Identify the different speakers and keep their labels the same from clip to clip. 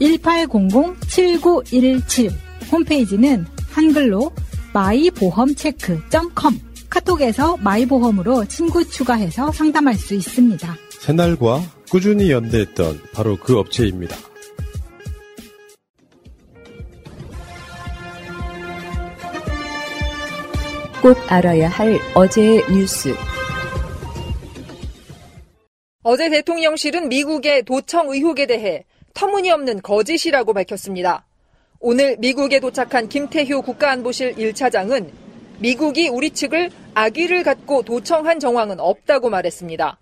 Speaker 1: 1800-7917. 홈페이지는 한글로 마이보험체크.com. 카톡에서 마이보험으로 친구 추가해서 상담할 수 있습니다.
Speaker 2: 새날과 꾸준히 연대했던 바로 그 업체입니다.
Speaker 3: 꼭 알아야 할 어제의 뉴스.
Speaker 4: 어제 대통령실은 미국의 도청 의혹에 대해 터무니없는 거짓이라고 밝혔습니다. 오늘 미국에 도착한 김태효 국가안보실 1차장은 미국이 우리 측을 악의를 갖고 도청한 정황은 없다고 말했습니다.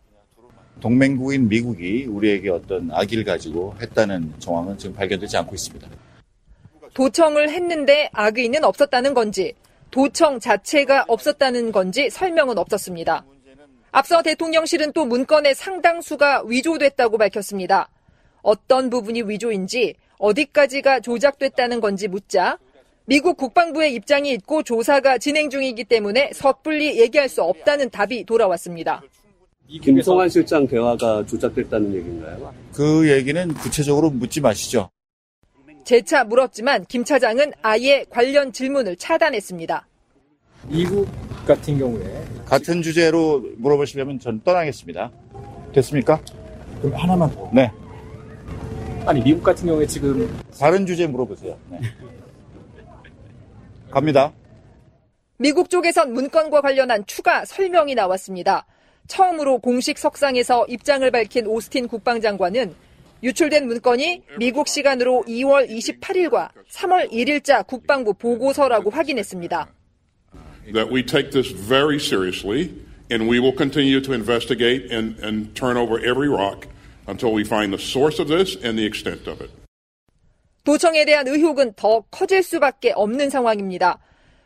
Speaker 5: 동맹국인 미국이 우리에게 어떤 악의를 가지고 했다는 정황은 지금 발견되지 않고 있습니다.
Speaker 4: 도청을 했는데 악의는 없었다는 건지 도청 자체가 없었다는 건지 설명은 없었습니다. 앞서 대통령실은 또 문건의 상당수가 위조됐다고 밝혔습니다. 어떤 부분이 위조인지 어디까지가 조작됐다는 건지 묻자 미국 국방부의 입장이 있고 조사가 진행 중이기 때문에 섣불리 얘기할 수 없다는 답이 돌아왔습니다.
Speaker 6: 김성환 실장 대화가 조작됐다는 얘기인가요?
Speaker 5: 그 얘기는 구체적으로 묻지 마시죠.
Speaker 4: 재차 물었지만 김 차장은 아예 관련 질문을 차단했습니다.
Speaker 7: 미국 같은 경우에
Speaker 5: 같은 주제로 물어보시려면 전 떠나겠습니다. 됐습니까?
Speaker 7: 그럼 하나만 더.
Speaker 5: 네.
Speaker 7: 아니 미국 같은 경우에 지금
Speaker 5: 다른 주제 물어보세요. 네. 갑니다.
Speaker 4: 미국 쪽에선 문건과 관련한 추가 설명이 나왔습니다. 처음으로 공식 석상에서 입장을 밝힌 오스틴 국방장관은 유출된 문건이 미국 시간으로 2월 28일과 3월 1일자 국방부 보고서라고 확인했습니다.
Speaker 8: That we take this very seriously and we will continue to investigate and, and turn over every rock until we find the source of this and the extent of it.
Speaker 4: 도청에 대한 의혹은 더 커질 수밖에 없는 상황입니다.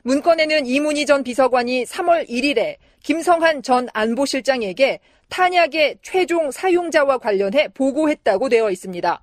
Speaker 4: 문건에는 이문희 전 비서관이 3월 1일에 김성한 전 안보실장에게 탄약의 최종 사용자와 관련해 보고했다고 되어 있습니다.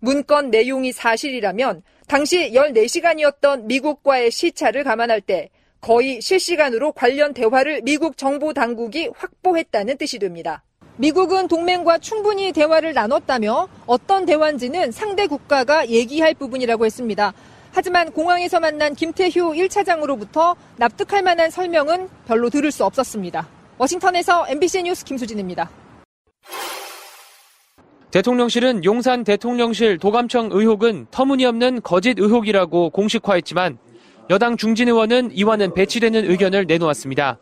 Speaker 4: 문건 내용이 사실이라면 당시 14시간이었던 미국과의 시차를 감안할 때 거의 실시간으로 관련 대화를 미국 정보 당국이 확보했다는 뜻이 됩니다. 미국은 동맹과 충분히 대화를 나눴다며 어떤 대화인지는 상대 국가가 얘기할 부분이라고 했습니다. 하지만 공항에서 만난 김태효 1차장으로부터 납득할 만한 설명은 별로 들을 수 없었습니다. 워싱턴에서 MBC 뉴스 김수진입니다.
Speaker 9: 대통령실은 용산 대통령실 도감청 의혹은 터무니없는 거짓 의혹이라고 공식화했지만 여당 중진 의원은 이와는 배치되는 의견을 내놓았습니다.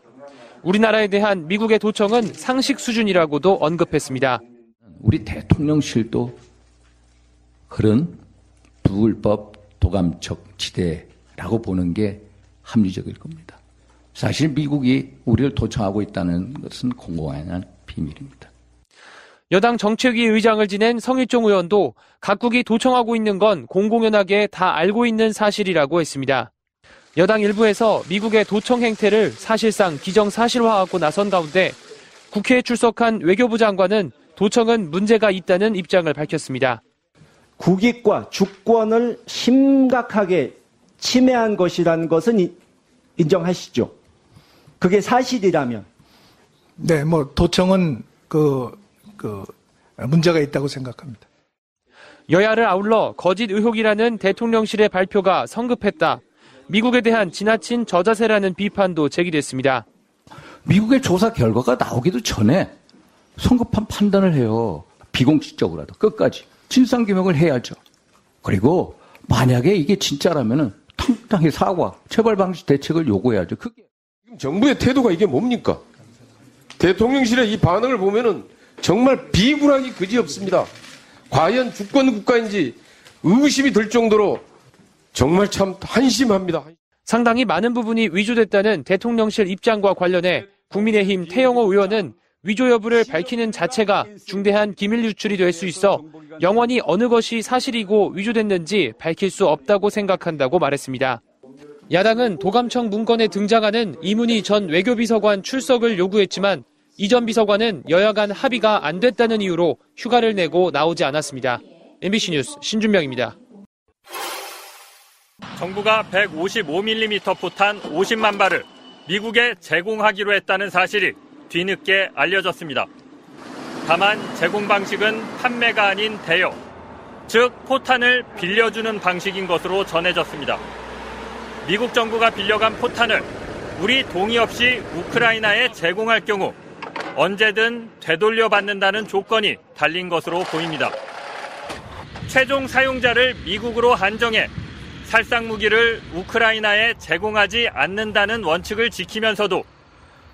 Speaker 9: 우리나라에 대한 미국의 도청은 상식 수준이라고도 언급했습니다.
Speaker 10: 우리 대통령실도 그런 불법 도감적 지대라고 보는 게 합리적일 겁니다. 사실 미국이 우리를 도청하고 있다는 것은 공공한 비밀입니다.
Speaker 9: 여당 정책위 의장을 지낸 성일종 의원도 각국이 도청하고 있는 건 공공연하게 다 알고 있는 사실이라고 했습니다. 여당 일부에서 미국의 도청 행태를 사실상 기정사실화하고 나선 가운데 국회에 출석한 외교부 장관은 도청은 문제가 있다는 입장을 밝혔습니다.
Speaker 11: 국익과 주권을 심각하게 침해한 것이라는 것은 인정하시죠? 그게 사실이라면.
Speaker 12: 네, 뭐 도청은 그, 그 문제가 있다고 생각합니다.
Speaker 9: 여야를 아울러 거짓 의혹이라는 대통령실의 발표가 성급했다. 미국에 대한 지나친 저자세라는 비판도 제기됐습니다.
Speaker 10: 미국의 조사 결과가 나오기도 전에 성급한 판단을 해요. 비공식적으로라도 끝까지 진상규명을 해야죠. 그리고 만약에 이게 진짜라면은 당당히 사과, 처벌 방지 대책을 요구해야죠. 그게
Speaker 13: 지금 정부의 태도가 이게 뭡니까? 대통령실의 이 반응을 보면은 정말 비굴하기 그지없습니다. 과연 주권 국가인지 의구심이 들 정도로 정말 참 한심합니다.
Speaker 9: 상당히 많은 부분이 위조됐다는 대통령실 입장과 관련해 국민의힘 태영호 의원은 위조 여부를 밝히는 자체가 중대한 기밀 유출이 될 수 있어 영원히 어느 것이 사실이고 위조됐는지 밝힐 수 없다고 생각한다고 말했습니다. 야당은 도감청 문건에 등장하는 이문희 전 외교비서관 출석을 요구했지만 이 전 비서관은 여야 간 합의가 안 됐다는 이유로 휴가를 내고 나오지 않았습니다. MBC 뉴스 신준명입니다.
Speaker 14: 정부가 155mm 포탄 50만 발을 미국에 제공하기로 했다는 사실이 뒤늦게 알려졌습니다. 다만 제공 방식은 판매가 아닌 대여, 즉 포탄을 빌려주는 방식인 것으로 전해졌습니다. 미국 정부가 빌려간 포탄을 우리 동의 없이 우크라이나에 제공할 경우 언제든 되돌려 받는다는 조건이 달린 것으로 보입니다. 최종 사용자를 미국으로 한정해 살상 무기를 우크라이나에 제공하지 않는다는 원칙을 지키면서도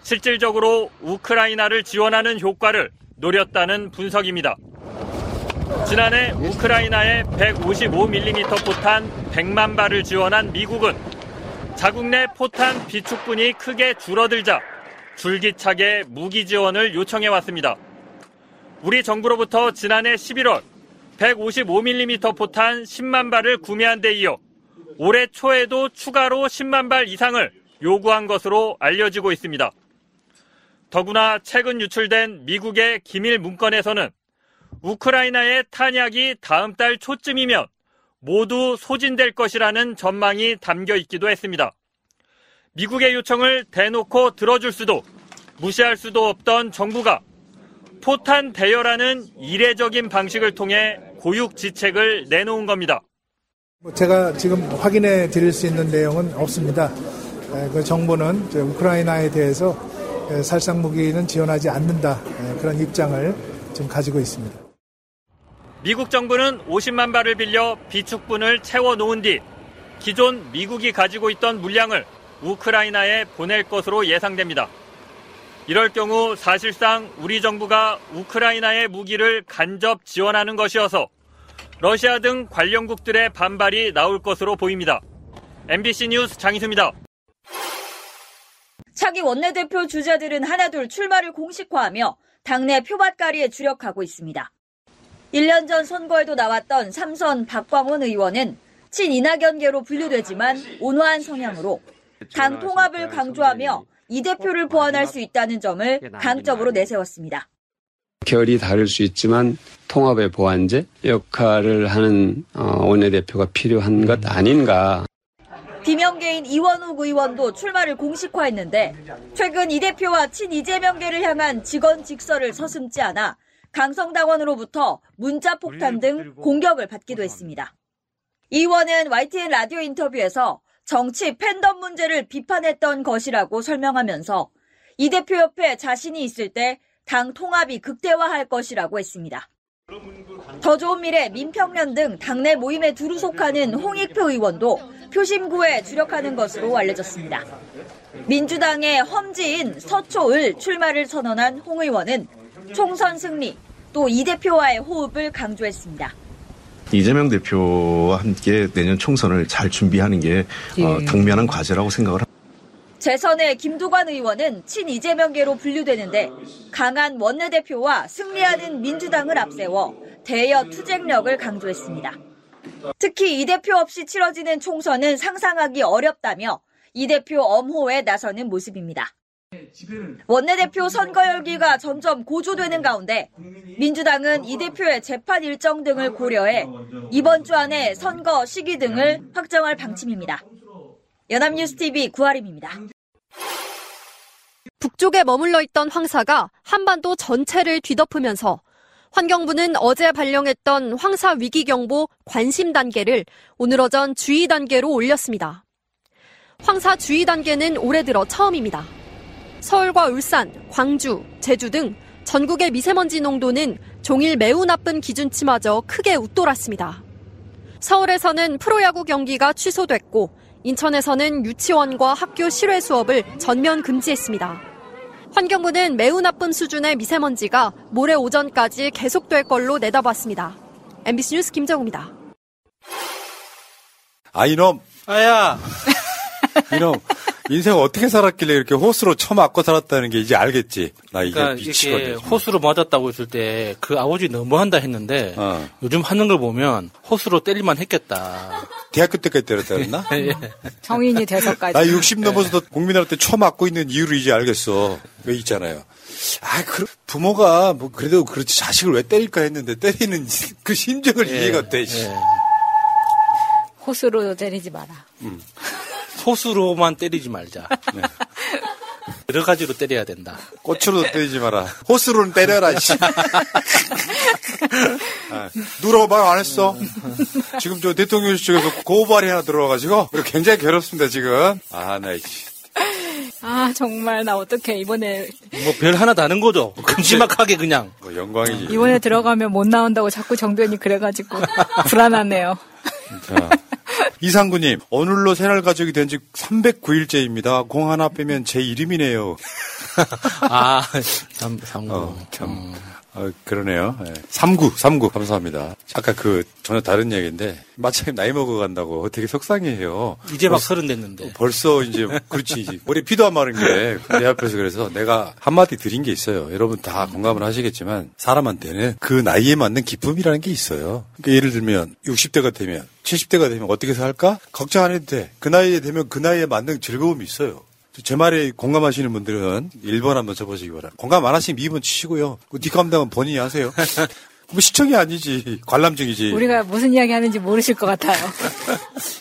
Speaker 14: 실질적으로 우크라이나를 지원하는 효과를 노렸다는 분석입니다. 지난해 우크라이나에 155mm 포탄 100만 발을 지원한 미국은 자국 내 포탄 비축분이 크게 줄어들자 줄기차게 무기 지원을 요청해 왔습니다. 우리 정부로부터 지난해 11월 155mm 포탄 10만 발을 구매한 데 이어 올해 초에도 추가로 10만 발 이상을 요구한 것으로 알려지고 있습니다. 더구나 최근 유출된 미국의 기밀 문건에서는 우크라이나의 탄약이 다음 달 초쯤이면 모두 소진될 것이라는 전망이 담겨 있기도 했습니다. 미국의 요청을 대놓고 들어줄 수도 무시할 수도 없던 정부가 포탄 대여라는 이례적인 방식을 통해 고육지책을 내놓은 겁니다.
Speaker 12: 뭐 제가 지금 확인해 드릴 수 있는 내용은 없습니다. 그 정부는 우크라이나에 대해서 살상 무기는 지원하지 않는다 그런 입장을 지금 가지고 있습니다.
Speaker 14: 미국 정부는 50만 발을 빌려 비축분을 채워 놓은 뒤 기존 미국이 가지고 있던 물량을 우크라이나에 보낼 것으로 예상됩니다. 이럴 경우 사실상 우리 정부가 우크라이나의 무기를 간접 지원하는 것이어서 러시아 등 관련국들의 반발이 나올 것으로 보입니다. MBC 뉴스 장희수입니다.
Speaker 15: 차기 원내대표 주자들은 하나둘 출마를 공식화하며 당내 표밭가리에 주력하고 있습니다. 1년 전 선거에도 나왔던 삼선 박광원 의원은 친이낙연계로 분류되지만 온화한 성향으로 당 통합을 강조하며 이 대표를 보완할 수 있다는 점을 강적으로 내세웠습니다.
Speaker 16: 결이 다를 수 있지만 통합의 보완제 역할을 하는 원내대표가 필요한 것 아닌가.
Speaker 15: 비명계인 이원욱 의원도 출마를 공식화했는데 최근 이 대표와 친 이재명계를 향한 직원 직서를 서슴지 않아 강성당원으로부터 문자 폭탄 등 공격을 받기도 했습니다. 이 의원은 YTN 라디오 인터뷰에서 정치 팬덤 문제를 비판했던 것이라고 설명하면서 이 대표 옆에 자신이 있을 때 당 통합이 극대화할 것이라고 했습니다. 더 좋은 미래, 민평련 등 당내 모임에 두루 속하는 홍익표 의원도 표심구에 주력하는 것으로 알려졌습니다. 민주당의 험지인 서초을 출마를 선언한 홍 의원은 총선 승리, 또 이 대표와의 호흡을 강조했습니다.
Speaker 17: 이재명 대표와 함께 내년 총선을 잘 준비하는 게 예. 어, 당면한 과제라고 생각을 합니다.
Speaker 15: 재선의 김두관 의원은 친 이재명계로 분류되는데 강한 원내대표와 승리하는 민주당을 앞세워 대여 투쟁력을 강조했습니다. 특히 이 대표 없이 치러지는 총선은 상상하기 어렵다며 이 대표 엄호에 나서는 모습입니다. 원내대표 선거 열기가 점점 고조되는 가운데 민주당은 이 대표의 재판 일정 등을 고려해 이번 주 안에 선거 시기 등을 확정할 방침입니다. 연합뉴스TV 구하림입니다.
Speaker 18: 북쪽에 머물러 있던 황사가 한반도 전체를 뒤덮으면서 환경부는 어제 발령했던 황사 위기경보 관심 단계를 오늘 오전 주의 단계로 올렸습니다. 황사 주의 단계는 올해 들어 처음입니다. 서울과 울산, 광주, 제주 등 전국의 미세먼지 농도는 종일 매우 나쁜 기준치마저 크게 웃돌았습니다. 서울에서는 프로야구 경기가 취소됐고 인천에서는 유치원과 학교 실외 수업을 전면 금지했습니다. 환경부는 매우 나쁜 수준의 미세먼지가 모레 오전까지 계속될 걸로 내다봤습니다. MBC 뉴스 김정우입니다.
Speaker 2: 아 이놈!
Speaker 19: 아야!
Speaker 2: 이놈! 인생 어떻게 살았길래 이렇게 호수로 처맞고 살았다는 게 이제 알겠지. 나 이게
Speaker 19: 그러니까
Speaker 2: 미치거든.
Speaker 19: 이게 호수로 맞았다고 했을 때 그 아버지 너무한다 했는데
Speaker 2: 어.
Speaker 19: 요즘 하는 걸 보면 호수로 때릴만 했겠다.
Speaker 2: 대학교 때까지 때렸다 그랬나?
Speaker 19: 예.
Speaker 1: 성인이 돼서까지.
Speaker 2: 나 60 넘어서도 국민한테 처맞고 있는 이유를 이제 알겠어. 왜 있잖아요. 아, 그 부모가 뭐 그래도 그렇지 자식을 왜 때릴까 했는데 때리는 그 심정을
Speaker 19: 예.
Speaker 2: 이해가 돼. 씨.
Speaker 1: 호수로 때리지 마라.
Speaker 19: 호수로만 때리지 말자.
Speaker 2: 네.
Speaker 19: 여러 가지로 때려야 된다.
Speaker 2: 꽃으로도 때리지 마라. 호수로는 때려라. 씨. 아, 누가 말안 했어? 지금 저 대통령실 쪽에서 고발이 하나 들어와가지고 굉장히 괴롭습니다 지금. 아, 나 씨.
Speaker 1: 아 정말 나 어떡해 이번에
Speaker 19: 뭐 별 하나 다는 거죠. 큼지막하게 그냥.
Speaker 2: 뭐 영광이지.
Speaker 1: 이번에 들어가면 못 나온다고 자꾸 정변이 그래가지고 불안하네요.
Speaker 2: 자, 이상구님, 오늘로 새날 가족이 된 지 309일째입니다. 공 하나 빼면 제 이름이네요.
Speaker 19: 아, 참, 참.
Speaker 2: 어, 참. 어, 그러네요. 예. 39, 39, 감사합니다. 아까 그, 전혀 다른 얘기인데, 마침 나이 먹어간다고 되게 속상해해요.
Speaker 19: 이제 막
Speaker 2: 벌써-
Speaker 19: 서른 됐는데.
Speaker 2: 벌써 이제, 그렇지. 머리 피도 안 마른 게, 내 앞에서 그래서 내가 한마디 드린 게 있어요. 여러분 다 공감을 하시겠지만, 사람한테는 그 나이에 맞는 기쁨이라는 게 있어요. 그러니까 예를 들면, 60대가 되면, 70대가 되면 어떻게 살까? 걱정 안 해도 돼. 그 나이에 되면 그 나이에 맞는 즐거움이 있어요. 제 말에 공감하시는 분들은 1번 한번 쳐보시기 바랍니다. 공감 안 하시면 2번 치시고요. 그 뒷감당은 본인이 하세요. 뭐 시청이 아니지. 관람 중이지.
Speaker 1: 우리가 무슨 이야기 하는지 모르실 것 같아요.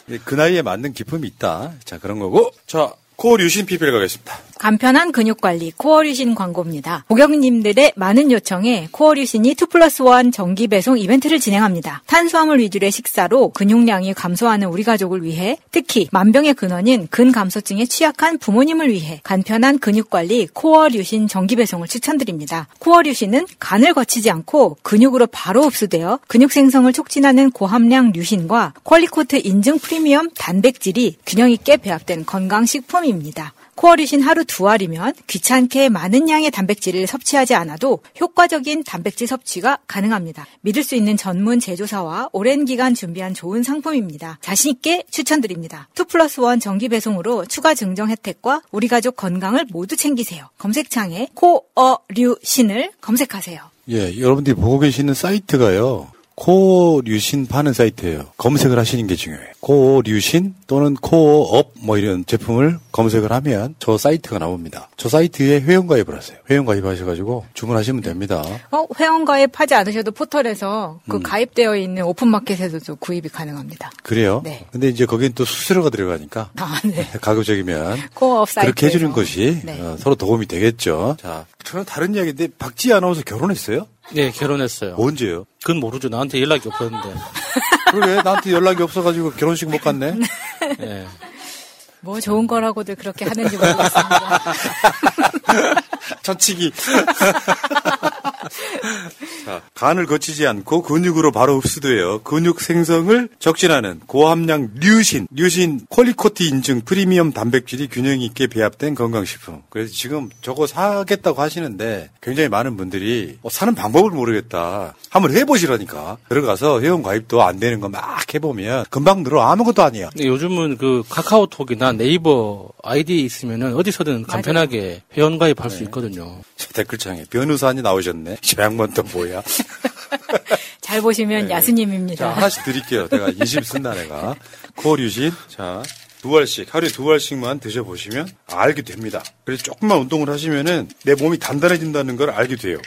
Speaker 2: 네, 그 나이에 맞는 기쁨이 있다. 자, 그런 거고. 자, 코어 류신 PPL 가겠습니다.
Speaker 1: 간편한 근육 관리 코어류신 광고입니다. 고객님들의 많은 요청에 코어류신이 2 플러스 1 정기 배송 이벤트를 진행합니다. 탄수화물 위주의 식사로 근육량이 감소하는 우리 가족을 위해 특히 만병의 근원인 근감소증에 취약한 부모님을 위해 간편한 근육 관리 코어류신 정기 배송을 추천드립니다. 코어류신은 간을 거치지 않고 근육으로 바로 흡수되어 근육 생성을 촉진하는 고함량 류신과 퀄리코트 인증 프리미엄 단백질이 균형 있게 배합된 건강식품입니다. 코어리신 하루 두 알이면 귀찮게 많은 양의 단백질을 섭취하지 않아도 효과적인 단백질 섭취가 가능합니다. 믿을 수 있는 전문 제조사와 오랜 기간 준비한 좋은 상품입니다. 자신있게 추천드립니다. 2 플러스 1 정기 배송으로 추가 증정 혜택과 우리 가족 건강을 모두 챙기세요. 검색창에 코어류신을 검색하세요.
Speaker 2: 예, 여러분들이 보고 계시는 사이트가요. 코어류신 파는 사이트예요. 검색을 하시는 게 중요해요. 코어류신 또는 코어업 뭐 이런 제품을 검색을 하면 저 사이트가 나옵니다. 저 사이트에 회원 가입을 하세요. 회원 가입 하셔 가지고 주문하시면 됩니다.
Speaker 1: 어, 회원 가입하지 않으셔도 포털에서 그
Speaker 2: 음.
Speaker 1: 가입되어 있는 오픈마켓에서도 구입이 가능합니다.
Speaker 2: 그래요?
Speaker 1: 네.
Speaker 2: 근데 이제 거긴 또 수수료가 들어가니까
Speaker 1: 아, 네.
Speaker 2: 가급적이면
Speaker 1: 코어업 사이트.
Speaker 2: 그렇게 해 주는 것이
Speaker 1: 네.
Speaker 2: 어, 서로 도움이 되겠죠. 자, 저는 다른 이야기인데 박지 아 나운서 결혼했어요?
Speaker 19: 네, 결혼했어요.
Speaker 2: 언제요?
Speaker 19: 그건 모르죠. 나한테 연락이 없었는데.
Speaker 2: 그러게 나한테 연락이 없어가지고 결혼식 못 갔네.
Speaker 19: 예.
Speaker 1: 뭐 좋은 거라고들 그렇게 하는지 모르겠습니다.
Speaker 2: 처치기. 자, 간을 거치지 않고 근육으로 바로 흡수되어 근육 생성을 촉진하는 고함량 류신, 류신 퀄리코티 인증 프리미엄 단백질이 균형 있게 배합된 건강식품. 그래서 지금 저거 사겠다고 하시는데 굉장히 많은 분들이 어, 사는 방법을 모르겠다. 한번 해보시라니까. 들어가서 회원 가입도 안 되는 거 막 해보면 금방 늘어 아무것도 아니야.
Speaker 19: 요즘은 그 카카오톡이나 네이버 아이디 있으면은 어디서든 간편하게 회원 가입할 수 있거든요.
Speaker 2: 저 댓글창에 변호사님 나오셨네. 저 양반 또 뭐야?
Speaker 1: 잘 보시면
Speaker 2: 네.
Speaker 1: 야스님입니다.
Speaker 2: 자, 하나씩 드릴게요. 내가 인심 쓴다, 내가. 코어류신. 자, 두 알씩, 하루에 두 알씩만 드셔보시면 알게 됩니다. 그래서 조금만 운동을 하시면은 내 몸이 단단해진다는 걸 알게 돼요.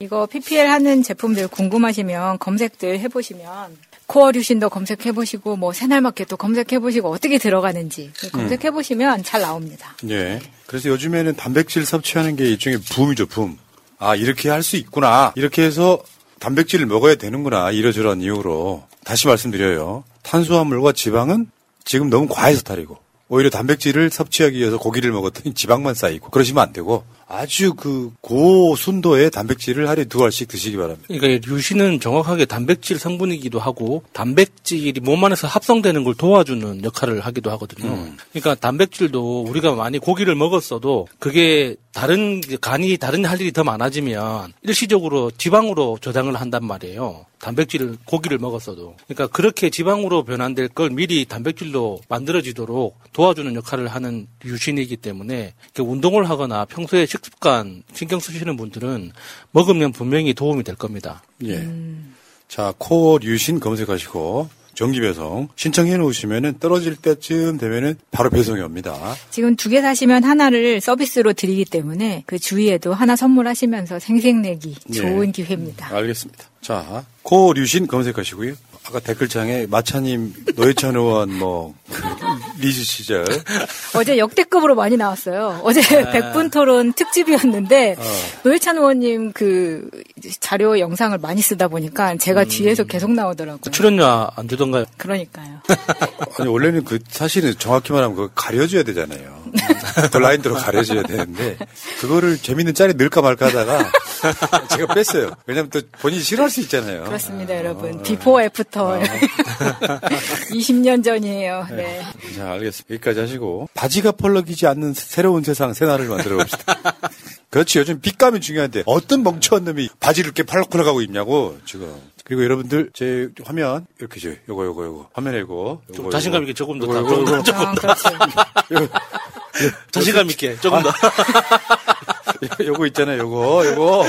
Speaker 1: 이거 PPL 하는 제품들 궁금하시면 검색들 해보시면 코어 류신도 검색해보시고 뭐 새날마켓도 검색해보시고 어떻게 들어가는지 검색해보시면 잘 나옵니다.
Speaker 2: 예. 그래서 요즘에는 단백질 섭취하는 게 일종의 붐이죠, 붐. 아, 이렇게 할 수 있구나. 이렇게 해서 단백질을 먹어야 되는구나. 이러저러한 이유로. 다시 말씀드려요. 탄수화물과 지방은 지금 너무 과해서 탈이고. 오히려 단백질을 섭취하기 위해서 고기를 먹었더니 지방만 쌓이고. 그러시면 안 되고. 아주 그 고순도의 단백질을 하루에 두 알씩 드시기 바랍니다.
Speaker 19: 그러니까 류신은 정확하게 단백질 성분이기도 하고 단백질이 몸 안에서 합성되는 걸 도와주는 역할을 하기도 하거든요.
Speaker 2: 음.
Speaker 19: 그러니까 단백질도 우리가 많이 고기를 먹었어도 그게 다른 간이 다른 할 일이 더 많아지면 일시적으로 지방으로 저장을 한단 말이에요. 단백질을 고기를 먹었어도 그러니까 그렇게 지방으로 변환될 걸 미리 단백질로 만들어지도록 도와주는 역할을 하는 유신이기 때문에 운동을 하거나 평소에 식 습관 신경 쓰시는 분들은 먹으면 분명히 도움이 될 겁니다.
Speaker 2: 예. 자, 코어 류신 검색하시고 정기 배송 신청해 놓으시면은 떨어질 때쯤 되면은 바로 배송이 옵니다.
Speaker 1: 지금 두 개 사시면 하나를 서비스로 드리기 때문에 그 주위에도 하나 선물하시면서 생색내기
Speaker 2: 네.
Speaker 1: 좋은 기회입니다.
Speaker 2: 알겠습니다. 자, 코어 류신 검색하시고요. 아까 댓글창에 마차님, 노회찬 의원, 뭐, 그 리즈 시절.
Speaker 1: 어제 역대급으로 많이 나왔어요. 어제
Speaker 2: 아.
Speaker 1: 백분 토론 특집이었는데
Speaker 2: 어.
Speaker 1: 노회찬 의원님 그 자료 영상을 많이 쓰다 보니까 제가
Speaker 2: 음.
Speaker 1: 뒤에서 계속 나오더라고요.
Speaker 19: 출연료 안 주던가요?
Speaker 1: 그러니까요.
Speaker 2: 아니, 원래는 그, 사실은 정확히 말하면 그거 가려줘야 되잖아요. 그 라인대로 가려줘야 되는데, 그거를 재밌는 짤에 넣을까 말까 하다가, 제가 뺐어요. 왜냐면 또 본인이 싫어할 수 있잖아요.
Speaker 1: 그렇습니다, 여러분. before after. 20년 전이에요. 네.
Speaker 2: 자, 알겠습니다. 여기까지 하시고, 바지가 펄럭이지 않는 새로운 세상, 새날을 만들어 봅시다. 그렇지. 요즘 빛감이 중요한데, 어떤 멍청한 놈이 바지를 이렇게 팔럭팔럭 하고 입냐고, 지금. 그리고 여러분들, 제 화면, 이렇게, 죠 요거, 요거, 요거. 화면에 이거.
Speaker 19: 좀
Speaker 2: 요거,
Speaker 19: 자신감. 있게 조금 더
Speaker 2: 요거,
Speaker 19: 다-
Speaker 2: 요거,
Speaker 19: 조금 더,
Speaker 2: 요거.
Speaker 19: 조금
Speaker 1: 아,
Speaker 19: 더.
Speaker 1: 그렇죠.
Speaker 19: 자신감 있게 조금 더.
Speaker 2: 요거 있잖아요, 요거, 요거.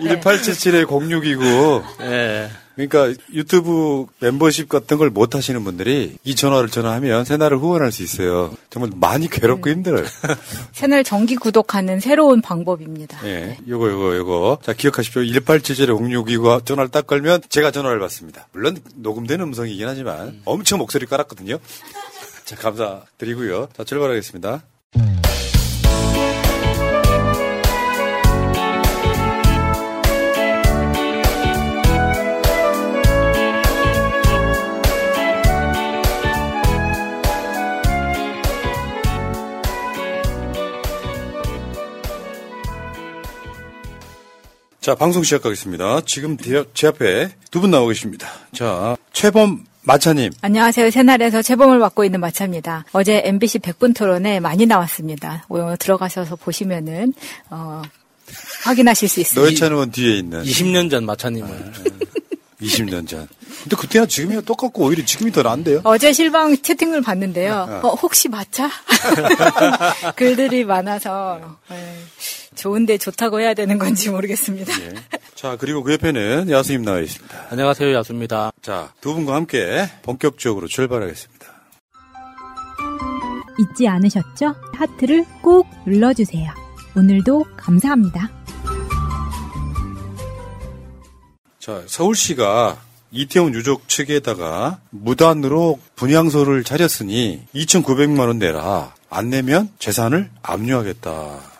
Speaker 2: 1877에 0629.
Speaker 19: 예.
Speaker 2: 그러니까 유튜브 멤버십 같은 걸 못 하시는 분들이 이 전화를 전화하면 새날을 후원할 수 있어요. 정말 많이 괴롭고 힘들어요.
Speaker 1: 채널 정기 구독하는 새로운 방법입니다.
Speaker 2: 예. 요거, 요거, 요거. 자, 기억하십시오. 1877에 0629가 전화를 딱 걸면 제가 전화를 받습니다. 물론 녹음된 음성이긴 하지만 엄청 목소리 깔았거든요. 자, 감사드리고요. 자, 출발하겠습니다. 자, 방송 시작하겠습니다. 지금 제- 제 앞에 두 분 나오고 계십니다. 자, 최범 마차님.
Speaker 1: 안녕하세요. 새날에서 채범을 맡고 있는 마차입니다. 어제 MBC 100분 토론에 많이 나왔습니다. 어, 들어가셔서 보시면은 어, 확인하실 수 있습니다.
Speaker 2: 노회찬 의원 뒤에 있는.
Speaker 19: 20년 전 마차님을.
Speaker 2: 20년 전. 근데 그때나 지금이나 똑같고 오히려 지금이 더 나은데요?
Speaker 1: 어제 실방 채팅을 봤는데요.
Speaker 2: 어.
Speaker 1: 어, 혹시 마차? 글들이 많아서 네, 좋은데 좋다고 해야 되는 건지 모르겠습니다.
Speaker 2: 자, 그리고 그 옆에는 야수님 나와 있습니다.
Speaker 19: 안녕하세요, 야수입니다.
Speaker 2: 자, 두 분과 함께 본격적으로 출발하겠습니다.
Speaker 20: 잊지 않으셨죠? 하트를 꼭 눌러주세요. 오늘도 감사합니다.
Speaker 2: 자, 서울시가 이태원 유족 측에다가 무단으로 분향소를 차렸으니 2,900만 원 내라. 안 내면 재산을 압류하겠다.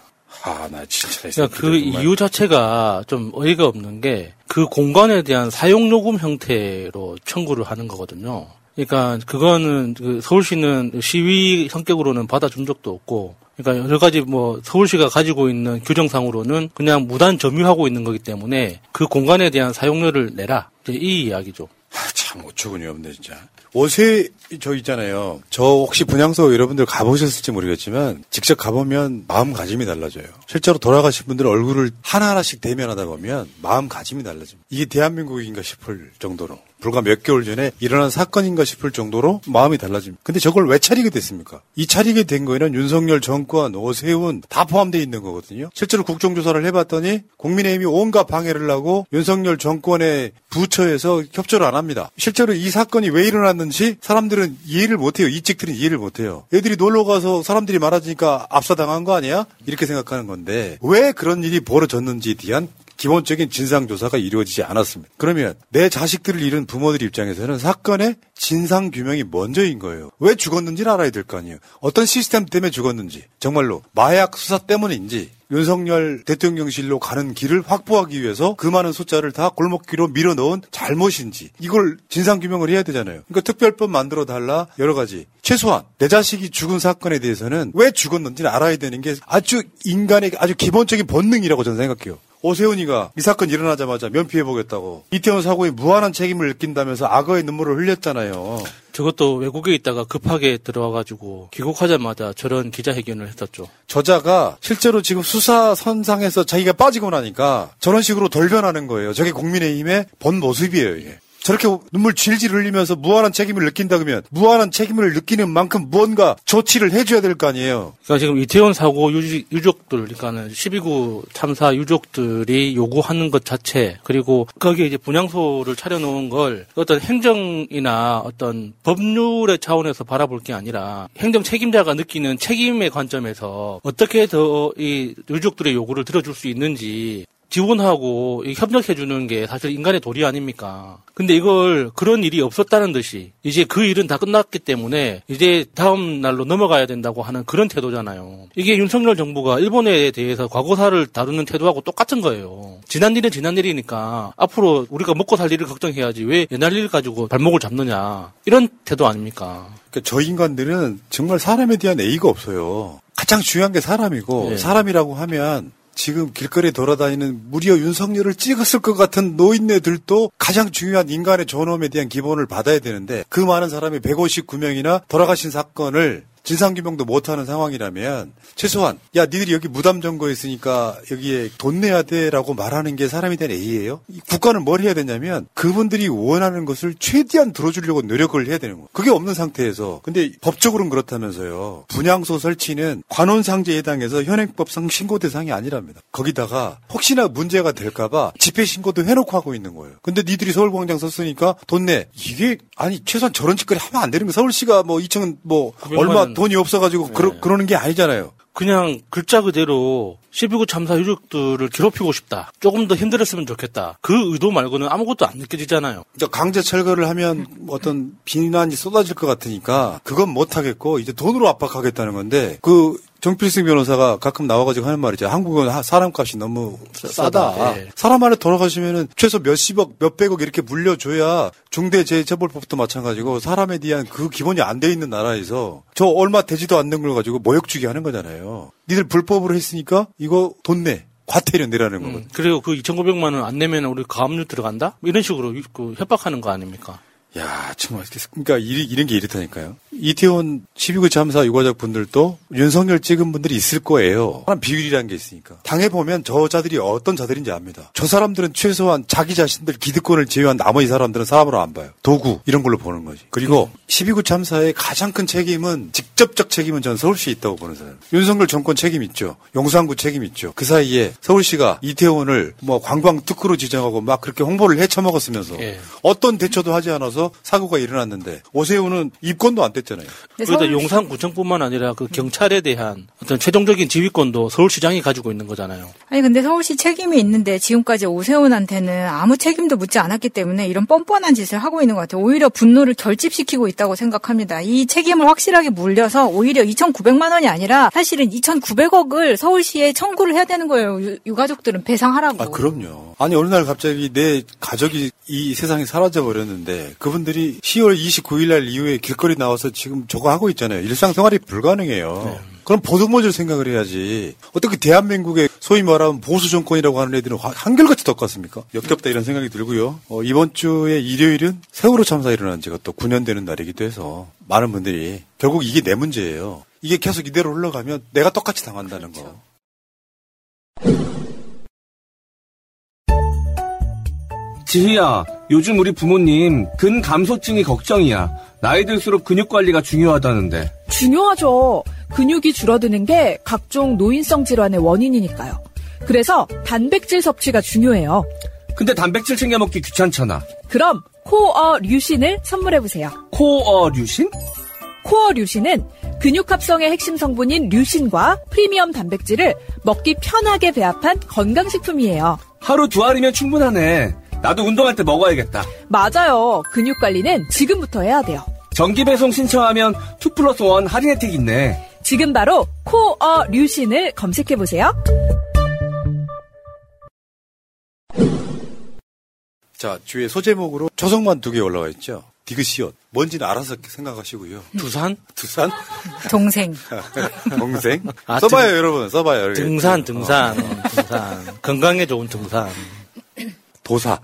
Speaker 2: 아, 나 진짜. 이
Speaker 19: 그러니까 그
Speaker 2: 정말.
Speaker 19: 이유 자체가 좀 어이가 없는 게 그 공간에 대한 사용요금 형태로 청구를 하는 거거든요. 그러니까 그거는 그 서울시는 시위 성격으로는 받아준 적도 없고 그러니까 여러 가지 뭐 서울시가 가지고 있는 규정상으로는 그냥 무단 점유하고 있는 거기 때문에 그 공간에 대한 사용료를 내라. 이 이야기죠.
Speaker 2: 참 어처구니 없네 진짜. 옷에 저 있잖아요. 저 혹시 분향소 여러분들 가보셨을지 모르겠지만 직접 가보면 마음가짐이 달라져요. 실제로 돌아가신 분들 얼굴을 하나하나씩 대면하다 보면 마음가짐이 달라집니다. 이게 대한민국인가 싶을 정도로 불과 몇 개월 전에 일어난 사건인가 싶을 정도로 마음이 달라집니다. 근데 저걸 왜 차리게 됐습니까? 이 차리게 된 거에는 윤석열 정권, 오세훈 다 포함되어 있는 거거든요. 실제로 국정조사를 해봤더니 국민의힘이 온갖 방해를 하고 윤석열 정권의 부처에서 협조를 안 합니다. 실제로 이 사건이 왜 일어났는지 사람들은 이해를 못해요. 이직들은 이해를 못해요. 애들이 놀러 가서 사람들이 많아지니까 압사당한 거 아니야? 이렇게 생각하는 건데 왜 그런 일이 벌어졌는지에 대한 기본적인 진상조사가 이루어지지 않았습니다. 그러면 내 자식들을 잃은 부모들 입장에서는 사건의 진상규명이 먼저인 거예요. 왜 죽었는지를 알아야 될 거 아니에요. 어떤 시스템 때문에 죽었는지, 정말로 마약 수사 때문인지, 윤석열 대통령실로 가는 길을 확보하기 위해서 그 많은 숫자를 다 골목길로 밀어넣은 잘못인지 이걸 진상규명을 해야 되잖아요. 그러니까 특별법 만들어 달라 여러 가지 최소한 내 자식이 죽은 사건에 대해서는 왜 죽었는지는 알아야 되는 게 아주 인간의 아주 기본적인 본능이라고 저는 생각해요. 오세훈이가 이 사건 일어나자마자 면피해보겠다고 이태원 사고에 무한한 책임을 느낀다면서 악어의 눈물을 흘렸잖아요.
Speaker 19: 저것도 외국에 있다가 급하게 들어와가지고 귀국하자마자 저런 기자회견을 했었죠.
Speaker 2: 저자가 실제로 지금 수사 선상에서 자기가 빠지고 나니까 저런 식으로 돌변하는 거예요. 저게 국민의힘의 본 모습이에요, 이게. 저렇게 눈물 질질 흘리면서 무한한 책임을 느낀다 그러면 무한한 책임을 느끼는 만큼 무언가 조치를 해줘야 될 거 아니에요.
Speaker 19: 그러니까 지금 이태원 사고 유지, 유족 들, 그러니까는 12구 참사 유족들이 요구하는 것 자체, 그리고 거기에 이제 분향소를 차려놓은 걸 어떤 행정이나 어떤 법률의 차원에서 바라볼 게 아니라 행정 책임자가 느끼는 책임의 관점에서 어떻게 더 이 유족들의 요구를 들어줄 수 있는지 지원하고 협력해주는 게 사실 인간의 도리 아닙니까? 근데 이걸 그런 일이 없었다는 듯이 이제 그 일은 다 끝났기 때문에 이제 다음 날로 넘어가야 된다고 하는 그런 태도잖아요. 이게 윤석열 정부가 일본에 대해서 과거사를 다루는 태도하고 똑같은 거예요. 지난 일은 지난 일이니까 앞으로 우리가 먹고 살 일을 걱정해야지 왜 옛날 일 가지고 발목을 잡느냐 이런 태도 아닙니까?
Speaker 2: 그러니까 저 인간들은 정말 사람에 대한 A가 없어요. 가장 중요한 게 사람이고
Speaker 19: 네.
Speaker 2: 사람이라고 하면 지금 길거리에 돌아다니는 무려 윤석열을 찍었을 것 같은 노인네들도 가장 중요한 인간의 존엄에 대한 기본을 받아야 되는데 그 많은 사람이 159명이나 돌아가신 사건을 진상규명도 못하는 상황이라면 최소한 야 니들이 여기 무담 점거 있으니까 여기에 돈 내야 돼라고 말하는 게 사람에 대한 A예요. 이 국가는 뭘 해야 되냐면 그분들이 원하는 것을 최대한 들어주려고 노력을 해야 되는 거예요. 그게 없는 상태에서 근데 법적으로는 그렇다면서요. 분양소 설치는 관원상제에 해당해서 현행법상 신고 대상이 아니랍니다. 거기다가 혹시나 문제가 될까봐 집회 신고도 해놓고 하고 있는 거예요. 근데 니들이 서울광장 섰으니까 돈 내. 이게 아니 최소한 저런 짓거리 하면 안 되는 거. 서울시가 뭐 2천 뭐 얼마 돈이 없어가지고 그러, 그러는 게 아니잖아요.
Speaker 19: 그냥 글자 그대로 12구 참사 유족들을 괴롭히고 싶다. 조금 더 힘들었으면 좋겠다. 그 의도 말고는 아무것도 안 느껴지잖아요.
Speaker 2: 이제 강제 철거를 하면 어떤 비난이 쏟아질 것 같으니까 그건 못 하겠고 이제 돈으로 압박하겠다는 건데 그 정필승 변호사가 가끔 나와가지고 하는 말이죠. 한국은 하- 사람값이 너무 싸다.
Speaker 19: 싸다. 예.
Speaker 2: 사람 하나 돌아가시면은 최소 몇십억, 몇백억 이렇게 물려줘야 중대재해처벌법도 마찬가지고 사람에 대한 그 기본이 안 돼 있는 나라에서 저 얼마 되지도 않는 걸 가지고 모욕주기 하는 거잖아요. 니들 불법으로 했으니까 이거 돈 내. 과태료 내라는 거거든.
Speaker 19: 그리고 그 2,900만 원 안 내면 우리 가압류 들어간다? 이런 식으로 그 협박하는 거 아닙니까?
Speaker 2: 야, 정말 그러니까 이, 이런 게 이렇다니까요. 이태원 12구 참사 유가족 분들도 윤석열 찍은 분들이 있을 거예요. 비율이라는 게 있으니까. 당해 보면 저 자들이 어떤 자들인지 압니다. 저 사람들은 최소한 자기 자신들 기득권을 제외한 나머지 사람들은 사람으로 안 봐요. 도구 이런 걸로 보는 거지. 그리고 12구 참사의 가장 큰 책임은 직접적 책임은 저는 서울시에 있다고 보는 사람. 윤석열 정권 책임 있죠. 용산구 책임 있죠. 그 사이에 서울시가 이태원을 뭐 관광 특구로 지정하고 막 그렇게 홍보를 해쳐먹었으면서
Speaker 19: 예.
Speaker 2: 어떤 대처도 하지 않아서 사고가 일어났는데 오세훈은 입건도 안 뗐잖아요.
Speaker 19: 그러다 용산구청뿐만 아니라 그 경찰에 대한 어떤 최종적인 지휘권도 서울시장이 가지고 있는 거잖아요.
Speaker 1: 아니 근데 서울시 책임이 있는데 지금까지 오세훈한테는 아무 책임도 묻지 않았기 때문에 이런 뻔뻔한 짓을 하고 있는 것 같아요. 오히려 분노를 결집시키고 있다고 생각합니다. 이 책임을 확실하게 물려서 오히려 2,900만 원이 아니라 사실은 2,900억을 서울시에 청구를 해야 되는 거예요. 유, 유가족들은 배상하라고.
Speaker 2: 아, 그럼요. 아니, 어느 날 갑자기 내 가족이 이 세상에 사라져 버렸는데 그분들이 10월 29일 날 이후에 길거리 나와서 지금 저거 하고 있잖아요. 일상생활이 불가능해요. 그럼 보듬어줄 생각을 해야지. 어떻게 대한민국의 소위 말하면 보수 정권이라고 하는 애들은 화- 한결같이 덕같습니까? 역겹다 이런 생각이 들고요. 어, 이번 주에 일요일은 세월호 참사 일어난 지가 또 9년 되는 날이기도 해서 많은 분들이 결국 이게 내 문제예요. 이게 계속 이대로 흘러가면 내가 똑같이 당한다는 거.
Speaker 21: 지희야, 요즘 우리 부모님 근 감소증이 걱정이야. 나이 들수록 근육 관리가 중요하다는데.
Speaker 22: 중요하죠. 근육이 줄어드는 게 각종 노인성 질환의 원인이니까요. 그래서 단백질 섭취가 중요해요.
Speaker 21: 근데 단백질 챙겨 먹기 귀찮잖아.
Speaker 22: 그럼 코어 류신을 선물해 보세요.
Speaker 21: 코어 류신?
Speaker 22: 코어 류신은 근육 합성의 핵심 성분인 류신과 프리미엄 단백질을 먹기 편하게 배합한 건강식품이에요.
Speaker 21: 하루 두 알이면 충분하네. 나도 운동할 때 먹어야겠다.
Speaker 22: 맞아요. 근육 관리는 지금부터 해야 돼요.
Speaker 21: 정기 배송 신청하면 2 플러스 1 할인 혜택 있네.
Speaker 22: 지금 바로 코어 류신을 검색해 보세요.
Speaker 2: 자, 주에 소제목으로 초성만 두 개 올라와 있죠. 디귿이요. 뭔지는 알아서 생각하시고요.
Speaker 19: 두산?
Speaker 2: 두산?
Speaker 1: 동생.
Speaker 2: 동생?
Speaker 19: 아,
Speaker 2: 써봐요,
Speaker 19: 등-
Speaker 2: 여러분. 써봐요.
Speaker 19: 등산, 등산,
Speaker 2: 어.
Speaker 19: 등산. 건강에 좋은 등산.
Speaker 2: 도사.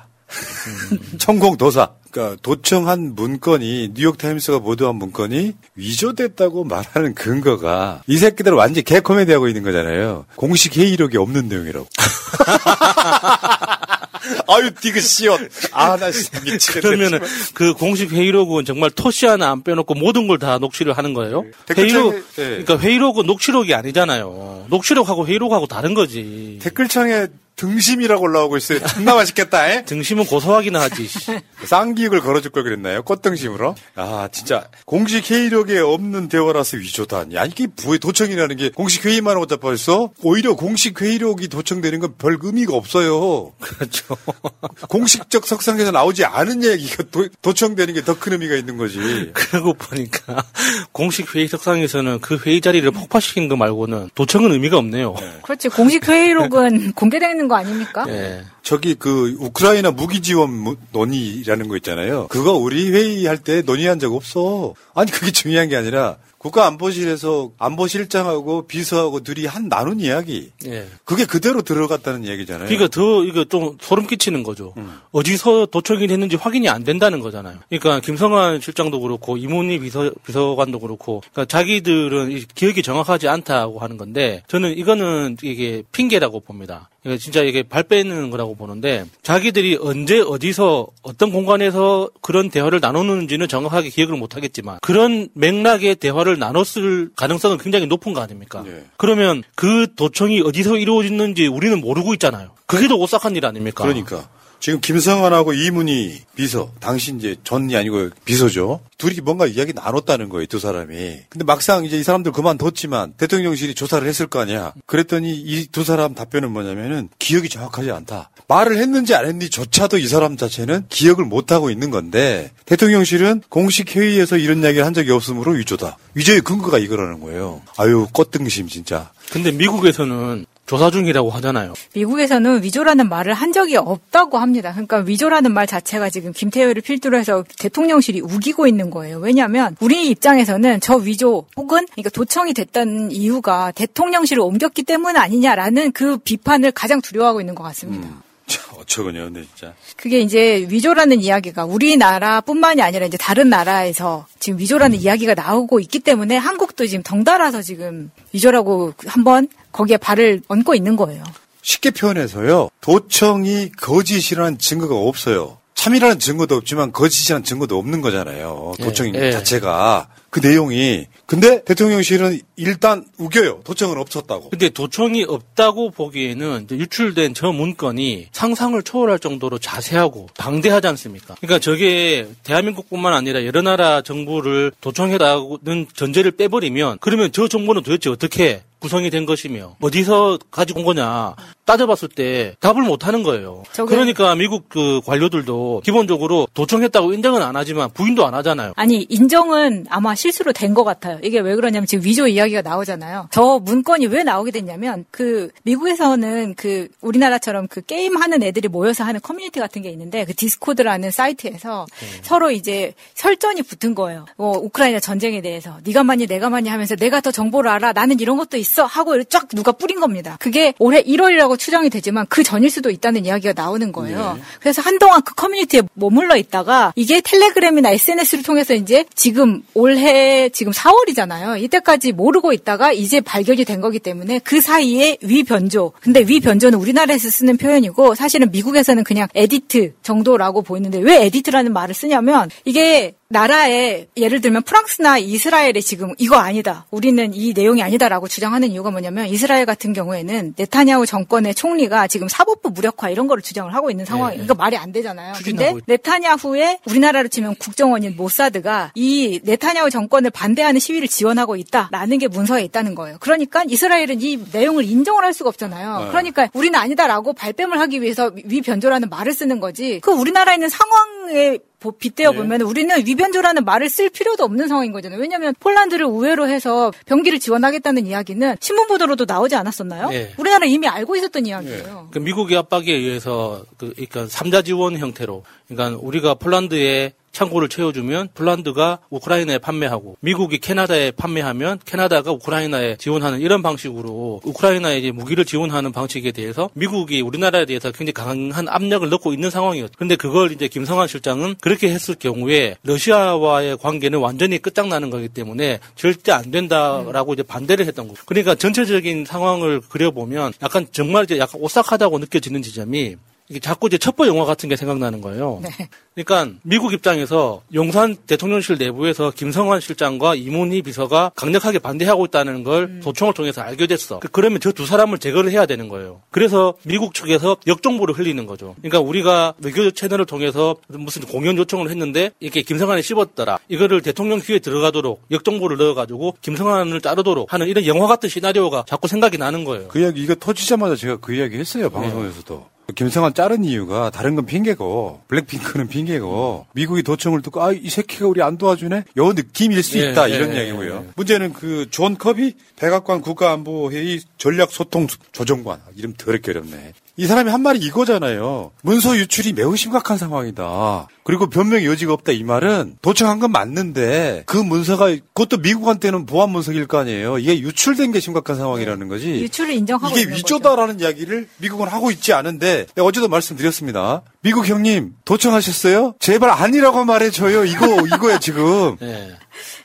Speaker 2: 천공 도사. 그러니까 도청 한 문건이 뉴욕타임스가 보도한 문건이 위조됐다고 말하는 근거가 이 새끼들 완전 개 코미디 하고 있는 거잖아요. 공식 회의록이 없는 내용이라고. 아유 디귿시옷. 아 나 진짜 미치겠네.
Speaker 19: 그러면은 그 공식 회의록은 정말 토시 하나 안 빼놓고 모든 걸 다 녹취를 하는 거예요?
Speaker 2: 댓글창에-
Speaker 19: 회의록,
Speaker 2: 예.
Speaker 19: 그러니까 회의록은 녹취록이 아니잖아요. 녹취록하고 회의록하고 다른 거지.
Speaker 2: 댓글창에 등심이라고 올라오고 있어요. 존나 맛있겠다. 에?
Speaker 19: 등심은 고소하긴 하지.
Speaker 2: 쌍기육을 걸어줄 걸 그랬나요? 꽃등심으로? 아, 진짜. 공식 회의록에 없는 대화라서 위조다. 야, 이게 부의 도청이라는 게 공식 회의만 하고 잡아있어? 오히려 공식 회의록이 도청되는 건 별 의미가 없어요.
Speaker 19: 그렇죠.
Speaker 2: 공식적 석상에서 나오지 않은 얘기가 도, 청되는 게 더 큰 의미가 있는 거지.
Speaker 19: 그러고 보니까 공식 회의 석상에서는 그 회의 자리를 폭파시킨 거 말고는 도청은 의미가 없네요.
Speaker 1: 그렇지. 공식 회의록은 공개되는 거 아닙니까?
Speaker 19: 예.
Speaker 2: 저기 그 우크라이나 무기 지원 무- 논의라는 거 있잖아요. 그거 우리 회의할 때 논의한 적 없어. 아니 그게 중요한 게 아니라 국가안보실에서 안보실장하고 비서하고 둘이 한 나눈 이야기.
Speaker 19: 예.
Speaker 2: 그게 그대로 들어갔다는 얘기잖아요.
Speaker 19: 그러니까 더 이거 좀 소름 끼치는 거죠. 어디서 도청이 됐는지 확인이 안 된다는 거잖아요. 그러니까 김성환 실장도 그렇고 이문희 비서 비서관도 그렇고 그러니까 자기들은 이 기억이 정확하지 않다고 하는 건데 저는 이거는 이게 핑계라고 봅니다. 이거 진짜 이게 발 빼는 거라고 보는데 자기들이 언제 어디서 어떤 공간에서 그런 대화를 나누는지는 정확하게 기억을 못 하겠지만 그런 맥락의 대화를 나눴을 가능성은 굉장히 높은 거 아닙니까? 그러면 그 도청이 어디서 이루어졌는지 우리는 모르고 있잖아요. 그게 더 오싹한 일 아닙니까?
Speaker 2: 그러니까 지금 김성환하고 이문희 비서, 당신 이제 전이 아니고 비서죠. 둘이 뭔가 이야기 나눴다는 거예요, 두 사람이. 근데 막상 이제 이 사람들 그만뒀지만 대통령실이 조사를 했을 거 아니야. 그랬더니 이 두 사람 답변은 뭐냐면은 기억이 정확하지 않다. 말을 했는지 안 했는지조차도 이 사람 자체는 기억을 못 하고 있는 건데 대통령실은 공식 회의에서 이런 이야기를 한 적이 없으므로 위조다. 위조의 근거가 이거라는 거예요. 아유 꽃등심 진짜.
Speaker 19: 근데 미국에서는 조사 중이라고 하잖아요.
Speaker 1: 미국에서는 위조라는 말을 한 적이 없다고 합니다. 그러니까 위조라는 말 자체가 지금 김태효를 필두로 해서 대통령실이 우기고 있는 거예요. 왜냐하면 우리 입장에서는 저 위조 혹은 그러니까 도청이 됐다는 이유가 대통령실을 옮겼기 때문 아니냐라는 그 비판을 가장 두려워하고 있는 것 같습니다.
Speaker 2: 어처구니 없네 진짜.
Speaker 1: 그게 이제 위조라는 이야기가 우리나라뿐만이 아니라 이제 다른 나라에서 지금 위조라는 이야기가 나오고 있기 때문에 한국도 지금 덩달아서 지금 위조라고 한번 거기에 발을 얹고 있는 거예요.
Speaker 2: 쉽게 표현해서요. 도청이 거짓이라는 증거가 없어요. 참이라는 증거도 없지만 거짓이라는 증거도 없는 거잖아요.
Speaker 19: 예,
Speaker 2: 도청
Speaker 19: 예.
Speaker 2: 자체가 그 내용이. 근데 대통령실은 일단 우겨요. 도청은 없었다고.
Speaker 19: 근데 도청이 없다고 보기에는 유출된 저 문건이 상상을 초월할 정도로 자세하고 방대하지 않습니까? 그러니까 저게 대한민국뿐만 아니라 여러 나라 정부를 도청했다는 전제를 빼버리면 그러면 저 정보는 도대체 어떻게 구성이 된 것이며 어디서 가지고 온 거냐 따져봤을 때 답을 못 하는 거예요.
Speaker 1: 저게-
Speaker 19: 그러니까 미국 그 관료들도 기본적으로 도청했다고 인정은 안 하지만 부인도 안 하잖아요.
Speaker 1: 아니 인정은 아마 실수로 된 것 같아요. 이게 왜 그러냐면 지금 위조 이야기가 나오잖아요. 저 문건이 왜 나오게 됐냐면 그 미국에서는 그 우리나라처럼 그 게임 하는 애들이 모여서 하는 커뮤니티 같은 게 있는데 그 디스코드라는 사이트에서 서로 이제 설전이 붙은 거예요. 뭐 우크라이나 전쟁에 대해서 네가 맞니 내가 맞니 하면서 내가 더 정보를 알아 나는 이런 것도 있어 하고 이렇게 쫙 누가 뿌린 겁니다. 그게 올해 1월이라고 추정이 되지만 그 전일 수도 있다는 이야기가 나오는 거예요. 그래서 한동안 그 커뮤니티에 머물러 있다가 이게 텔레그램이나 SNS를 통해서 이제 지금 올해 지금 4월이잖아요. 이때까지 모르고 있다가 이제 발견이 된 거기 때문에 그 사이에 위변조. 근데 위변조는 우리나라에서 쓰는 표현이고 사실은 미국에서는 그냥 edit 정도라고 보이는데 왜 edit이라는 말을 쓰냐면 이게 나라에 예를 들면 프랑스나 이스라엘이 지금 이거 아니다. 우리는 이 내용이 아니다라고 주장하는 이유가 뭐냐면 이스라엘 같은 경우에는 네타냐후 정권의 총리가 지금 사법부 무력화 이런 거를 주장을 하고 있는 상황이에요. 이거 말이 안 되잖아요. 근데 네타냐후의 우리나라로 치면 국정원인 모사드가 이 네타냐후 정권을 반대하는 시위를 지원하고 있다라는 게 문서에 있다는 거예요. 그러니까 이스라엘은 이 내용을 인정을 할 수가 없잖아요.
Speaker 23: 네.
Speaker 1: 그러니까 우리는 아니다라고 발뺌을 하기 위해서 위변조라는 말을 쓰는 거지. 그 우리나라에 있는 상황에 보- 빗대어 보면 우리는 위변조라는 말을 쓸 필요도 없는 상황인 거잖아요. 왜냐하면 폴란드를 우회로 해서 병기를 지원하겠다는 이야기는 신문 보도로도 나오지 않았었나요?
Speaker 19: 네.
Speaker 1: 우리나라 이미 알고 있었던 이야기예요.
Speaker 19: 그 미국의 압박에 의해서 그 그러니까 삼자 지원 형태로 그러니까 우리가 폴란드에 창고를 채워주면 폴란드가 우크라이나에 판매하고 미국이 캐나다에 판매하면 캐나다가 우크라이나에 지원하는 이런 방식으로 우크라이나에 이제 무기를 지원하는 방식에 대해서 미국이 우리나라에 대해서 굉장히 강한 압력을 넣고 있는 상황이었죠. 근데 그걸 이제 김성환 실장은 그 렇게 했을 경우에 러시아와의 관계는 완전히 끝장나는 거기 때문에 절대 안 된다라고 이제 반대를 했던 거죠. 그러니까 전체적인 상황을 그려보면 약간 정말 이제 약간 오싹하다고 느껴지는 지점이 자꾸 이제 첩보 영화 같은 게 생각나는 거예요. 그러니까 미국 입장에서 용산 대통령실 내부에서 김성환 실장과 이문희 비서가 강력하게 반대하고 있다는 걸 도청을 통해서 알게 됐어. 그- 그러면 저 두 사람을 제거를 해야 되는 거예요. 그래서 미국 측에서 역정보를 흘리는 거죠. 그러니까 우리가 외교 채널을 통해서 무슨 공연 요청을 했는데 이렇게 김성환이 씹었더라. 이거를 대통령 귀에 들어가도록 역정보를 넣어가지고 김성환을 자르도록 하는 이런 영화 같은 시나리오가 자꾸 생각이 나는 거예요.
Speaker 2: 그 이야기 이거 터지자마자 제가 그 이야기 했어요 방송에서도 김성한 자른 이유가 다른 건 핑계고 블랙핑크는 핑계고 미국이 도청을 듣고 아 이 새끼가 우리 안 도와주네? 요 느낌일 수
Speaker 19: 예,
Speaker 2: 있다
Speaker 19: 예,
Speaker 2: 이런
Speaker 19: 예,
Speaker 2: 이야기고요. 문제는 그 존 커비 백악관 국가안보회의 전략소통 조정관. 이름 더럽게 어렵네 이 사람이 한 말이 이거잖아요. 문서 유출이 매우 심각한 상황이다. 그리고 변명의 여지가 없다 이 말은 도청한 건 맞는데 그 문서가 그것도 미국한테는 보안 문서일 거 아니에요. 이게 유출된 게 심각한 상황이라는 거지.
Speaker 1: 유출을 인정하고
Speaker 2: 이게 위조다라는 이야기를 미국은 하고 있지 않은데 내가 어제도 말씀드렸습니다. 미국 형님 도청하셨어요? 제발 아니라고 말해줘요. 이거 이거야 지금.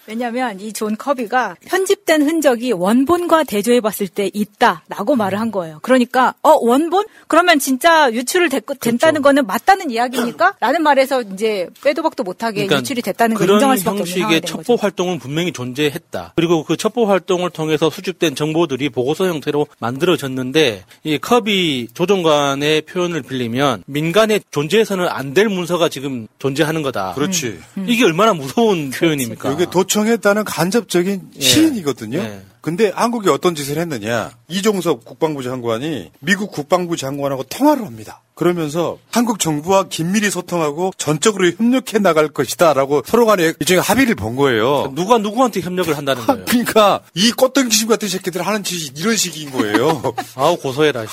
Speaker 1: 왜냐하면 이 존 커비가 편집된 흔적이 원본과 대조해봤을 때 있다라고 말을 한 거예요. 그러니까 어 원본? 그러면 진짜 유출을 됐, 된다는 거는 맞다는 이야기니까? 라는 말에서 이제 빼도 박도 못하게 유출이 됐다는 걸
Speaker 19: 그러니까
Speaker 1: 인정할 수밖에 없는
Speaker 19: 형식의
Speaker 1: 상황이 된
Speaker 19: 첩보
Speaker 1: 거죠.
Speaker 19: 활동은 분명히 존재했다. 그리고 그 첩보 활동을 통해서 수집된 정보들이 보고서 형태로 만들어졌는데 이 커비 조정관의 표현을 빌리면 민간에 존재해서는 안 될 문서가 지금 존재하는 거다.
Speaker 2: 그렇지.
Speaker 19: 이게 얼마나 무서운 표현입니까?
Speaker 2: 이게 도청했다는 간접적인
Speaker 19: 예.
Speaker 2: 시인이거든요.
Speaker 19: 예.
Speaker 2: 근데 한국이 어떤 짓을 했느냐. 이종섭 국방부 장관이 미국 국방부 장관하고 통화를 합니다. 그러면서 한국 정부와 긴밀히 소통하고 전적으로 협력해 나갈 것이다 라고 서로 간에 일종의 합의를 본 거예요.
Speaker 19: 누가 누구한테 협력을 한다는 거예요?
Speaker 2: 그러니까 이 꽃등기심 같은 새끼들 하는 짓이 이런 식인 거예요.
Speaker 19: 아우 고소해라.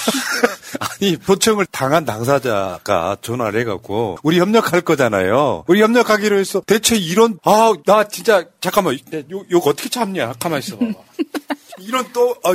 Speaker 2: 아니 도청을 당한 당사자가 전화를 해갖고 우리 협력할 거잖아요. 우리 협력하기로 했어. 대체 이런 아 나 진짜 잠깐만 요, 요거 어떻게 참냐? 가만 있어 봐봐. 이런 또 아,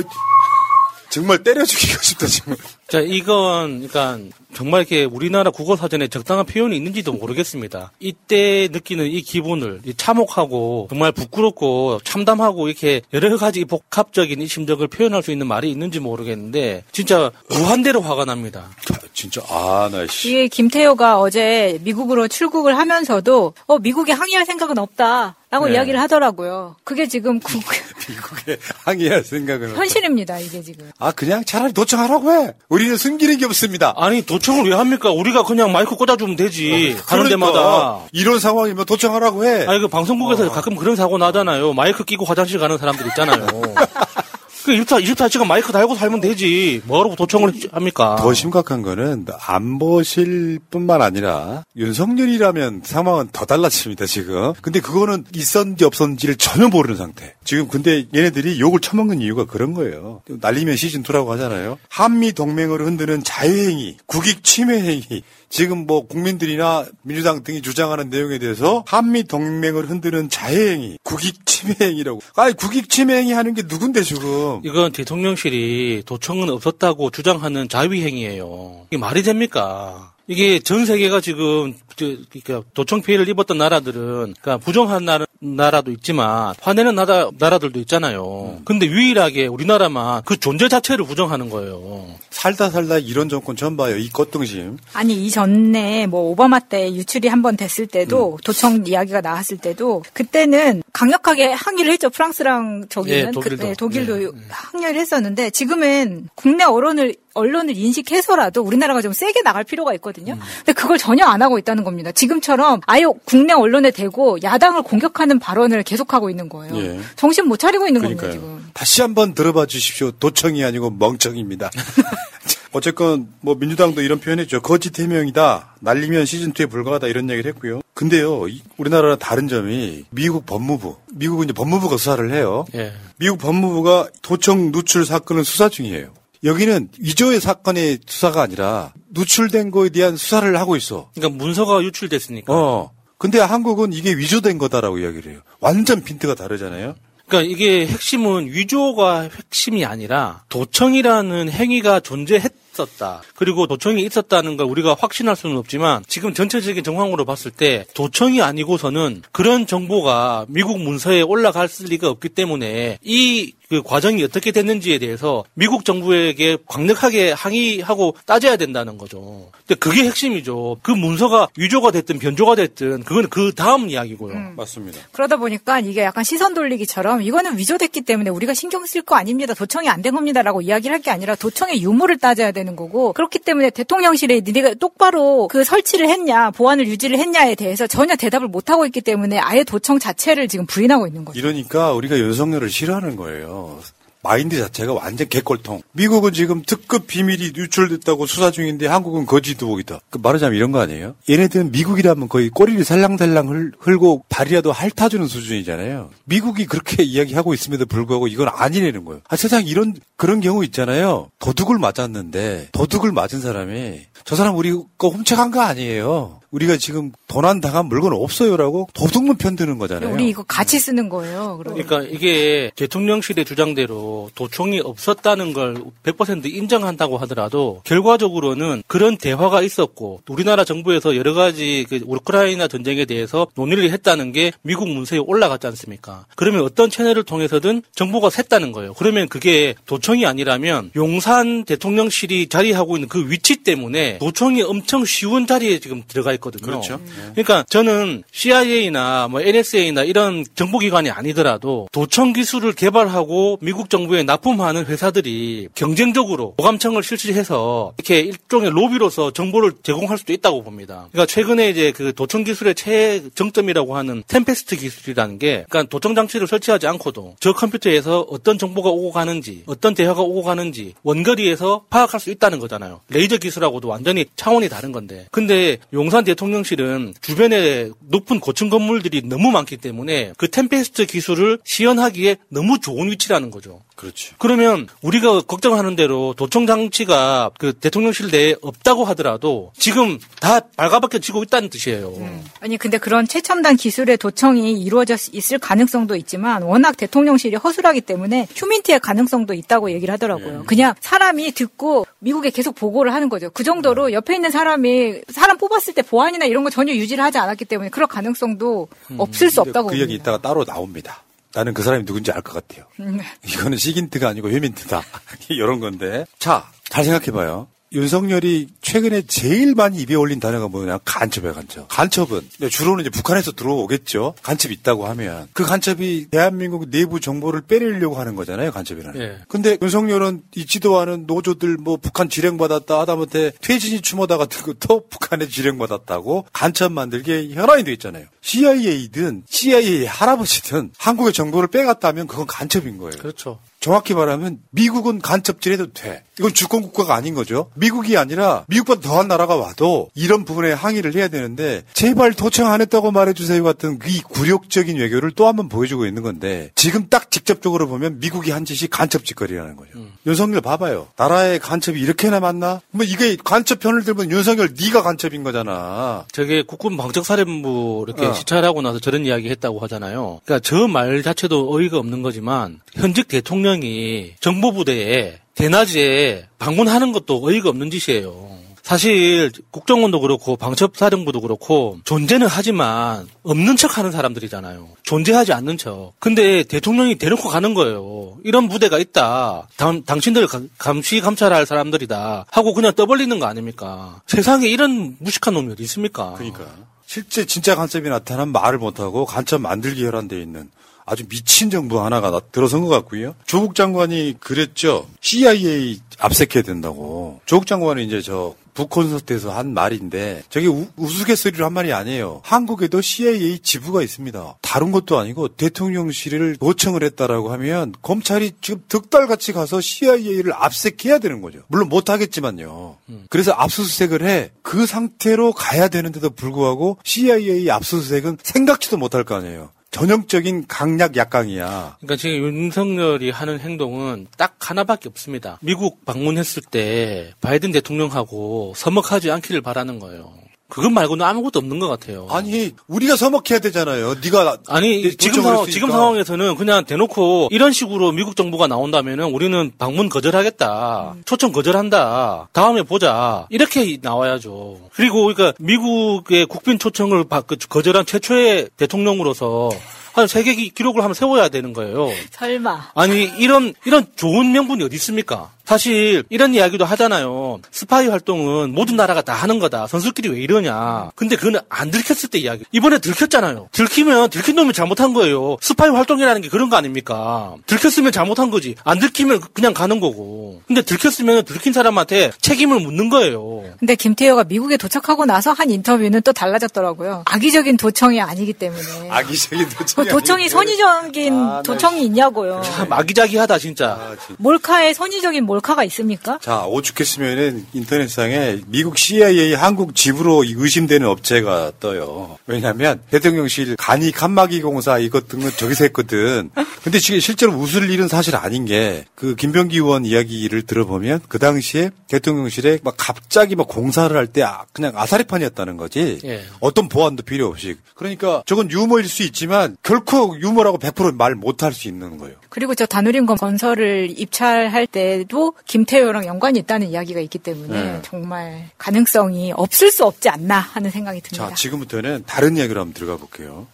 Speaker 2: 정말 때려 죽이고 싶다 지금.
Speaker 19: 자, 이건, 그러니까, 정말 이렇게 우리나라 국어 사전에 적당한 표현이 있는지도 모르겠습니다. 이때 느끼는 이 기분을 이 참혹하고 정말 부끄럽고 참담하고 이렇게 여러 가지 복합적인 이 심정을 표현할 수 있는 말이 있는지 모르겠는데 진짜 무한대로 화가 납니다.
Speaker 2: 진짜 아나 씨.
Speaker 1: 이게 김태효가 어제 미국으로 출국을 하면서도 어 미국에 항의할 생각은 없다 라고
Speaker 2: 네.
Speaker 1: 이야기를 하더라고요. 그게 지금 국,
Speaker 2: 미국에 항의할 생각은 없다.
Speaker 1: 현실입니다. 이게 지금.
Speaker 2: 아 그냥 차라리 도청하라고 해. 우리는 숨기는 게 없습니다.
Speaker 19: 아니 도청을 왜 합니까? 우리가 그냥 마이크 꽂아주면 되지. 가는
Speaker 2: 그러니까
Speaker 19: 데마다.
Speaker 2: 이런 상황이면 도청하라고 해.
Speaker 19: 아니 그 방송국에서 가끔 그런 사고 나잖아요. 마이크 끼고 화장실 가는 사람들 있잖아요. 그 24, 24시간 마이크 달고 살면 되지. 뭐하러 도청을 합니까?
Speaker 2: 더 심각한 거는 안보실 뿐만 아니라 윤석열이라면 상황은 더 달라집니다 지금. 근데 그거는 있었는지 없었는지를 전혀 모르는 상태. 지금 근데 얘네들이 욕을 처먹는 이유가 그런 거예요. 날리면 시즌 2라고 하잖아요. 한미 동맹을 흔드는 자유행위, 국익 침해행위. 지금 뭐 국민들이나 민주당 등이 주장하는 내용에 대해서 한미 동맹을 흔드는 자해행위, 국익 침해행위라고. 아니 국익 침해행위 하는 게 누군데 지금?
Speaker 19: 이건 대통령실이 도청은 없었다고 주장하는 자위행위예요. 이게 말이 됩니까? 이게 전 세계가 지금 저, 그러니까 도청 피해를 입었던 나라들은 그러니까 부정한 나라, 나라도 있지만 화내는 나라, 나라들도 있잖아요. 근데 유일하게 우리나라만 그 존재 자체를 부정하는 거예요.
Speaker 2: 살다 살다 이런 정권 처음 봐요. 이 꽃등심.
Speaker 1: 아니 이 전에 뭐 오바마 때 유출이 한 번 됐을 때도 도청 이야기가 나왔을 때도 그때는 강력하게 항의를 했죠 프랑스랑 저기는
Speaker 19: 예, 독일도.
Speaker 1: 그, 네, 독일도 항의를 했었는데 지금은 국내 언론을 언론을 인식해서라도 우리나라가 좀 세게 나갈 필요가 있거든요. 근데 그걸 전혀 안 하고 있다는 겁니다. 지금처럼 아예 국내 언론에 대고 야당을 공격하는 발언을 계속하고 있는 거예요.
Speaker 2: 예.
Speaker 1: 정신 못 차리고 있는 겁니다
Speaker 2: 그러니까요.
Speaker 1: 지금.
Speaker 2: 다시 한번 들어봐 주십시오. 도청이 아니고 멍청입니다. 어쨌건 뭐 민주당도 이런 표현했죠. 거짓 해명이다. 날리면 시즌 2에 불과하다 이런 얘기를 했고요. 근데요, 이- 우리나라랑 다른 점이 미국 법무부, 미국은 이제 법무부가 수사를 해요.
Speaker 19: 예.
Speaker 2: 미국 법무부가 도청 누출 사건을 수사 중이에요. 여기는 위조의 사건의 수사가 아니라 누출된 거에 대한 수사를 하고 있어.
Speaker 19: 그러니까 문서가 유출됐으니까.
Speaker 2: 어. 근데 한국은 이게 위조된 거다라고 이야기를 해요. 완전 빈트가 다르잖아요.
Speaker 19: 그러니까 이게 핵심은 위조가 핵심이 아니라 도청이라는 행위가 존재했었다. 그리고 도청이 있었다는 걸 우리가 확신할 수는 없지만 지금 전체적인 정황으로 봤을 때 도청이 아니고서는 그런 정보가 미국 문서에 올라갈 리가 없기 때문에 이 그 과정이 어떻게 됐는지에 대해서 미국 정부에게 강력하게 항의하고 따져야 된다는 거죠. 근데 그게 핵심이죠. 그 문서가 위조가 됐든 변조가 됐든 그건 그 다음 이야기고요.
Speaker 1: 음.
Speaker 2: 맞습니다.
Speaker 1: 그러다 보니까 이게 약간 시선 돌리기처럼 이거는 위조됐기 때문에 우리가 신경 쓸 거 아닙니다. 도청이 안 된 겁니다라고 이야기를 할 게 아니라 도청의 유무를 따져야 되는 거고 그렇기 때문에 대통령실에 니네가 똑바로 그 설치를 했냐 보안을 유지를 했냐에 대해서 전혀 대답을 못 하고 있기 때문에 아예 도청 자체를 지금 부인하고 있는 거죠.
Speaker 2: 이러니까 우리가 윤석열을 싫어하는 거예요. Oh, 마인드 자체가 완전 개꼴통. 미국은 지금 특급 비밀이 유출됐다고 수사 중인데 한국은 거짓두복이다. 그 말하자면 이런 거 아니에요? 얘네들은 미국이라면 거의 꼬리를 살랑살랑 흘, 흘고 발이라도 핥아주는 수준이잖아요. 미국이 그렇게 이야기하고 있음에도 불구하고 이건 아니라는 거예요. 아, 세상 이런 그런 경우 있잖아요. 도둑을 맞았는데 도둑을 맞은 사람이 저 사람 우리 거 훔쳐간 거 아니에요. 우리가 지금 도난 당한 물건 없어요라고 도둑만 편드는 거잖아요.
Speaker 1: 우리 이거 같이 쓰는 거예요. 그러면.
Speaker 19: 그러니까 이게 대통령실의 주장대로 도청이 없었다는 걸 100% 인정한다고 하더라도 결과적으로는 그런 대화가 있었고 우리나라 정부에서 여러 가지 그 우크라이나 전쟁에 대해서 논의를 했다는 게 미국 문서에 올라갔지 않습니까? 그러면 어떤 채널을 통해서든 정보가 샜다는 거예요. 그러면 그게 도청이 아니라면 용산 대통령실이 자리하고 있는 그 위치 때문에 도청이 엄청 쉬운 자리에 지금 들어가 있거든요.
Speaker 2: 그렇죠.
Speaker 19: 그러니까 저는 CIA나 뭐 NSA나 이런 정보기관이 아니더라도 도청 기술을 개발하고 미국 정부 에 납품하는 회사들이 경쟁적으로 보감청을 실시해서 이렇게 일종의 로비로서 정보를 제공할 수도 있다고 봅니다. 그러니까 최근에 이제 그 도청 기술의 최정점이라고 하는 TEMPEST 기술이라는 게 그러니까 도청 장치를 설치하지 않고도 저 컴퓨터에서 어떤 정보가 오고 가는지 어떤 대화가 오고 가는지 원거리에서 파악할 수 있다는 거잖아요. 레이저 기술하고도 완전히 차원이 다른 건데. 근데 용산 대통령실은 주변에 높은 고층 건물들이 너무 많기 때문에 그 TEMPEST 기술을 시연하기에 너무 좋은 위치라는 거죠.
Speaker 2: 그렇죠.
Speaker 19: 그러면 우리가 걱정하는 대로 도청 장치가 그 대통령실 내에 없다고 하더라도 지금 다 발가벗겨지고 있다는 뜻이에요.
Speaker 1: 아니 근데 그런 최첨단 기술의 도청이 이루어져 있을 가능성도 있지만 워낙 대통령실이 허술하기 때문에 휴민트의 가능성도 있다고 얘기를 하더라고요. 그냥 사람이 듣고 미국에 계속 보고를 하는 거죠. 그 정도로 옆에 있는 사람이 사람 뽑았을 때 보안이나 이런 거 전혀 유지를 하지 않았기 때문에 그럴 가능성도 없을 수 없다고
Speaker 2: 그. 얘기 이따가 따로 나옵니다. 나는 그 사람이 누군지 알 것 같아요.
Speaker 1: 음.
Speaker 2: 이거는 시긴트가 아니고 휴민트다. 이런 건데. 자, 잘 생각해봐요. 윤석열이 최근에 제일 많이 입에 올린 단어가 뭐냐? 간첩이야, 간첩. 간첩은 주로는 이제 북한에서 들어오겠죠. 간첩이 있다고 하면 그 간첩이 대한민국 내부 정보를 빼내려고 하는 거잖아요, 간첩이라는.
Speaker 19: 예.
Speaker 2: 근데 윤석열은 있지도 않은 노조들 뭐 북한 지령받았다 하다못해 퇴진이 추모다 같은 것도 북한에 지령받았다고 간첩 만들게 현안이 돼 있잖아요. CIA든 CIA 할아버지든 한국의 정보를 빼갔다면 그건 간첩인 거예요.
Speaker 19: 그렇죠.
Speaker 2: 정확히 말하면 미국은 간첩질해도 돼. 이건 주권 국가가 아닌 거죠. 미국이 아니라 미국보다 더한 나라가 와도 이런 부분에 항의를 해야 되는데 제발 도청 안 했다고 말해주세요 같은 이 굴욕적인 외교를 또 한 번 보여주고 있는 건데 지금 딱 직접적으로 보면 미국이 한 짓이 간첩 짓거리라는 거죠. 윤석열 봐봐요. 나라의 간첩이 이렇게나 많나? 뭐 이게 간첩 편을 들면 윤석열 네가 간첩인 거잖아.
Speaker 19: 저게 국군 방적사령부 이렇게
Speaker 2: 어.
Speaker 19: 시찰하고 나서 저런 이야기 했다고 하잖아요. 그러니까 저 말 자체도 어이가 없는 거지만 현직 대통령 이 정보부대에 대낮에 방문하는 것도 어이가 없는 짓이에요. 사실 국정원도 그렇고 방첩사령부도 그렇고 존재는 하지만 없는 척 하는 사람들이잖아요. 존재하지 않는 척. 근데 대통령이 대놓고 가는 거예요. 이런 부대가 있다. 당, 당신들 가- 감시 감찰할 사람들이다. 하고 그냥 떠벌리는 거 아닙니까? 세상에 이런 무식한 놈이 어디 있습니까?
Speaker 2: 그러니까. 실제 진짜 간첩이 나타나면 말을 못하고 간첩 만들기 혈안돼 있는 아주 미친 정부 하나가 나- 들어선 것 같고요. 조국 장관이 그랬죠. CIA 압색해야 된다고. 조국 장관은 이제 저 북콘서트에서 한 말인데 저게 우, 우스갯소리로 한 말이 아니에요. 한국에도 CIA 지부가 있습니다. 다른 것도 아니고 대통령실을 요청을 했다라고 하면 검찰이 지금 득달같이 가서 CIA를 압색해야 되는 거죠. 물론 못하겠지만요. 그래서 압수수색을 해. 그 상태로 가야 되는데도 불구하고 CIA 압수수색은 생각지도 못할 거 아니에요. 전형적인 강약 약강이야.
Speaker 19: 그러니까 지금 윤석열이 하는 행동은 딱 하나밖에 없습니다. 미국 방문했을 때 바이든 대통령하고 서먹하지 않기를 바라는 거예요. 그것 말고는 아무것도 없는 것 같아요.
Speaker 2: 아니 우리가 서먹해야 되잖아요. 네가
Speaker 19: 아니 지금
Speaker 2: 요청을
Speaker 19: 상황. 지금 상황에서는 그냥 대놓고 이런 식으로 미국 정부가 나온다면은 우리는 방문 거절하겠다, 초청 거절한다, 다음에 보자 이렇게 나와야죠. 그리고 그러니까 미국의 국빈 초청을 받- 그 거절한 최초의 대통령으로서 한 세계 기- 기록을 한번 세워야 되는 거예요.
Speaker 1: 설마.
Speaker 19: 아니 이런 이런 좋은 명분이 어디 있습니까? 사실 이런 이야기도 하잖아요. 스파이 활동은 모든 나라가 다 하는 거다. 선수끼리 왜 이러냐. 근데 그거는 안 들켰을 때 이야기. 이번에 들켰잖아요. 들키면 들킨 놈이 잘못한 거예요. 스파이 활동이라는 게 그런 거 아닙니까? 들켰으면 잘못한 거지. 안 들키면 그냥 가는 거고. 근데 들켰으면 들킨 사람한테 책임을 묻는 거예요.
Speaker 1: 근데 김태효가 미국에 도착하고 나서 한 인터뷰는 또 달라졌더라고요. 악의적인 도청이 아니기 때문에.
Speaker 2: 악의적인
Speaker 1: 그
Speaker 2: 도청이
Speaker 1: 도청이 선의적인 도청이 있냐고요.
Speaker 19: 참 아기자기하다 진짜.
Speaker 1: 몰카에 선의적인 몰카 가 있습니까?
Speaker 2: 자, 오죽했으면은 인터넷상에 미국 CIA 한국 지부로 의심되는 업체가 떠요. 왜냐면 대통령실 간이 칸막이 공사 이것 등은 저기서 했거든. 근데 지금 실제로 웃을 일은 사실 아닌 게 그 김병기 의원 이야기를 들어보면 그 당시에 대통령실에 막 갑자기 막 공사를 할 때 그냥 아사리판이었다는 거지.
Speaker 19: 예.
Speaker 2: 어떤 보안도 필요 없이. 그러니까 저건 유머일 수 있지만 결코 유머라고 100%말 못할 수 있는 거예요.
Speaker 1: 그리고 저 다누림건 건설을 입찰할 때도 김태효랑 연관이 있다는 이야기가 있기 때문에
Speaker 2: 네.
Speaker 1: 정말 가능성이 없을 수 없지 않나 하는 생각이 듭니다.
Speaker 2: 자, 지금부터는 다른 이야기로 한번 들어가 볼게요.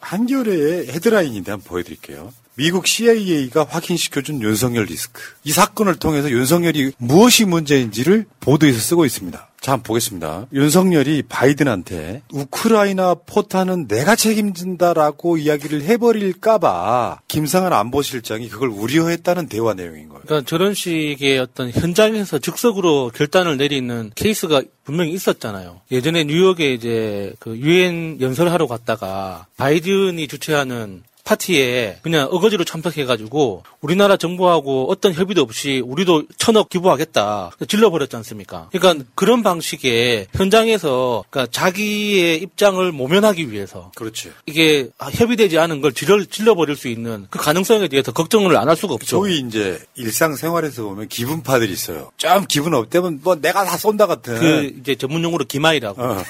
Speaker 2: 한겨레의 헤드라인인데 한번 보여드릴게요. 미국 CIA가 확인시켜준 윤석열 리스크. 이 사건을 통해서 윤석열이 무엇이 문제인지를 보도에서 쓰고 있습니다. 자, 보겠습니다. 윤석열이 바이든한테 우크라이나 포탄은 내가 책임진다라고 이야기를 해버릴까봐 김상한 안보실장이 그걸 우려했다는 대화 내용인 거예요.
Speaker 19: 그러니까 저런 식의 어떤 현장에서 즉석으로 결단을 내리는 케이스가 분명히 있었잖아요. 예전에 뉴욕에 이제 그 유엔 연설하러 갔다가 바이든이 주최하는 파티에 그냥 어거지로 참석해가지고 우리나라 정부하고 어떤 협의도 없이 우리도 천억 기부하겠다 질러버렸지 않습니까? 그러니까 그런 방식의 현장에서 그러니까 자기의 입장을 모면하기 위해서
Speaker 2: 그렇지.
Speaker 19: 이게 협의되지 않은 걸 질러, 질러버릴 수 있는 그 가능성에 대해서 걱정을 안 할 수가 없죠.
Speaker 2: 소위 이제 일상생활에서 보면 기분파들이 있어요. 좀 기분 없대면 뭐 내가 다 쏜다 같은.
Speaker 19: 그 이제 전문 용어로 기마이라고.
Speaker 2: 어.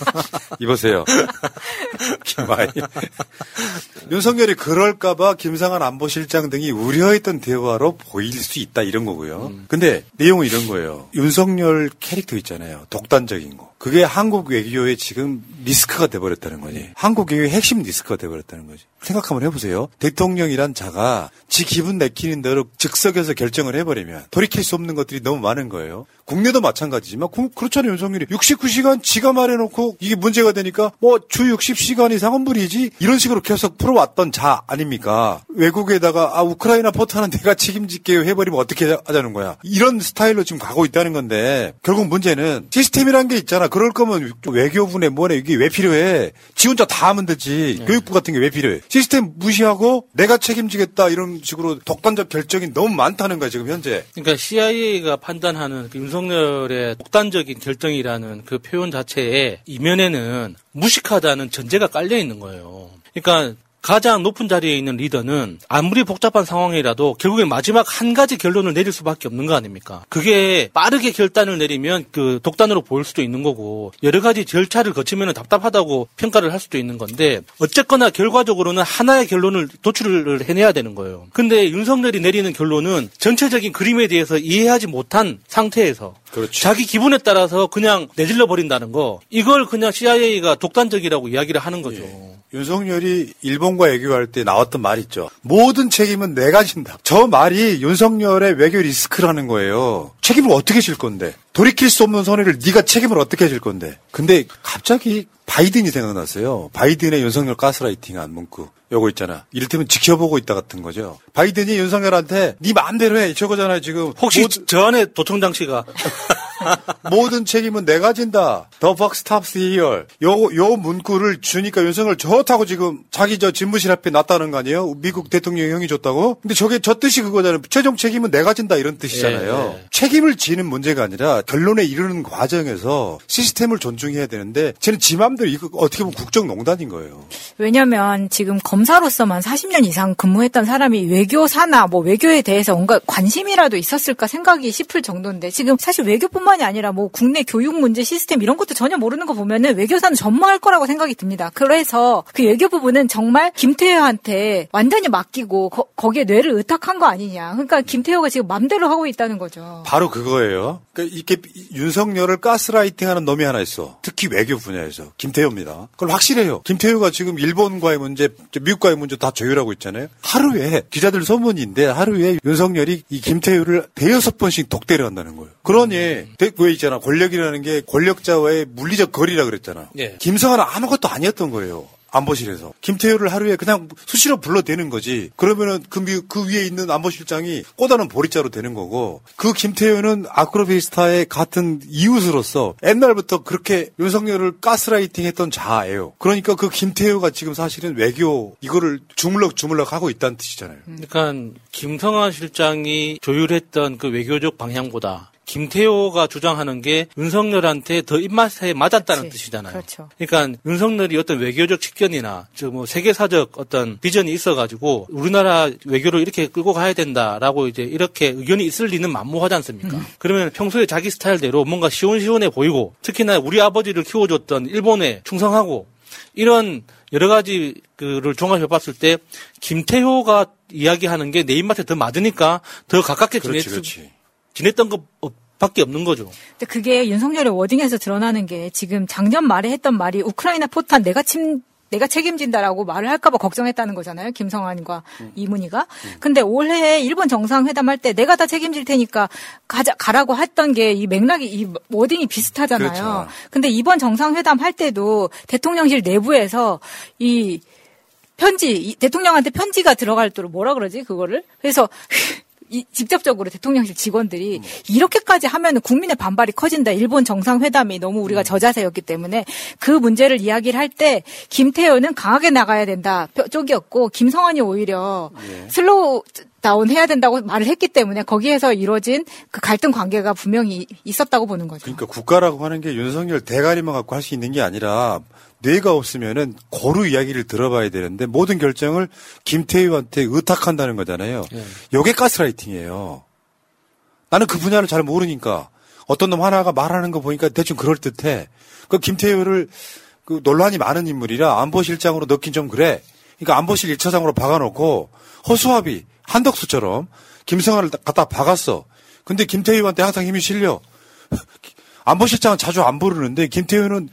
Speaker 2: 이보세요. 김아이. 윤석열이 그럴까봐 김상한 안보실장 등이 우려했던 대화로 보일 수 있다 이런 거고요. 근데 내용은 이런 거예요. 윤석열 캐릭터 있잖아요. 독단적인 거. 그게 한국 외교의 지금 리스크가 돼버렸다는 거지. 한국 외교의 핵심 리스크가 돼버렸다는 거지. 생각 한번 해보세요. 대통령이란 자가 지 기분 내키는 대로 즉석에서 결정을 해버리면 돌이킬 수 없는 것들이 너무 많은 거예요. 국내도 마찬가지지만 그- 그렇잖아요. 윤석열이 69시간 지가 말해놓고 이게 문제가 되니까 뭐 주 60시간 이상은 무리지 이런 식으로 계속 풀어왔던 자 아닙니까? 외국에다가 아 우크라이나 포탄은 내가 책임질게요 해버리면 어떻게 하자는 거야. 이런 스타일로 지금 가고 있다는 건데 결국 문제는 시스템이란 게 있잖아. 그럴 거면 외교부네 뭐네 이게 왜 필요해? 지 혼자 다 하면 되지. 교육부 같은 게 왜 필요해? 시스템 무시하고 내가 책임지겠다 이런 식으로 독단적 결정이 너무 많다는 거야 지금 현재.
Speaker 19: 그러니까 CIA가 판단하는 그 윤석열의 독단적인 결정이라는 그 표현 자체에 이면에는 무식하다는 전제가 깔려 있는 거예요. 그러니까 가장 높은 자리에 있는 리더는 아무리 복잡한 상황이라도 결국엔 마지막 한 가지 결론을 내릴 수밖에 없는 거 아닙니까? 그게 빠르게 결단을 내리면 그 독단으로 보일 수도 있는 거고 여러 가지 절차를 거치면 답답하다고 평가를 할 수도 있는 건데 어쨌거나 결과적으로는 하나의 결론을 도출을 해내야 되는 거예요. 근데 윤석열이 내리는 결론은 전체적인 그림에 대해서 이해하지 못한 상태에서 자기 기분에 따라서 그냥 내질러 버린다는 거 이걸 그냥 CIA가 독단적이라고 이야기를 하는 거죠.
Speaker 2: 윤석열이 일본과 외교할 때 나왔던 말 있죠. 모든 책임은 내가 진다. 저 말이 윤석열의 외교 리스크라는 거예요. 책임을 어떻게 질 건데? 돌이킬 수 없는 손해를 네가 책임을 어떻게 질 건데? 근데 갑자기 바이든이 생각났어요. 바이든의 윤석열 가스라이팅한 문구. 요거 있잖아. 이를테면 지켜보고 있다 같은 거죠. 바이든이 윤석열한테 네 마음대로 해. 저거잖아요, 지금.
Speaker 19: 혹시 저 안에 도청장 씨가
Speaker 2: 모든 책임은 내가 진다. The buck stops here. 요, 요 문구를 주니까 윤석열 좋다고 지금 자기 저 집무실 앞에 놨다는 거 아니에요? 미국 대통령이 형이 줬다고? 근데 저게 저 뜻이 그거잖아요. 최종 책임은 내가 진다 이런 뜻이잖아요.
Speaker 19: 예,
Speaker 2: 책임을 지는 문제가 아니라 결론에 이르는 과정에서 시스템을 존중해야 되는데 쟤는 지 마음대로 이거 어떻게 보면 국정농단인 거예요.
Speaker 1: 왜냐면 지금 검사로서만 40년 이상 근무했던 사람이 외교사나 뭐 외교에 대해서 뭔가 관심이라도 있었을까 생각이 싶을 정도인데 지금 사실 외교뿐만 뿐만이 아니라 뭐 국내 교육 문제 시스템 이런 것도 전혀 모르는 거 보면은 외교사는 전무할 거라고 생각이 듭니다. 그래서 그 외교 부분은 정말 김태효한테 완전히 맡기고 거, 기에 뇌를 의탁한 거 아니냐. 그러니까 김태효가 지금 맘대로 하고 있다는 거죠.
Speaker 2: 바로 그거예요. 그러니까 이게 윤석열을 가스라이팅하는 놈이 하나 있어. 특히 외교 분야에서 김태효입니다. 그걸 확실해요. 김태효가 지금 일본과의 문제, 미국과의 문제 다 조율하고 있잖아요. 하루에 기자들 소문인데 하루에 윤석열이 이 김태효를 대여섯 번씩 독대를 한다는 거예요. 그러니 왜 있잖아 권력이라는 게 권력자와의 물리적 거리라 그랬잖아. 예. 김성환은 아무것도 아니었던 거예요. 안보실에서 김태효를 하루에 그냥 수시로 불러대는 거지. 그러면은 그, 그 위에 있는 안보실장이 꼬다는 보리자로 되는 거고 그 김태효는 아크로비스타의 같은 이웃으로서 옛날부터 그렇게 윤석열을 가스라이팅했던 자예요. 그러니까 그 김태효가 지금 사실은 외교 이거를 주물럭 주물럭 하고 있다는 뜻이잖아요.
Speaker 19: 그러니까 김성환 실장이 조율했던 그 외교적 방향보다 김태호가 주장하는 게 윤석열한테 더 입맛에 맞았다는 그렇지. 뜻이잖아요. 그렇죠. 그러니까 윤석열이 어떤 외교적 직견이나 뭐 세계사적 어떤 비전이 있어가지고 우리나라 외교를 이렇게 끌고 가야 된다라고 이제 이렇게 의견이 있을 리는 만무하지 않습니까? 음. 그러면 평소에 자기 스타일대로 뭔가 시원시원해 보이고 특히나 우리 아버지를 키워줬던 일본에 충성하고 이런 여러 가지 그를 종합해 봤을 때 김태효가 이야기하는 게 내 입맛에 더 맞으니까 더 가깝게 지냈, 지냈던 것 밖에 없는 거죠.
Speaker 1: 근데 그게 윤석열의 워딩에서 드러나는 게 지금 작년 말에 했던 말이 우크라이나 포탄 내가 침 내가 책임진다라고 말을 할까봐 걱정했다는 거잖아요. 김성환과 음. 이문희가. 음. 근데 올해 일본 정상회담 할 때 내가 다 책임질 테니까 가자, 가라고 했던 게 이 맥락이, 이 워딩이 비슷하잖아요. 그렇죠. 근데 이번 정상회담 할 때도 대통령실 내부에서 이 편지, 대통령한테 편지가 들어갈 때로 뭐라 그러지, 그거를? 그래서 이, 직접적으로 대통령실 직원들이 음. 이렇게까지 하면 국민의 반발이 커진다. 일본 정상회담이 너무 우리가 음. 저자세였기 때문에 그 문제를 이야기를 할 때 김태효는 강하게 나가야 된다 쪽이었고 김성한이 오히려 예. slow down 해야 된다고 말을 했기 때문에 거기에서 이루어진 그 갈등 관계가 분명히 있었다고 보는 거죠.
Speaker 2: 그러니까 국가라고 하는 게 윤석열 대가리만 갖고 할 수 있는 게 아니라 뇌가 없으면은 고루 이야기를 들어봐야 되는데 모든 결정을 김태희한테 의탁한다는 거잖아요. 네. 요게 가스라이팅이에요. 나는 그 분야를 잘 모르니까 어떤 놈 하나가 말하는 거 보니까 대충 그럴 듯해. 그 김태효를 그 논란이 많은 인물이라 안보실장으로 넣긴 좀 그래. 그러니까 안보실 1차장으로 박아놓고 허수아비 한덕수처럼 김성환을 갖다 박았어. 근데 김태희한테 항상 힘이 실려. 안보실장은 자주 안 부르는데 김태효는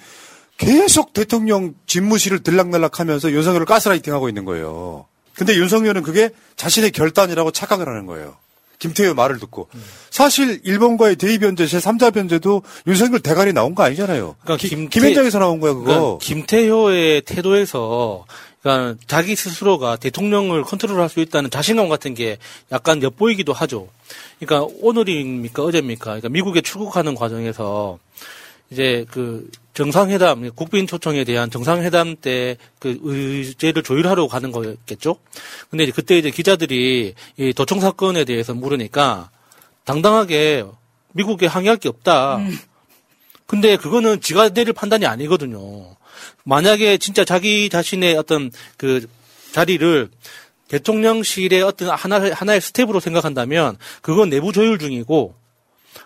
Speaker 2: 계속 대통령 집무실을 들락날락 하면서 윤석열을 가스라이팅 하고 있는 거예요. 근데 윤석열은 그게 자신의 결단이라고 착각을 하는 거예요. 김태효 말을 듣고. 사실 일본과의 대의 변제, 제3자 변제도 윤석열 대가리 나온 거 아니잖아요. 그러니까 김, 김현장에서 나온 거야, 그거. 그러니까
Speaker 19: 김태효의 태도에서 그러니까 자기 스스로가 대통령을 컨트롤할 수 있다는 자신감 같은 게 약간 엿보이기도 하죠. 그러니까 오늘입니까 어제입니까? 그러니까 미국에 출국하는 과정에서 이제 그 정상회담, 국빈 초청에 대한 정상회담 때 그 의제를 조율하러 가는 거겠죠? 근데 이제 그때 이제 기자들이 이 도청 사건에 대해서 물으니까 당당하게 미국에 항의할 게 없다. 음. 근데 그거는 지가 내릴 판단이 아니거든요. 만약에 진짜 자기 자신의 어떤 그 자리를 대통령실의 어떤 하나, 하나의 스태프로 생각한다면 그건 내부 조율 중이고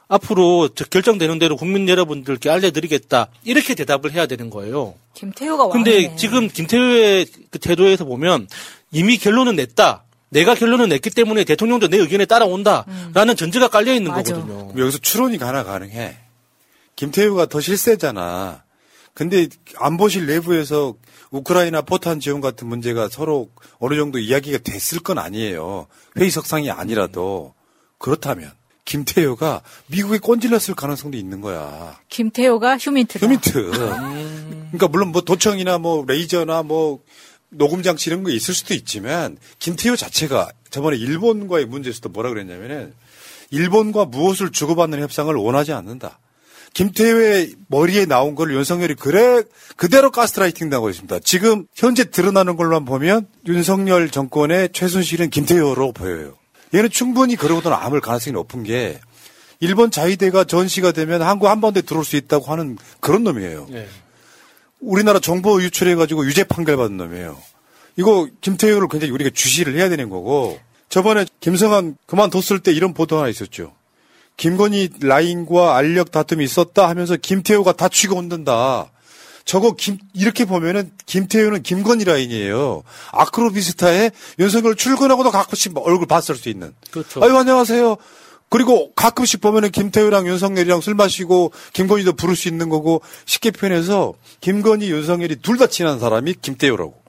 Speaker 19: 앞으로 결정되는 대로 국민 여러분들께 알려드리겠다 이렇게 대답을 해야 되는 거예요.
Speaker 1: 김태효가
Speaker 19: 근데. 지금 김태효의 그 태도에서 보면 이미 결론은 냈다. 내가 결론을 냈기 때문에 대통령도 내 의견에 따라온다라는 음. 전제가 깔려 있는 맞아. 거거든요.
Speaker 2: 여기서 추론이 가나 가능해. 김태효가 더 실세잖아. 근데 안보실 내부에서 우크라이나 포탄 지원 같은 문제가 서로 어느 정도 이야기가 됐을 건 아니에요. 회의 석상이 아니라도 그렇다면 김태효가 미국에 꼰질렀을 가능성도 있는 거야.
Speaker 1: 김태효가 휴민트다.
Speaker 2: 휴민트. 음. 그러니까 물론 뭐 도청이나 뭐 레이저나 뭐 녹음 장치 이런 거 있을 수도 있지만 김태효 자체가 저번에 일본과의 문제에서도 뭐라 그랬냐면은 일본과 무엇을 주고받는 협상을 원하지 않는다. 김태효의 머리에 나온 걸 윤석열이 그래 그대로 가스라이팅 당하고 있습니다. 지금 현재 드러나는 걸로만 보면 윤석열 정권의 최순실은 김태효로 보여요. 얘는 충분히 그러고도 남을 가능성이 높은 게 일본 자위대가 전시가 되면 한국 한반도에 들어올 수 있다고 하는 그런 놈이에요. 네. 우리나라 정보 유출해가지고 유죄 판결 받은 놈이에요. 이거 김태효를 굉장히 우리가 주시를 해야 되는 거고 저번에 김성한 그만뒀을 때 이런 보도 하나 있었죠. 김건희 라인과 알력 다툼이 있었다 하면서 김태호가 다 치고 온든다. 저거 김 이렇게 보면은 김태호는 김건희 라인이에요. 아크로비스타에 윤석열 출근하고도 가끔씩 얼굴 봤을 수 있는.
Speaker 19: 그렇죠.
Speaker 2: 아유 안녕하세요. 그리고 가끔씩 보면은 김태우랑 윤석열이랑 술 마시고 김건희도 부를 수 있는 거고 쉽게 표현해서 김건희 윤석열이 둘 다 친한 사람이 김태우라고.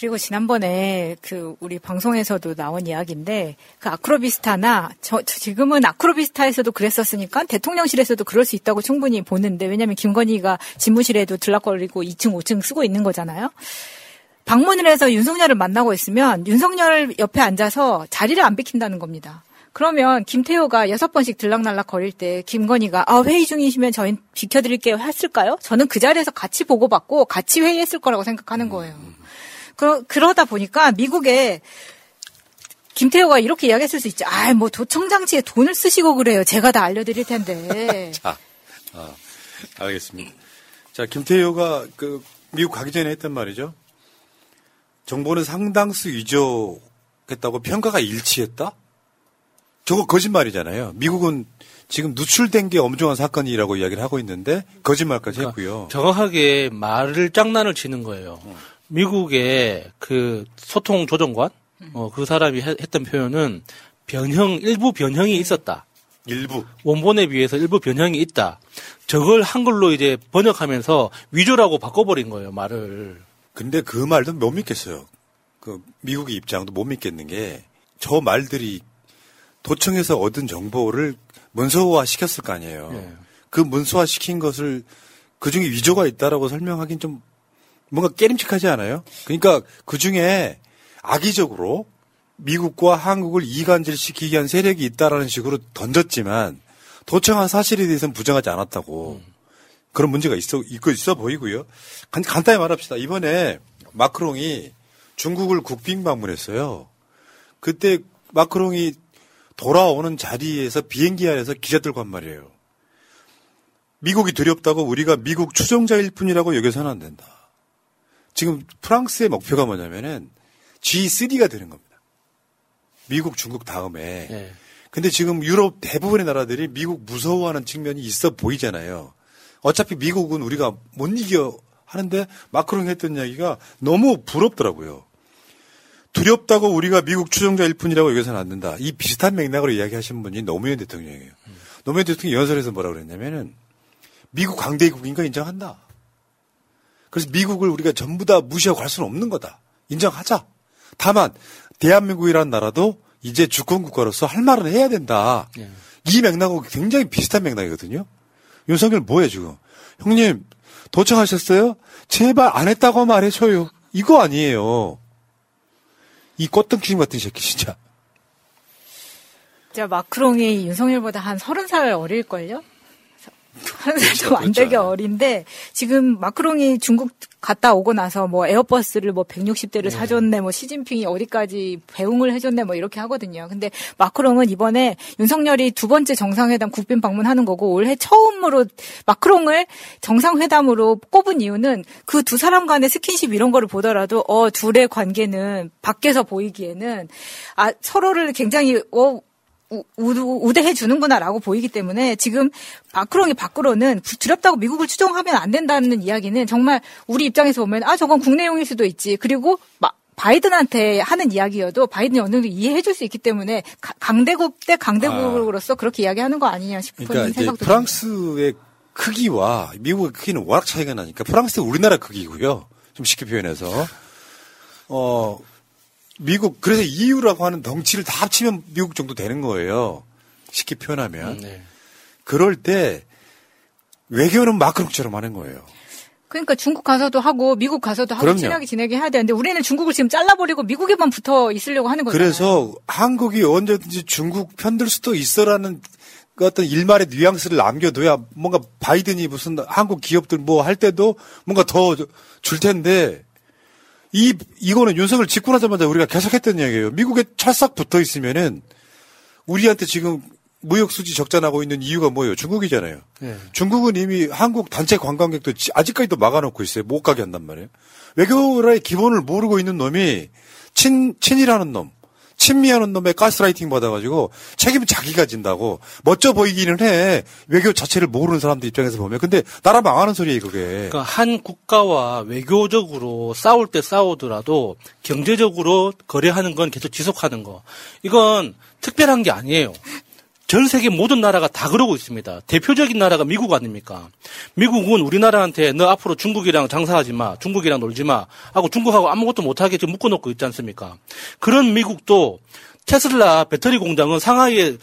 Speaker 1: 그리고 지난번에 그 우리 방송에서도 나온 이야기인데 그 아크로비스타나 저 지금은 아크로비스타에서도 그랬었으니까 대통령실에서도 그럴 수 있다고 충분히 보는데 왜냐하면 김건희가 집무실에도 들락거리고 2층 5층 쓰고 있는 거잖아요. 방문을 해서 윤석열을 만나고 있으면 윤석열 옆에 앉아서 자리를 안 비킨다는 겁니다. 그러면 김태호가 여섯 번씩 들락날락 거릴 때 김건희가 아 회의 중이시면 저희 비켜드릴게요 했을까요? 저는 그 자리에서 같이 보고받고 같이 회의했을 거라고 생각하는 거예요. 그러, 그러다 보니까 미국에 김태호가 이렇게 이야기했을 수 있죠. 아, 뭐 도청장치에 돈을 쓰시고 그래요. 제가 다 알려드릴 텐데.
Speaker 2: 자, 아, 알겠습니다. 자, 김태효가 그 미국 가기 전에 했던 말이죠. 정보는 상당수 위조했다고 평가가 일치했다? 저거 거짓말이잖아요. 미국은 지금 누출된 게 엄중한 사건이라고 이야기를 하고 있는데 거짓말까지 했고요.
Speaker 19: 정확하게 말을 장난을 치는 거예요. 미국의 그 소통 조정관, 어, 그 사람이 해- 했던 표현은 변형, 일부 변형이 있었다.
Speaker 2: 일부.
Speaker 19: 원본에 비해서 일부 변형이 있다. 저걸 한글로 이제 번역하면서 위조라고 바꿔버린 거예요, 말을.
Speaker 2: 근데 그 말도 못 믿겠어요. 그 미국의 입장도 못 믿겠는 게 저 말들이 도청에서 얻은 정보를 문서화 시켰을 거 아니에요.
Speaker 19: 예.
Speaker 2: 그 문서화 시킨 것을 그 중에 위조가 있다라고 설명하긴 좀 뭔가 깨림칙하지 않아요? 그러니까 그 중에 악의적으로 미국과 한국을 이간질 시키기 위한 세력이 있다라는 식으로 던졌지만 도청한 사실에 대해서는 부정하지 않았다고 그런 문제가 있어 있고 있어 보이고요. 간, 간단히 말합시다. 이번에 마크롱이 중국을 국빈 방문했어요. 그때 마크롱이 돌아오는 자리에서 비행기 안에서 기자들과 한 말이에요. 미국이 두렵다고 우리가 미국 추종자일 뿐이라고 여겨서는 안 된다. 지금 프랑스의 목표가 뭐냐면은 G3가 되는 겁니다. 미국, 중국 다음에.
Speaker 19: 예.
Speaker 2: 근데 지금 유럽 대부분의 나라들이 미국 무서워하는 측면이 있어 보이잖아요. 어차피 미국은 우리가 못 이겨 하는데 마크롱이 했던 이야기가 너무 부럽더라고요. 두렵다고 우리가 미국 추종자 일 뿐이라고 여기서는 안 된다. 이 비슷한 맥락으로 이야기하신 분이 노무현 대통령이에요. 노무현 대통령이 연설에서 뭐라고 그랬냐면은 미국 강대국인가 인정한다. 그래서 미국을 우리가 전부 다 무시하고 갈 수는 없는 거다. 인정하자. 다만 대한민국이라는 나라도 이제 주권 국가로서 할 말은 해야 된다. 이 맥락하고 굉장히 비슷한 맥락이거든요. 윤석열 뭐해 지금? 형님 도착하셨어요? 제발 안 했다고 말해줘요. 이거 아니에요. 이 꽃등심 같은 새끼 진짜.
Speaker 1: 진짜 마크롱이 윤석열보다 한 서른 살 어릴걸요? 한살좀안 되게 어린데. 지금 마크롱이 중국 갔다 오고 나서 뭐 에어버스를 뭐 160대를 사줬네 뭐 시진핑이 어디까지 배웅을 해줬네 뭐 이렇게 하거든요. 근데 마크롱은 이번에 윤석열이 두 번째 정상회담 국빈 방문하는 거고 올해 처음으로 마크롱을 정상회담으로 꼽은 이유는 그 두 사람 간의 스킨십 이런 거를 보더라도 어 둘의 관계는 밖에서 보이기에는 아 서로를 굉장히 어 우- 우- 우대해 주는구나라고 보이기 때문에 지금 마크롱이 밖으로는 부- 두렵다고 미국을 추종하면 안 된다는 이야기는 정말 우리 입장에서 보면 아 저건 국내용일 수도 있지. 그리고 마- 바이든한테 하는 이야기여도 바이든이 어느 정도 이해해 줄 수 있기 때문에 가- 강대국 대 강대국으로서 그렇게 이야기하는 거 아니냐 싶은
Speaker 2: 그러니까
Speaker 1: 생각도
Speaker 2: 프랑스의 크기와 미국의 크기는 워낙 차이가 나니까 프랑스는 우리나라 크기고요. 좀 쉽게 표현해서. 어 미국 그래서 EU라고 하는 덩치를 다 합치면 미국 정도 되는 거예요. 쉽게 표현하면
Speaker 19: 네.
Speaker 2: 그럴 때 외교는 마크롱처럼 하는 거예요.
Speaker 1: 그러니까 중국 가서도 하고 미국 가서도 하고
Speaker 2: 그럼요.
Speaker 1: 친하게 지내게 해야 되는데 우리는 중국을 지금 잘라버리고 미국에만 붙어 있으려고 하는 거잖아요.
Speaker 2: 그래서 한국이 언제든지 중국 편들 수도 있어라는 그 어떤 일말의 뉘앙스를 남겨둬야 뭔가 바이든이 무슨 한국 기업들 뭐 할 때도 뭔가 더 줄 텐데 이 이거는 윤석열 집권하자마자 우리가 계속했던 이야기예요. 미국에 찰싹 붙어 있으면은 우리한테 지금 무역 수지 적자 나고 있는 이유가 뭐예요? 중국이잖아요.
Speaker 19: 예.
Speaker 2: 중국은 이미 한국 단체 관광객도 지- 아직까지도 막아놓고 있어요. 못 가게 한단 말이에요. 외교라의 기본을 모르고 있는 놈이 친, 친이라는 놈, 친미하는 놈의 가스라이팅 받아가지고 책임 자기가 진다고. 멋져 보이기는 해. 외교 자체를 모르는 사람들 입장에서 보면. 근데 나라 망하는 소리예요 그게.
Speaker 19: 그러니까 한 국가와 외교적으로 싸울 때 싸우더라도 경제적으로 거래하는 건 계속 지속하는 거. 이건 특별한 게 아니에요. 전 세계 모든 나라가 다 그러고 있습니다. 대표적인 나라가 미국 아닙니까? 미국은 우리나라한테 너 앞으로 중국이랑 장사하지 마, 중국이랑 놀지 마 하고 중국하고 아무것도 못하게 지금 묶어놓고 있지 않습니까? 그런 미국도 테슬라 배터리 공장은 상하이에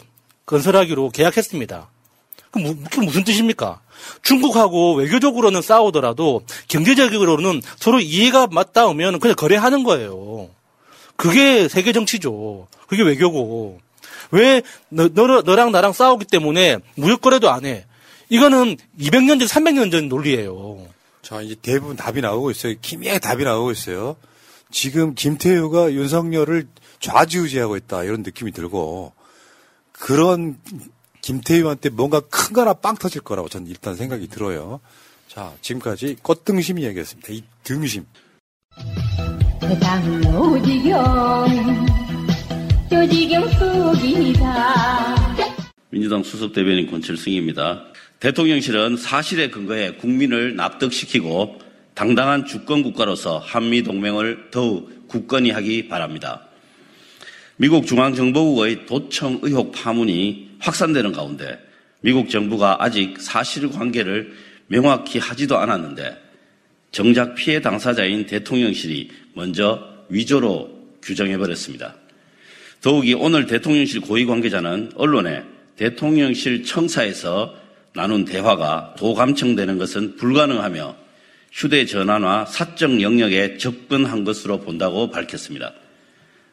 Speaker 19: 건설하기로 계약했습니다. 그게 무슨 뜻입니까? 중국하고 외교적으로는 싸우더라도 경제적으로는 서로 이해가 맞닿으면 그냥 거래하는 거예요. 그게 세계 정치죠. 그게 외교고. 왜 너, 너, 너랑 나랑 싸우기 때문에 무역 거래도 안 해? 이거는 200년 전, 300년 전 논리예요.
Speaker 2: 자, 이제 대부분 답이 나오고 있어요. 기미하게 답이 나오고 있어요. 지금 김태효가 윤석열을 좌지우지하고 있다 이런 느낌이 들고 그런 김태효한테 뭔가 큰 거나 빵 터질 거라고 저는 일단 생각이 들어요. 자, 지금까지 꽃등심 이야기였습니다. 이 등심.
Speaker 23: 세상은 오지경 조지경 속이다
Speaker 24: 민주당 수석 대변인 권철승입니다. 대통령실은 사실에 근거해 국민을 납득시키고 당당한 주권 국가로서 한미 동맹을 더욱 굳건히 하기 바랍니다. 미국 중앙정보국의 도청 의혹 파문이 확산되는 가운데 미국 정부가 아직 사실관계를 명확히 하지도 않았는데 정작 피해 당사자인 대통령실이 먼저 위조로 규정해버렸습니다. 더욱이 오늘 대통령실 고위 관계자는 언론에 대통령실 청사에서 나눈 대화가 도감청되는 것은 불가능하며 휴대전화나 사적 영역에 접근한 것으로 본다고 밝혔습니다.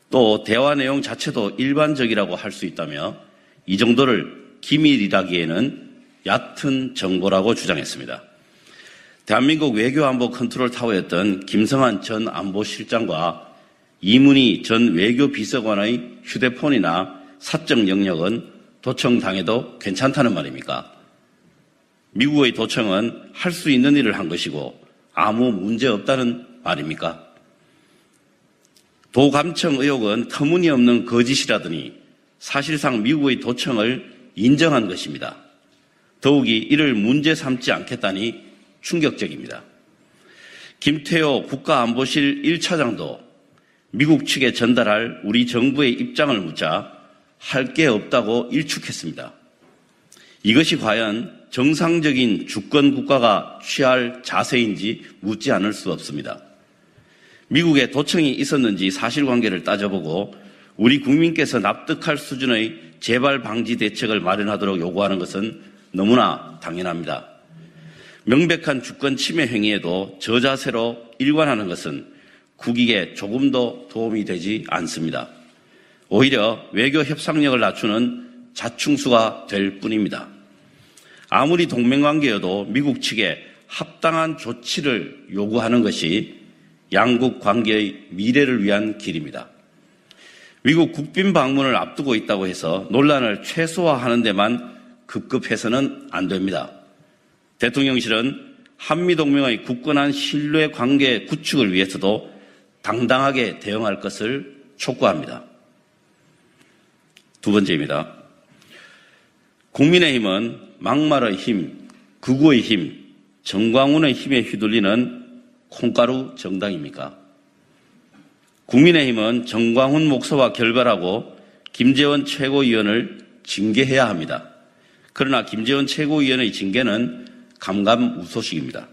Speaker 24: 또 대화 내용 자체도 일반적이라고 할 수 있다며 이 정도를 기밀이라기에는 얕은 정보라고 주장했습니다. 대한민국 외교안보 컨트롤 타워였던 김성한 전 안보실장과 이문희 전 외교비서관의 휴대폰이나 사적 영역은 도청당해도 괜찮다는 말입니까? 미국의 도청은 할 수 있는 일을 한 것이고 아무 문제 없다는 말입니까? 도감청 의혹은 터무니없는 거짓이라더니 사실상 미국의 도청을 인정한 것입니다. 더욱이 이를 문제 삼지 않겠다니 충격적입니다. 김태호 국가안보실 1차장도 미국 측에 전달할 우리 정부의 입장을 묻자 할 게 없다고 일축했습니다. 이것이 과연 정상적인 주권 국가가 취할 자세인지 묻지 않을 수 없습니다. 미국에 도청이 있었는지 사실관계를 따져보고 우리 국민께서 납득할 수준의 재발 방지 대책을 마련하도록 요구하는 것은 너무나 당연합니다. 명백한 주권 침해 행위에도 저자세로 일관하는 것은 국익에 조금도 도움이 되지 않습니다. 오히려 외교 협상력을 낮추는 자충수가 될 뿐입니다. 아무리 동맹관계여도 미국 측에 합당한 조치를 요구하는 것이 양국 관계의 미래를 위한 길입니다. 미국 국빈 방문을 앞두고 있다고 해서 논란을 최소화하는 데만 급급해서는 안 됩니다. 대통령실은 한미동맹의 굳건한 신뢰 관계 구축을 위해서도 당당하게 대응할 것을 촉구합니다. 두 번째입니다. 국민의힘은 막말의 힘, 극우의 힘, 정광훈의 힘에 휘둘리는 콩가루 정당입니까? 국민의힘은 정광훈 목사와 결별하고 김재원 최고위원을 징계해야 합니다. 그러나 김재원 최고위원의 징계는 감감우소식입니다.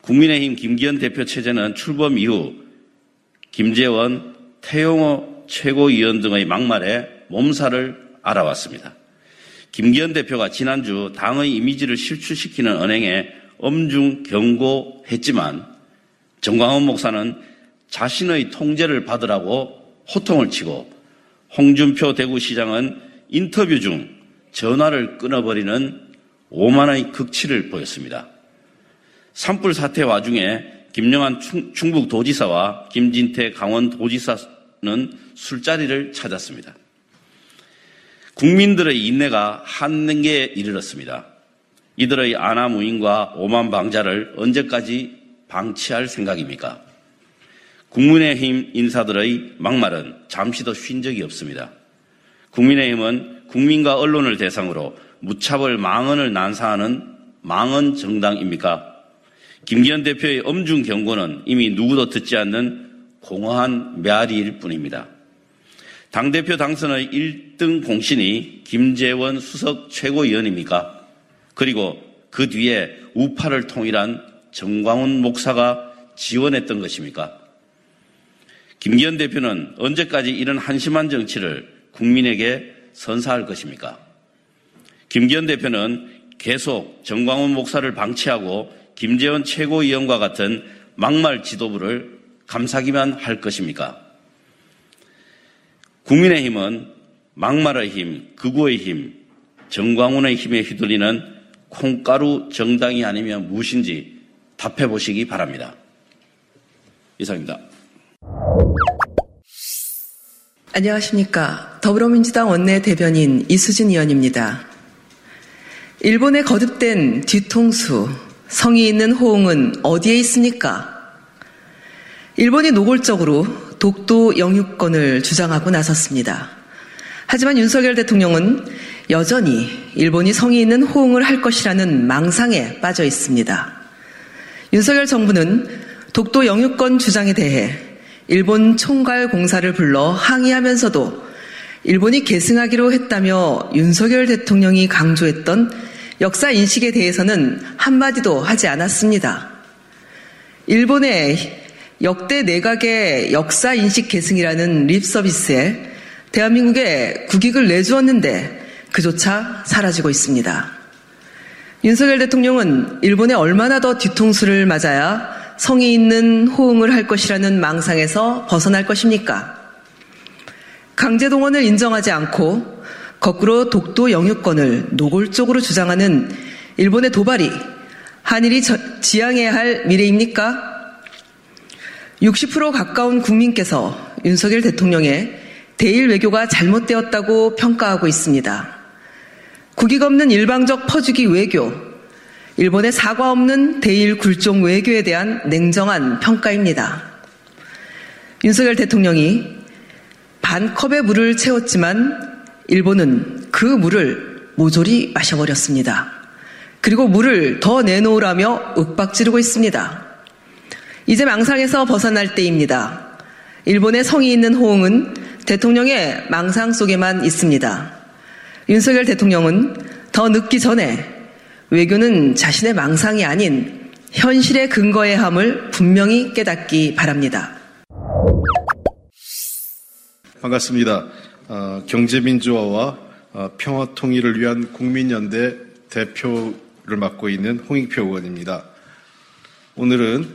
Speaker 24: 국민의힘 김기현 대표 체제는 출범 이후 김재원, 태용호 최고위원 등의 막말에 몸살을 알아왔습니다. 김기현 대표가 지난주 당의 이미지를 실추시키는 언행에 엄중 경고했지만 정광훈 목사는 자신의 통제를 받으라고 호통을 치고 홍준표 대구시장은 인터뷰 중 전화를 끊어버리는 오만의 극치를 보였습니다. 산불 사태 와중에 김영한 충북 도지사와 김진태 강원 도지사는 술자리를 찾았습니다. 국민들의 인내가 한계에 이르렀습니다. 이들의 아나무인과 오만방자를 언제까지 방치할 생각입니까? 국민의힘 인사들의 막말은 잠시도 쉰 적이 없습니다. 국민의힘은 국민과 언론을 대상으로 무차별 망언을 난사하는 망언 정당입니까? 김기현 대표의 엄중 경고는 이미 누구도 듣지 않는 공허한 메아리일 뿐입니다. 당대표 당선의 1등 공신이 김재원 수석 최고위원입니까? 그리고 그 뒤에 우파를 통일한 정광훈 목사가 지원했던 것입니까? 김기현 대표는 언제까지 이런 한심한 정치를 국민에게 선사할 것입니까? 김기현 대표는 계속 정광훈 목사를 방치하고 김재원 최고위원과 같은 막말 지도부를 감사기만 할 것입니까? 국민의힘은 막말의 힘, 극우의 힘, 정광훈의 힘에 휘둘리는 콩가루 정당이 아니면 무엇인지 답해 보시기 바랍니다. 이상입니다.
Speaker 25: 안녕하십니까. 더불어민주당 원내 대변인 이수진 의원입니다. 일본의 거듭된 뒤통수, 성의 있는 호응은 어디에 있습니까? 일본이 노골적으로 독도 영유권을 주장하고 나섰습니다. 하지만 윤석열 대통령은 여전히 일본이 성의 있는 호응을 할 것이라는 망상에 빠져 있습니다. 윤석열 정부는 독도 영유권 주장에 대해 일본 총괄 공사를 불러 항의하면서도 일본이 계승하기로 했다며 윤석열 대통령이 강조했던 역사 인식에 대해서는 한마디도 하지 않았습니다. 일본의 역대 내각의 역사 인식 계승이라는 립 서비스에 대한민국에 국익을 내주었는데 그조차 사라지고 있습니다. 윤석열 대통령은 일본에 얼마나 더 뒤통수를 맞아야 성의 있는 호응을 할 것이라는 망상에서 벗어날 것입니까? 강제동원을 인정하지 않고 거꾸로 독도 영유권을 노골적으로 주장하는 일본의 도발이 한일이 지향해야 할 미래입니까? 60% 가까운 국민께서 윤석열 대통령의 대일 외교가 잘못되었다고 평가하고 있습니다. 국익 없는 일방적 퍼주기 외교, 일본의 사과 없는 대일 굴종 외교에 대한 냉정한 평가입니다. 윤석열 대통령이 반 컵의 물을 채웠지만 일본은 그 물을 모조리 마셔버렸습니다. 그리고 물을 더 내놓으라며 윽박지르고 있습니다. 이제 망상에서 벗어날 때입니다. 일본의 성의 있는 호응은 대통령의 망상 속에만 있습니다. 윤석열 대통령은 더 늦기 전에 외교는 자신의 망상이 아닌 현실의 근거의 함을 분명히 깨닫기 바랍니다.
Speaker 17: 반갑습니다. 어, 경제민주화와 어, 평화통일을 위한 국민연대 대표를 맡고 있는 홍익표 의원입니다. 오늘은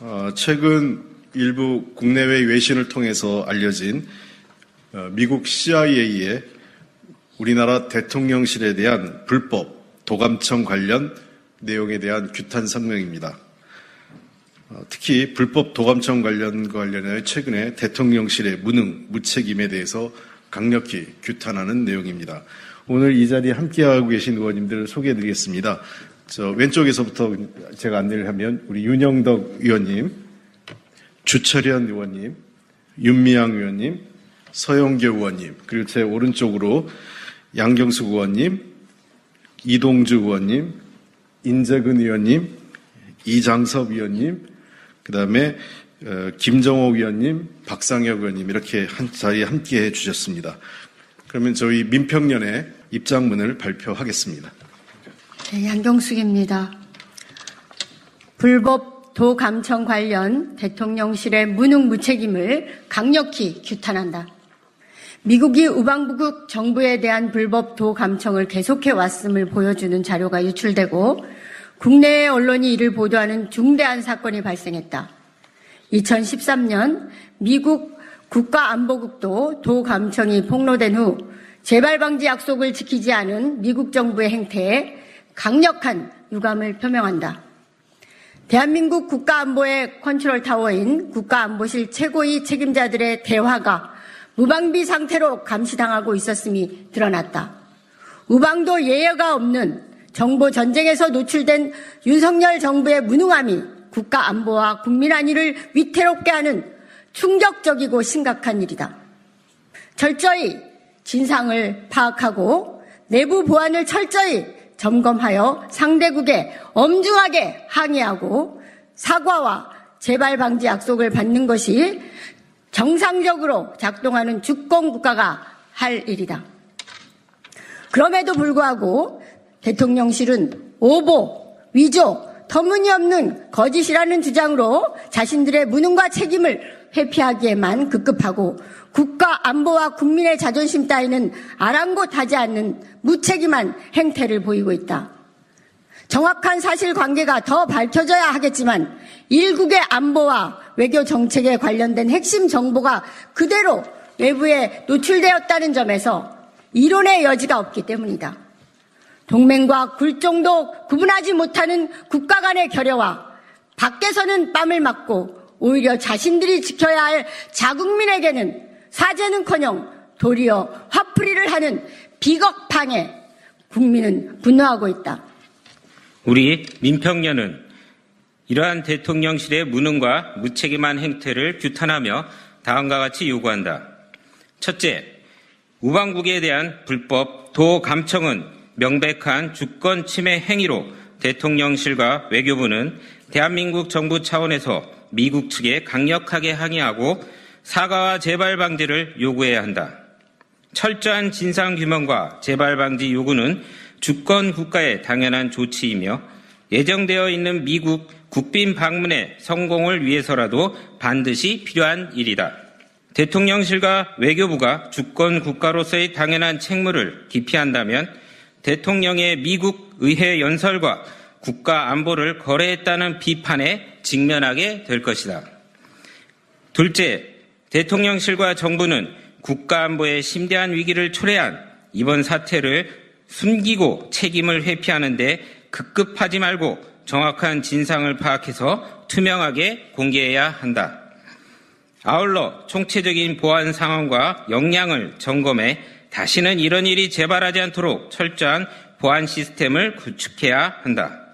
Speaker 17: 어, 최근 일부 국내외 외신을 통해서 알려진 어, 미국 CIA의 우리나라 대통령실에 대한 불법 도감청 관련 내용에 대한 규탄 성명입니다. 어, 특히 불법 도감청 관련 관련해 최근에 대통령실의 무능, 무책임에 대해서 강력히 규탄하는 내용입니다. 오늘 이 자리에 함께하고 계신 의원님들 소개해드리겠습니다. 저 왼쪽에서부터 제가 안내를 하면 우리 윤영덕 의원님, 주철현 의원님, 윤미향 의원님, 서영교 의원님, 그리고 제 오른쪽으로 양경숙 의원님, 이동주 의원님, 인재근 의원님, 이장섭 의원님, 그 다음에 어, 김정호 의원님, 박상혁 의원님 이렇게 한 자리에 함께 해 주셨습니다. 그러면 저희 민평련의 입장문을 발표하겠습니다.
Speaker 26: 네, 양경숙입니다. 불법 도감청 관련 대통령실의 무능 무책임을 강력히 규탄한다. 미국이 우방부국 정부에 대한 불법 도감청을 계속해 왔음을 보여주는 자료가 유출되고 국내 언론이 이를 보도하는 중대한 사건이 발생했다. 2013년 미국 국가안보국도 도감청이 폭로된 후 재발 방지 약속을 지키지 않은 미국 정부의 행태에 강력한 유감을 표명한다. 대한민국 국가안보의 컨트롤 타워인 국가안보실 최고위 책임자들의 대화가 무방비 상태로 감시당하고 있었음이 드러났다. 우방도 예외가 없는 정보 전쟁에서 노출된 윤석열 정부의 무능함이 국가 안보와 국민 안위를 위태롭게 하는 충격적이고 심각한 일이다. 철저히 진상을 파악하고 내부 보안을 철저히 점검하여 상대국에 엄중하게 항의하고 사과와 재발 방지 약속을 받는 것이 정상적으로 작동하는 주권 국가가 할 일이다. 그럼에도 불구하고 대통령실은 오보, 위조, 터무니없는 거짓이라는 주장으로 자신들의 무능과 책임을 회피하기에만 급급하고 국가 안보와 국민의 자존심 따위는 아랑곳하지 않는 무책임한 행태를 보이고 있다. 정확한 사실 관계가 더 밝혀져야 하겠지만 일국의 안보와 외교 정책에 관련된 핵심 정보가 그대로 외부에 노출되었다는 점에서 이론의 여지가 없기 때문이다. 동맹과 굴종도 구분하지 못하는 국가 간의 결여와 밖에서는 뺨을 맞고 오히려 자신들이 지켜야 할 자국민에게는 사죄는커녕 도리어 화풀이를 하는 비겁방에 국민은 분노하고 있다.
Speaker 27: 우리 민평년은 이러한 대통령실의 무능과 무책임한 행태를 규탄하며 다음과 같이 요구한다. 첫째, 우방국에 대한 불법 도 감청은 명백한 주권 침해 행위로 대통령실과 외교부는 대한민국 정부 차원에서 미국 측에 강력하게 항의하고 사과와 재발 방지를 요구해야 한다. 철저한 진상 규명과 재발 방지 요구는 주권 국가의 당연한 조치이며 예정되어 있는 미국 국빈 방문의 성공을 위해서라도 반드시 필요한 일이다. 대통령실과 외교부가 주권 국가로서의 당연한 책무를 기피한다면 대통령의 미국 의회 연설과 국가 안보를 거래했다는 비판에 직면하게 될 것이다. 둘째, 대통령실과 정부는 국가 안보의 심대한 위기를 초래한 이번 사태를 숨기고 책임을 회피하는데 급급하지 말고 정확한 진상을 파악해서 투명하게 공개해야 한다. 아울러 총체적인 보안 상황과 역량을 점검해 다시는 이런 일이 재발하지 않도록 철저한 보안 시스템을 구축해야 한다.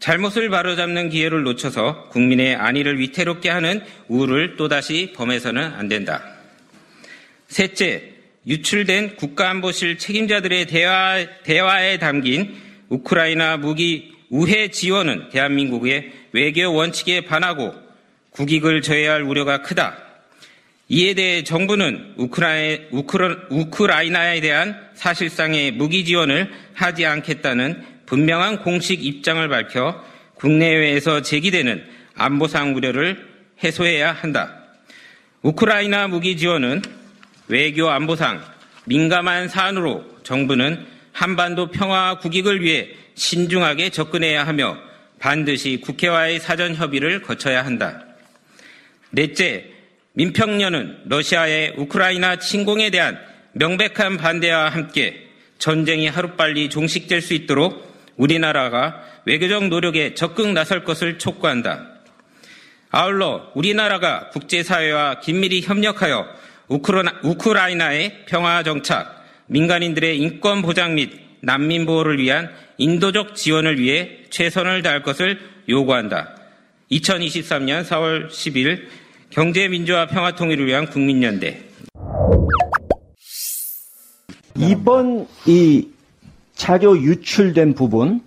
Speaker 27: 잘못을 바로잡는 기회를 놓쳐서 국민의 안위를 위태롭게 하는 우를 또다시 범해서는 안 된다. 셋째, 유출된 국가안보실 책임자들의 대화, 대화에 담긴 우크라이나 무기 우회 지원은 대한민국의 외교 원칙에 반하고 국익을 저해야 할 우려가 크다. 이에 대해 정부는 우크라이, 우크라이나에 대한 사실상의 무기 지원을 하지 않겠다는 분명한 공식 입장을 밝혀 국내외에서 제기되는 안보상 우려를 해소해야 한다. 우크라이나 무기 지원은 외교 안보상 민감한 사안으로 정부는 한반도 평화 국익을 위해 신중하게 접근해야 하며 반드시 국회와의 사전 협의를 거쳐야 한다. 넷째, 민평년은 러시아의 우크라이나 침공에 대한 명백한 반대와 함께 전쟁이 하루빨리 종식될 수 있도록 우리나라가 외교적 노력에 적극 나설 것을 촉구한다. 아울러 우리나라가 국제사회와 긴밀히 협력하여 우크라이나 의 평화 정착, 민간인들의 인권 보장 및 난민 보호를 위한 인도적 지원을 위해 최선을 다할 것을 요구한다. 2023년 4월 10일 경제 민주화 평화 통일을 위한 국민연대.
Speaker 11: 이번 이 자료 유출된 부분,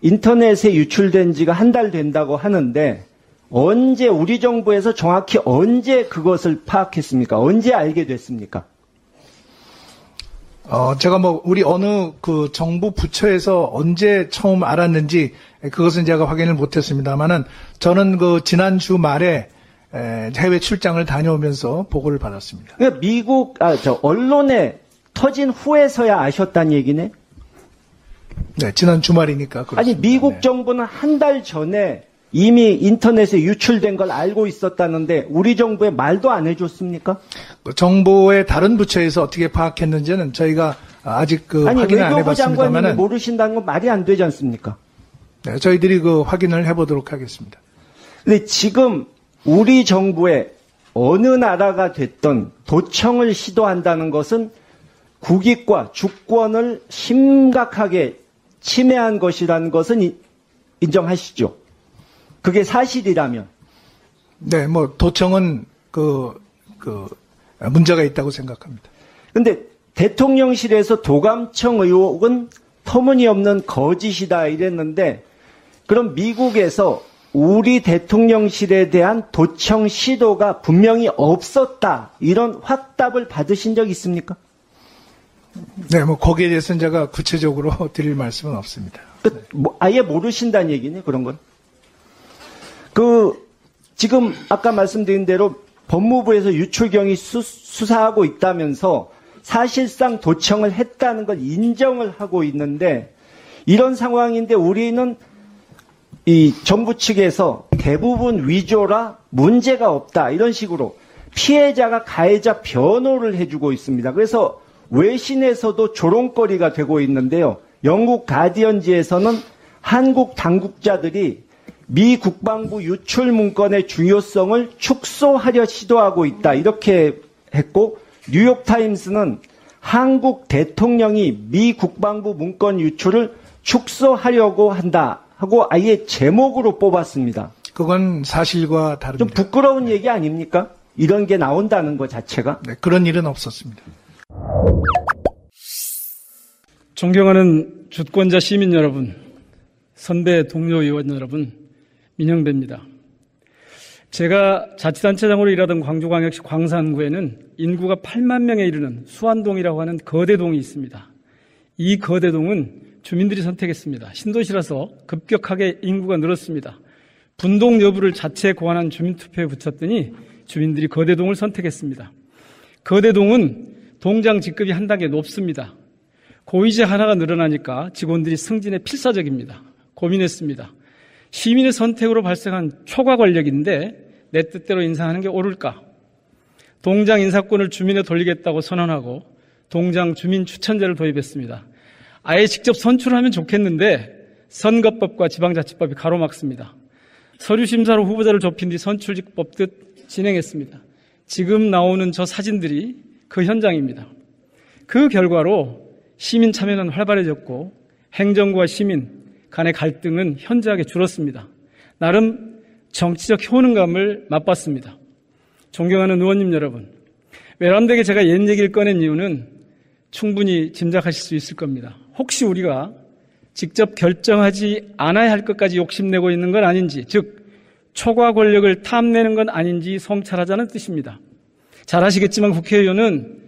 Speaker 11: 인터넷에 유출된 지가 한 달 된다고 하는데, 언제 우리 정부에서 정확히 언제 그것을 파악했습니까? 언제 알게 됐습니까?
Speaker 12: 어, 제가 뭐 우리 어느 그 정부 부처에서 언제 처음 알았는지 그것은 제가 확인을 못했습니다만은 저는 그 지난 주 말에 해외 출장을 다녀오면서 보고를 받았습니다.
Speaker 11: 그러니까 미국 아 저 언론에 터진 후에서야 아셨다는 얘기네.
Speaker 12: 네, 지난 주말이니까.
Speaker 11: 그렇습니다. 아니 미국 네. 정부는 한 달 전에 이미 인터넷에 유출된 걸 알고 있었다는데 우리 정부에 말도 안 해줬습니까?
Speaker 12: 그 정부의 다른 부처에서 어떻게 파악했는지는 저희가 아직 그 아니, 확인을 안 해봤습니다만
Speaker 11: 모르신다는 건 말이 안 되지 않습니까?
Speaker 12: 네, 저희들이 그 확인을 해보도록 하겠습니다.
Speaker 11: 근데 지금 우리 정부의 어느 나라가 됐던 도청을 시도한다는 것은 국익과 주권을 심각하게 침해한 것이라는 것은 인정하시죠? 그게 사실이라면.
Speaker 12: 네, 뭐 도청은 그, 그, 문제가 있다고 생각합니다.
Speaker 11: 근데 대통령실에서 도감청 의혹은 터무니없는 거짓이다 이랬는데 그럼 미국에서 우리 대통령실에 대한 도청 시도가 분명히 없었다 이런 확답을 받으신 적 있습니까?
Speaker 12: 네, 뭐 거기에 대해서는 제가 구체적으로 드릴 말씀은 없습니다.
Speaker 11: 그, 뭐, 아예 모르신다는 얘기네 그런 건. 그 지금 아까 말씀드린 대로 법무부에서 유출경이 수, 수사하고 있다면서 사실상 도청을 했다는 걸 인정을 하고 있는데 이런 상황인데 우리는 이 정부 측에서 대부분 위조라 문제가 없다 이런 식으로 피해자가 가해자 변호를 해주고 있습니다. 그래서 외신에서도 조롱거리가 되고 있는데요. 영국 가디언지에서는 한국 당국자들이 미 국방부 유출 문건의 중요성을 축소하려 시도하고 있다 이렇게 했고 뉴욕 타임스는 한국 대통령이 미 국방부 문건 유출을 축소하려고 한다 하고 아예 제목으로 뽑았습니다.
Speaker 12: 그건 사실과 다릅니다.
Speaker 11: 좀 부끄러운 얘기 아닙니까? 이런 게 나온다는 것 자체가?
Speaker 12: 네, 그런 일은 없었습니다.
Speaker 28: 존경하는 주권자 시민 여러분, 선배 동료 의원 여러분, 민영배입니다. 제가 자치단체장으로 일하던 광주광역시 광산구에는 인구가 8만 명에 이르는 수안동이라고 하는 거대동이 있습니다. 이 거대동은 주민들이 선택했습니다. 신도시라서 급격하게 인구가 늘었습니다. 분동 여부를 자체 고안한 주민투표에 붙였더니 주민들이 거대동을 선택했습니다. 거대동은 동장 직급이 한 단계 높습니다. 고위제 하나가 늘어나니까 직원들이 승진에 필사적입니다. 고민했습니다. 시민의 선택으로 발생한 초과 권력인데 내 뜻대로 인사하는 게 옳을까? 동장 인사권을 주민에 돌리겠다고 선언하고 동장 주민 추천제를 도입했습니다. 아예 직접 선출하면 좋겠는데 선거법과 지방자치법이 가로막습니다. 서류 심사로 후보자를 좁힌 뒤 선출직법 듯 진행했습니다. 지금 나오는 저 사진들이 그 현장입니다. 그 결과로 시민 참여는 활발해졌고 행정부와 시민 간의 갈등은 현저하게 줄었습니다. 나름 정치적 효능감을 맛봤습니다. 존경하는 의원님 여러분, 외람되게 제가 옛 얘기를 꺼낸 이유는 충분히 짐작하실 수 있을 겁니다. 혹시 우리가 직접 결정하지 않아야 할 것까지 욕심내고 있는 건 아닌지, 즉, 초과 권력을 탐내는 건 아닌지 성찰하자는 뜻입니다. 잘 아시겠지만 국회의원은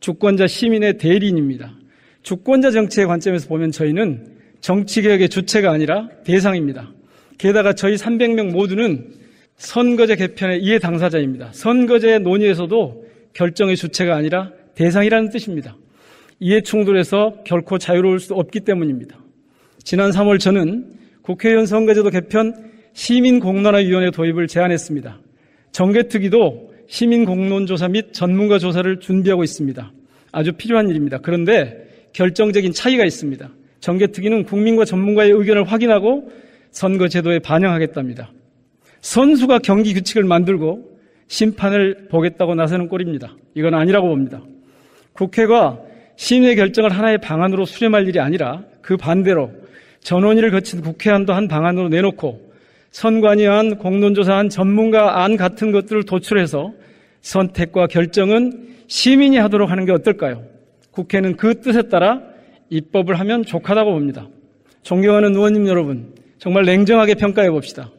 Speaker 28: 주권자 시민의 대리인입니다. 주권자 정치의 관점에서 보면 저희는 정치개혁의 주체가 아니라 대상입니다. 게다가 저희 300명 모두는 선거제 개편의 이해 당사자입니다. 선거제 논의에서도 결정의 주체가 아니라 대상이라는 뜻입니다. 이해 충돌에서 결코 자유로울 수 없기 때문입니다. 지난 3월 저는 국회의원 선거제도 개편 시민공론화위원회 도입을 제안했습니다. 정개특위도 시민공론조사 및 전문가 조사를 준비하고 있습니다. 아주 필요한 일입니다. 그런데 결정적인 차이가 있습니다. 정개특위는 국민과 전문가의 의견을 확인하고 선거제도에 반영하겠답니다. 선수가 경기 규칙을 만들고 심판을 보겠다고 나서는 꼴입니다. 이건 아니라고 봅니다. 국회가 시민의 결정을 하나의 방안으로 수렴할 일이 아니라 그 반대로 전원위를 거친 국회안도 한 방안으로 내놓고 선관위안, 공론조사안, 전문가안 같은 것들을 도출해서 선택과 결정은 시민이 하도록 하는 게 어떨까요? 국회는 그 뜻에 따라 입법을 하면 족하다고 봅니다. 존경하는 의원님 여러분, 정말 냉정하게 평가해 봅시다.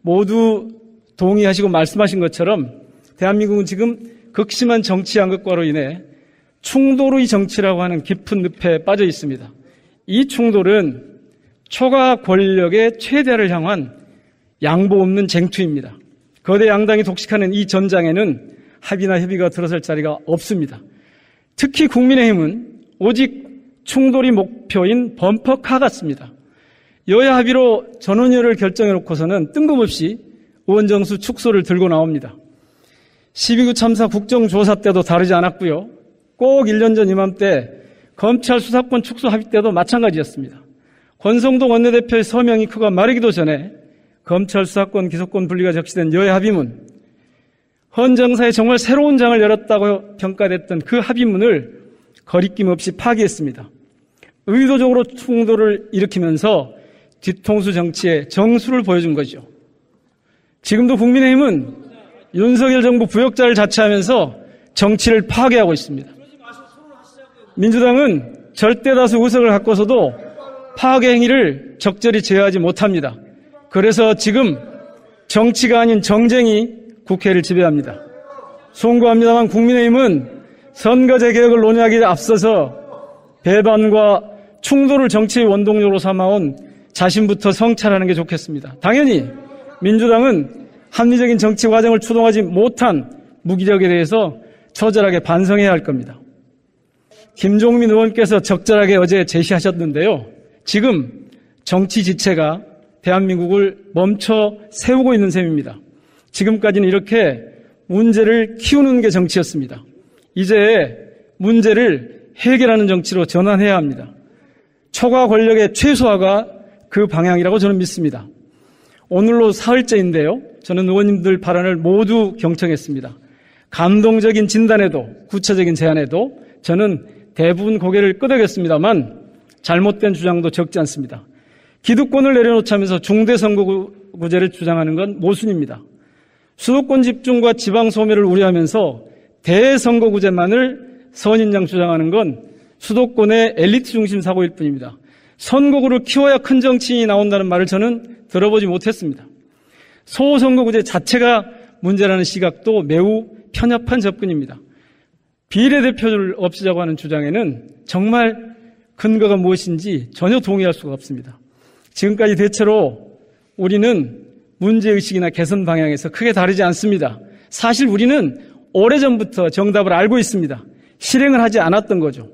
Speaker 28: 모두 동의하시고 말씀하신 것처럼 대한민국은 지금 극심한 정치 양극화로 인해 충돌의 정치라고 하는 깊은 늪에 빠져 있습니다. 이 충돌은 초과 권력의 최대를 향한 양보 없는 쟁투입니다. 거대 양당이 독식하는 이 전장에는 합의나 협의가 들어설 자리가 없습니다. 특히 국민의힘은 오직 충돌이 목표인 범퍼카 같습니다. 여야 합의로 전원율을 결정해놓고서는 뜬금없이 의원정수 축소를 들고 나옵니다. 12구 참사 국정조사 때도 다르지 않았고요. 꼭 1년 전 이맘때 검찰 수사권 축소 합의 때도 마찬가지였습니다. 권성동 원내대표의 서명이 크가 마르기도 전에 검찰 수사권 기소권 분리가 적시된 여야 합의문 헌 정사에 정말 새로운 장을 열었다고 평가됐던 그 합의문을 거리낌 없이 파기했습니다. 의도적으로 충돌을 일으키면서 뒤통수 정치의 정수를 보여준 거죠. 지금도 국민의힘은 윤석열 정부 부역자를 자처하면서 정치를 파괴하고 있습니다. 민주당은 절대 다수 의석을 갖고서도 파괴 행위를 적절히 제어하지 못합니다. 그래서 지금 정치가 아닌 정쟁이 국회를 지배합니다. 송구합니다만 국민의힘은 선거제 개혁을 논의하기에 앞서서 배반과 충돌을 정치의 원동력으로 삼아온 자신부터 성찰하는 게 좋겠습니다. 당연히 민주당은 합리적인 정치 과정을 추동하지 못한 무기력에 대해서 처절하게 반성해야 할 겁니다. 김종민 의원께서 적절하게 어제 제시하셨는데요. 지금 정치 지체가 대한민국을 멈춰 세우고 있는 셈입니다. 지금까지는 이렇게 문제를 키우는 게 정치였습니다. 이제 문제를 해결하는 정치로 전환해야 합니다. 초과 권력의 최소화가 그 방향이라고 저는 믿습니다. 오늘로 사흘째인데요. 저는 의원님들 발언을 모두 경청했습니다. 감동적인 진단에도 구체적인 제안에도 저는 대부분 고개를 끄덕였습니다만 잘못된 주장도 적지 않습니다. 기득권을 내려놓자면서 중대선거구제를 주장하는 건 모순입니다. 수도권 집중과 지방 소멸을 우려하면서 대선거구제만을 선인장 주장하는 건 수도권의 엘리트 중심 사고일 뿐입니다. 선거구를 키워야 큰 정치인이 나온다는 말을 저는 들어보지 못했습니다. 소선거구제 자체가 문제라는 시각도 매우 편협한 접근입니다. 비례대표를 없애자고 하는 주장에는 정말 근거가 무엇인지 전혀 동의할 수가 없습니다. 지금까지 대체로 우리는 문제의식이나 개선 방향에서 크게 다르지 않습니다. 사실 우리는 오래전부터 정답을 알고 있습니다. 실행을 하지 않았던 거죠.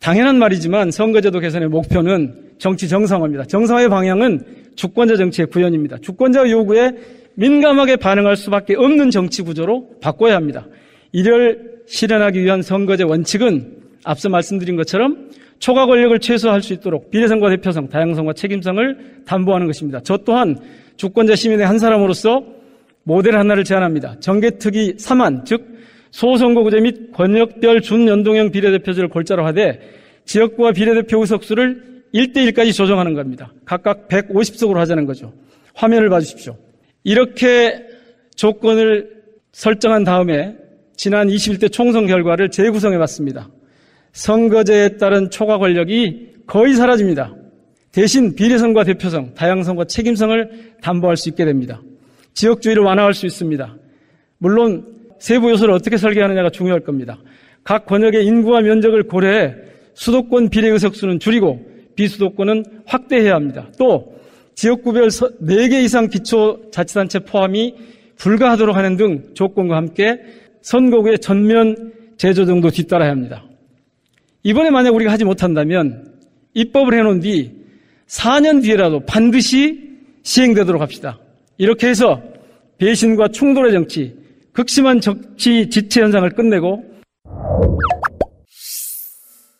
Speaker 28: 당연한 말이지만 선거제도 개선의 목표는 정치 정상화입니다. 정상화의 방향은 주권자 정치의 구현입니다. 주권자 요구에 민감하게 반응할 수밖에 없는 정치 구조로 바꿔야 합니다. 이를 실현하기 위한 선거제 원칙은 앞서 말씀드린 것처럼 초과 권력을 최소화할 수 있도록 비례성과 대표성, 다양성과 책임성을 담보하는 것입니다. 저 또한 주권자 시민의 한 사람으로서 모델 하나를 제안합니다. 정개특위 3안, 즉 소선거구제 및 권역별 준연동형 비례대표제를 골자로 하되 지역구와 비례대표 의석수를 1대1까지 조정하는 겁니다. 각각 150석으로 하자는 거죠. 화면을 봐주십시오. 이렇게 조건을 설정한 다음에 지난 21대 총선 결과를 재구성해 봤습니다. 선거제에 따른 초과 권력이 거의 사라집니다. 대신 비례성과 대표성, 다양성과 책임성을 담보할 수 있게 됩니다. 지역주의를 완화할 수 있습니다. 물론 세부 요소를 어떻게 설계하느냐가 중요할 겁니다. 각 권역의 인구와 면적을 고려해 수도권 비례 의석수는 줄이고 비수도권은 확대해야 합니다. 또 지역구별 4개 이상 기초자치단체 포함이 불가하도록 하는 등 조건과 함께 선거구의 전면 재조정도 뒤따라야 합니다. 이번에 만약 우리가 하지 못한다면 입법을 해놓은 뒤 4년 뒤에라도 반드시 시행되도록 합시다. 이렇게 해서 배신과 충돌의 정치, 극심한 정치 지체 현상을 끝내고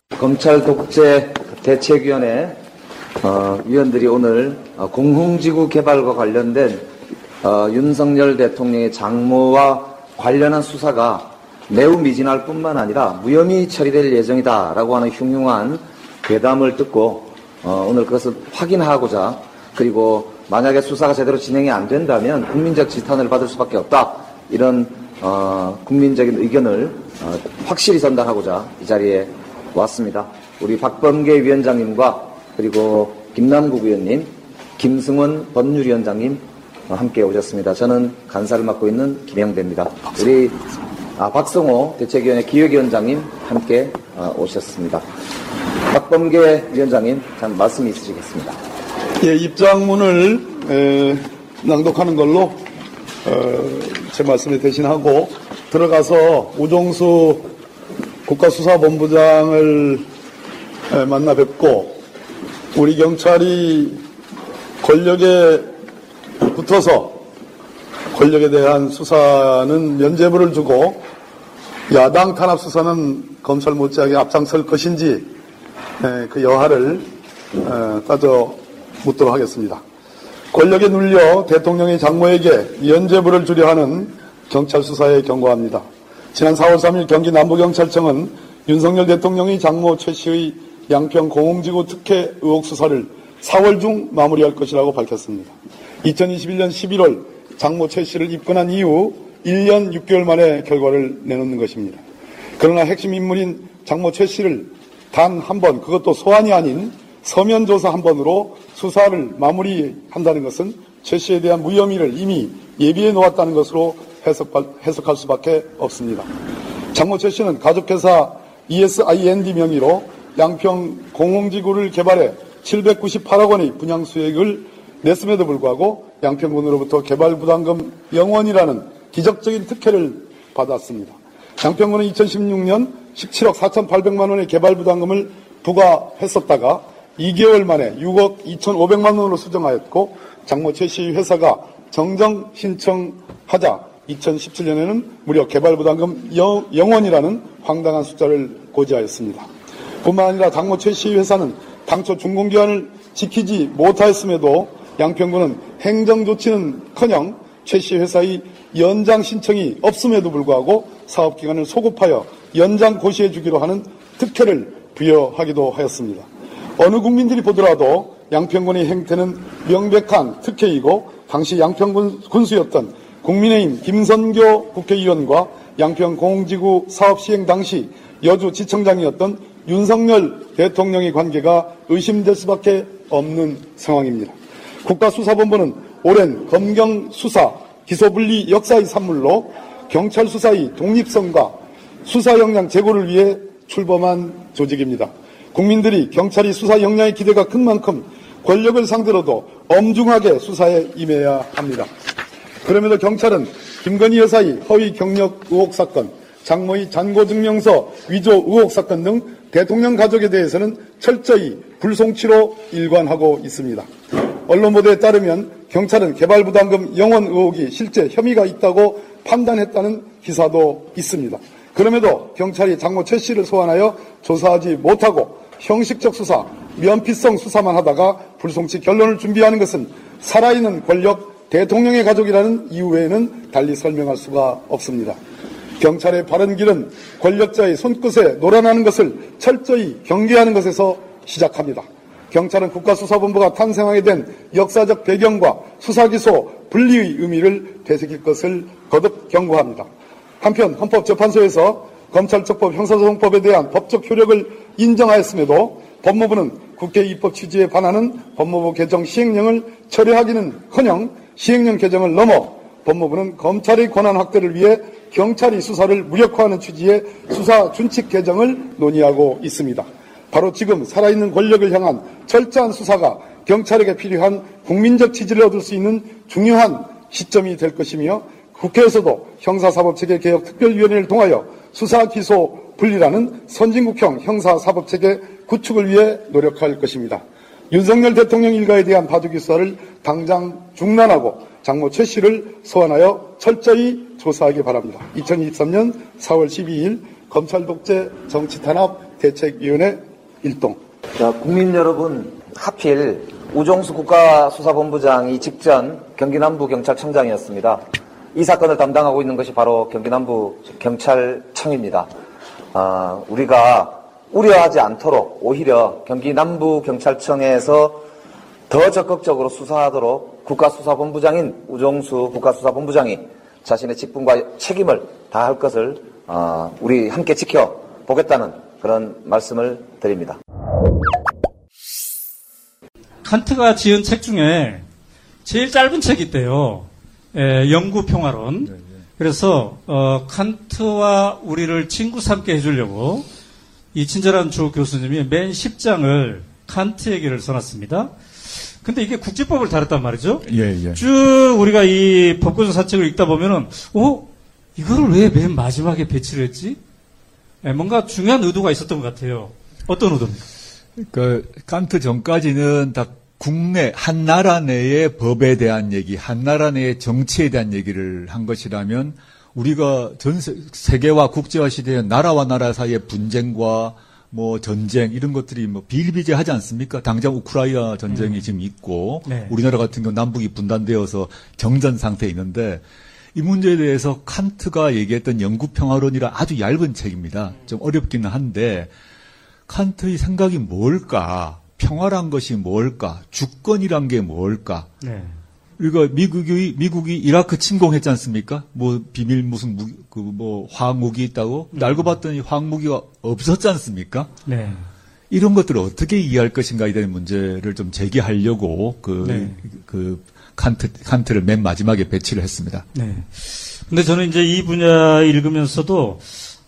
Speaker 29: 검찰 독재 대책위원회 어, 위원들이 오늘 어, 공흥지구 개발과 관련된 어, 윤석열 대통령의 장모와 관련한 수사가 매우 미진할 뿐만 아니라 무혐의 처리될 예정이다라고 하는 흉흉한 괴담을 듣고 어, 오늘 그것을 확인하고자 그리고 만약에 수사가 제대로 진행이 안 된다면 국민적 지탄을 받을 수밖에 없다 이런 어, 국민적인 의견을 어, 확실히 전달하고자 이 자리에 왔습니다. 우리 박범계 위원장님과 그리고 김남국 의원님, 김승원 법률위원장님 함께 오셨습니다. 저는 간사를 맡고 있는 김영대입니다. 우리 아, 박성호 대책위원회 기획위원장님 함께 어, 오셨습니다. 박범계 위원장님 참 말씀이 있으시겠습니다.
Speaker 30: 예, 입장문을 에, 낭독하는 걸로 어, 제 말씀을 대신하고 들어가서 우종수 국가수사본부장을 에, 만나 뵙고 우리 경찰이 권력에 붙어서 권력에 대한 수사는 면죄부를 주고 야당 탄압 수사는 검찰 못지하게 앞장설 것인지 그 여하를 따져 묻도록 하겠습니다. 권력에 눌려 대통령의 장모에게 면죄부를 주려 하는 경찰 수사에 경고합니다. 지난 4월 3일 경기 남부경찰청은 윤석열 대통령의 장모 최 씨의 양평 공흥지구 특혜 의혹 수사를 4월 중 마무리할 것이라고 밝혔습니다. 2021년 11월 장모 최 씨를 입건한 이후 1년 6개월 만에 결과를 내놓는 것입니다. 그러나 핵심 인물인 장모 최 씨를 단 한 번, 그것도 소환이 아닌 서면 조사 한 번으로 수사를 마무리한다는 것은 최 씨에 대한 무혐의를 이미 예비해 놓았다는 것으로 해석 할 수밖에 없습니다. 장모 최 씨는 가족회사 ESIND 명의로 양평 공홍지구를 개발해 798억 원의 분양 수익을 냈음에도 불구하고 양평군으로부터 개발부담금 0원이라는 기적적인 특혜를 받았습니다. 양평군은 2016년 17억 4,800만 원의 개발부담금을 부과했었다가 2개월 만에 6억 2,500만 원으로 수정하였고 장모 최씨 회사가 정정 신청하자 2017년에는 무려 개발부담금 0원이라는 황당한 숫자를 고지하였습니다. 뿐만 아니라 장모 최씨 회사는 당초 준공기한을 지키지 못하였음에도 양평군은 행정조치는커녕 최 씨 회사의 연장 신청이 없음에도 불구하고 사업기간을 소급하여 연장 고시해 주기로 하는 특혜를 부여하기도 하였습니다. 어느 국민들이 보더라도 양평군의 행태는 명백한 특혜이고 당시 양평군 군수였던 국민의힘 김선교 국회의원과 양평 공지구 사업 시행 당시 여주 지청장이었던 윤석열 대통령의 관계가 의심될 수밖에 없는 상황입니다. 국가수사본부는 오랜 검경 수사 기소분리 역사의 산물로 경찰 수사의 독립성과 수사 역량 제고를 위해 출범한 조직입니다. 국민들이 경찰이 수사 역량의 기대가 큰 만큼 권력을 상대로도 엄중하게 수사에 임해야 합니다. 그럼에도 경찰은 김건희 여사의 허위 경력 의혹 사건, 장모의 잔고증명서 위조 의혹 사건 등 대통령 가족에 대해서는 철저히 불송치로 일관하고 있습니다. 언론 보도에 따르면 경찰은 개발부담금 영원 의혹이 실제 혐의가 있다고 판단했다는 기사도 있습니다. 그럼에도 경찰이 장모 최 씨를 소환하여 조사하지 못하고 형식적 수사, 면피성 수사만 하다가 불송치 결론을 준비하는 것은 살아있는 권력 대통령의 가족이라는 이유 외에는 달리 설명할 수가 없습니다. 경찰의 바른 길은 권력자의 손끝에 놀아나는 것을 철저히 경계하는 것에서 시작합니다. 경찰은 국가수사본부가 탄생하게 된 역사적 배경과 수사기소 분리의 의미를 되새길 것을 거듭 경고합니다. 한편 헌법재판소에서 검찰청법 형사소송법에 대한 법적 효력을 인정하였음에도 법무부는 국회 입법 취지에 반하는 법무부 개정 시행령을 철회하기는커녕 시행령 개정을 넘어 법무부는 검찰의 권한 확대를 위해 경찰이 수사를 무력화하는 취지의 수사 준칙 개정을 논의하고 있습니다. 바로 지금 살아있는 권력을 향한 철저한 수사가 경찰에게 필요한 국민적 지지를 얻을 수 있는 중요한 시점이 될 것이며 국회에서도 형사사법체계 개혁 특별위원회를 통하여 수사 기소 분리라는 선진국형 형사사법체계 구축을 위해 노력할 것입니다. 윤석열 대통령 일가에 대한 수사를 당장 중단하고 장모 최 씨를 소환하여 철저히 조사하기 바랍니다. 2023년 4월 12일 검찰 독재 정치 탄압 대책위원회 일동.
Speaker 29: 자, 국민 여러분, 하필 우종수 국가수사본부장이 직전 경기남부 경찰청장이었습니다. 이 사건을 담당하고 있는 것이 바로 경기남부 경찰청입니다. 아, 우리가 우려하지 않도록 오히려 경기남부 경찰청에서 더 적극적으로 수사하도록 국가수사본부장인 우종수 국가수사본부장이 자신의 직분과 책임을 다할 것을 어, 우리 함께 지켜보겠다는 그런 말씀을 드립니다.
Speaker 31: 칸트가 지은 책 중에 제일 짧은 책이 있대요. 예, 영구 평화론. 네, 네. 그래서 어, 칸트와 우리를 친구 삼게 해주려고 이 친절한 조 교수님이 맨 10장을 칸트 얘기를 써놨습니다. 근데 이게 국제법을 다뤘단 말이죠. 예, 예. 쭉 우리가 이 법고전 사책을 읽다 보면은, 어? 이거를 왜 맨 마지막에 배치를 했지? 예, 뭔가 중요한 의도가 있었던 것 같아요. 어떤 의도입니까?
Speaker 32: 그, 칸트 전까지는 다 국내 한 나라 내의 법에 대한 얘기, 한 나라 내의 정치에 대한 얘기를 한 것이라면 우리가 전 세계와 국제화 시대에 나라와 나라 사이의 분쟁과 뭐 전쟁 이런 것들이 뭐 비일비재하지 않습니까? 당장 우크라이나 전쟁이 음. 지금 있고 네. 우리나라 같은 경우 남북이 분단되어서 정전 상태에 있는데 이 문제에 대해서 칸트가 얘기했던 영구 평화론이라 아주 얇은 책입니다. 좀 어렵기는 한데 칸트의 생각이 뭘까? 평화란 것이 뭘까? 주권이란 게 뭘까? 네. 우리가 미국이 미국이 이라크 침공했지 않습니까? 뭐 비밀 무슨 무기 그뭐 화학 무기 있다고
Speaker 31: 음.
Speaker 32: 알고 봤더니 화학 무기가 없었지 않습니까?
Speaker 31: 네.
Speaker 32: 이런 것들을 어떻게 이해할 것인가에 대한 문제를 좀 제기하려고 그,
Speaker 31: 네.
Speaker 32: 그 칸트, 칸트를 맨 마지막에 배치를 했습니다.
Speaker 31: 네. 근데 저는 이제 이 분야 읽으면서도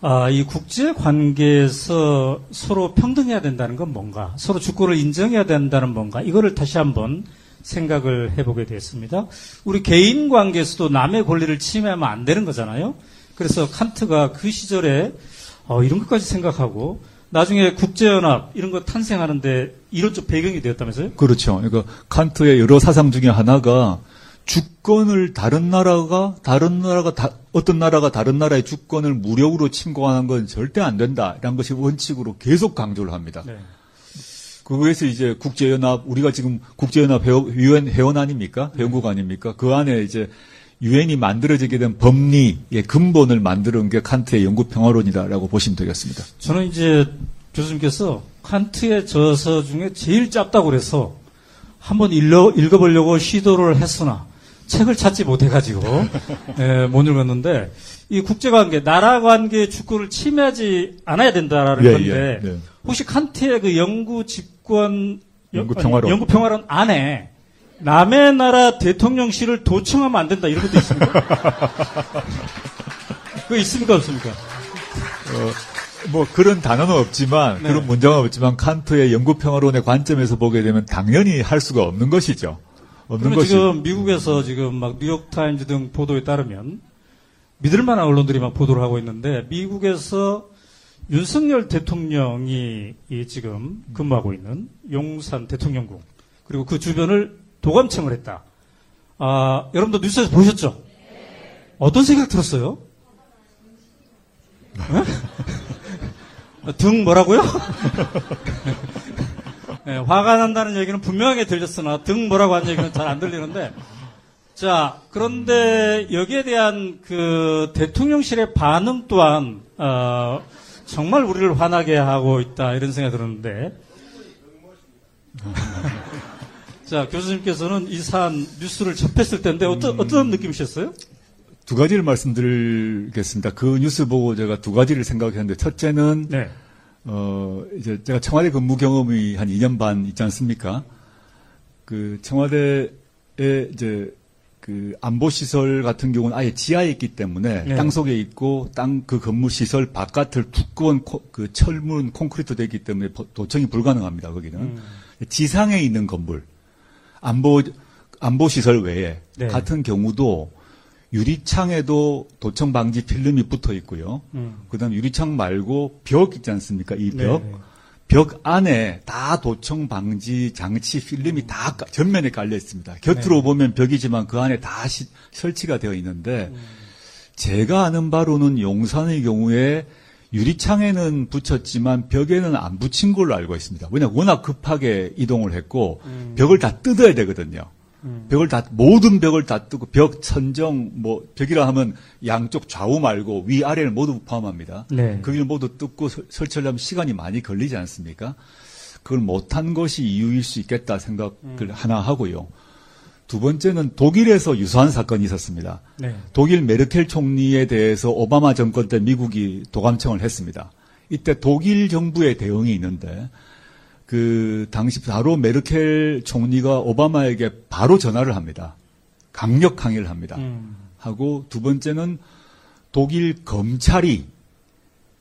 Speaker 31: 아, 이 국제 관계에서 서로 평등해야 된다는 건 뭔가, 서로 주권을 인정해야 된다는 뭔가, 이거를 다시 한번 생각을 해보게 됐습니다. 우리 개인 관계에서도 남의 권리를 침해하면 안 되는 거잖아요. 그래서 칸트가 그 시절에 어, 이런 것까지 생각하고 나중에 국제연합 이런 거 탄생하는데 이론적 배경이 되었다면서요?
Speaker 32: 그렇죠. 그러니까 칸트의 여러 사상 중에 하나가 주권을 다른 나라가 다른 나라가 다, 어떤 나라가 다른 나라의 주권을 무력으로 침공하는 건 절대 안 된다라는 것이 원칙으로 계속 강조를 합니다.
Speaker 31: 네.
Speaker 32: 그거에서 이제 국제연합 우리가 지금 국제연합 회원, 회원 아닙니까? 회원국 아닙니까? 그 안에 이제 유엔이 만들어지게 된 법리의 근본을 만드는 게 칸트의 영구 평화론이다라고 보시면 되겠습니다.
Speaker 31: 저는 이제 교수님께서 칸트의 저서 중에 제일 짧다고 그래서 한번 읽어, 읽어보려고 시도를 했으나 책을 찾지 못해가지고 예, 못 읽었는데 이 국제관계, 나라관계의 주권을 침해하지 않아야 된다라는
Speaker 32: 예,
Speaker 31: 건데
Speaker 32: 예, 네.
Speaker 31: 혹시 칸트의 그 영구 집권
Speaker 32: 영구
Speaker 31: 아니,
Speaker 32: 평화론.
Speaker 31: 영구 평화론 안에 남의 나라 대통령실을 도청하면 안 된다 이런 것도 있습니까? 그거 있습니까 없습니까?
Speaker 32: 어, 뭐 그런 단어는 없지만
Speaker 31: 네.
Speaker 32: 그런 문장은 없지만 칸트의 영구 평화론의 관점에서 보게 되면 당연히 할 수가 없는 것이죠. 없는
Speaker 31: 그러면
Speaker 32: 것이
Speaker 31: 지금 미국에서 지금 막 뉴욕 타임즈 등 보도에 따르면 믿을 만한 언론들이 막 보도를 하고 있는데 미국에서 윤석열 대통령이 이 지금 근무하고 있는 용산 대통령궁 그리고 그 주변을 도감청을 했다. 아, 여러분도 뉴스에서 보셨죠? 어떤 생각 들었어요? 네? 등 뭐라고요? 네, 화가 난다는 얘기는 분명하게 들렸으나 등 뭐라고 하는 얘기는 잘 안 들리는데 자 그런데 여기에 대한 그 대통령실의 반응 또한 어, 정말 우리를 화나게 하고 있다 이런 생각이 들었는데 자 교수님께서는 이 사안 뉴스를 접했을 텐데 어떤 어떤 느낌이셨어요?
Speaker 32: 두 가지를 말씀드리겠습니다. 그 뉴스 보고 제가 두 가지를 생각했는데 첫째는
Speaker 31: 네.
Speaker 32: 어 이제 제가 청와대 근무 경험이 한 2년 반 있지 않습니까? 그 청와대에 이제 그 안보 시설 같은 경우는 아예 지하에 있기 때문에
Speaker 31: 네.
Speaker 32: 땅 속에 있고 땅 그 건물 시설 바깥을 두꺼운 코- 그 철문 콘크리트 되기 때문에 보- 도청이 불가능합니다. 거기는
Speaker 31: 음.
Speaker 32: 지상에 있는 건물 안보 안보 시설 외에
Speaker 31: 네.
Speaker 32: 같은 경우도 유리창에도 도청 방지 필름이 붙어 있고요.
Speaker 31: 음.
Speaker 32: 그다음 유리창 말고 벽 있지 않습니까? 이 벽.
Speaker 31: 네.
Speaker 32: 벽 안에 다 도청 방지 장치 필름이 다 까- 전면에 깔려 있습니다. 곁으로
Speaker 31: 네.
Speaker 32: 보면 벽이지만 그 안에 다 시- 설치가 되어 있는데 제가 아는 바로는 용산의 경우에 유리창에는 붙였지만 벽에는 안 붙인 걸로 알고 있습니다. 왜냐 워낙 급하게 이동을 했고
Speaker 31: 음.
Speaker 32: 벽을 다 뜯어야 되거든요.
Speaker 31: 음.
Speaker 32: 벽을 다 모든 벽을 다 뜯고 벽 천정 뭐 벽이라 하면 양쪽 좌우 말고 위 아래를 모두 포함합니다.
Speaker 31: 네.
Speaker 32: 거기를 모두 뜯고 설- 설치하려면 시간이 많이 걸리지 않습니까? 그걸 못한 것이 이유일 수 있겠다 생각을
Speaker 31: 음.
Speaker 32: 하나 하고요. 두 번째는 독일에서 유사한 사건이 있었습니다.
Speaker 31: 네.
Speaker 32: 독일 메르켈 총리에 대해서 오바마 정권 때 미국이 도감청을 했습니다. 이때 독일 정부의 대응이 있는데 그 당시 바로 메르켈 총리가 오바마에게 바로 전화를 합니다. 강력 항의를 합니다.
Speaker 31: 음.
Speaker 32: 하고 두 번째는 독일 검찰이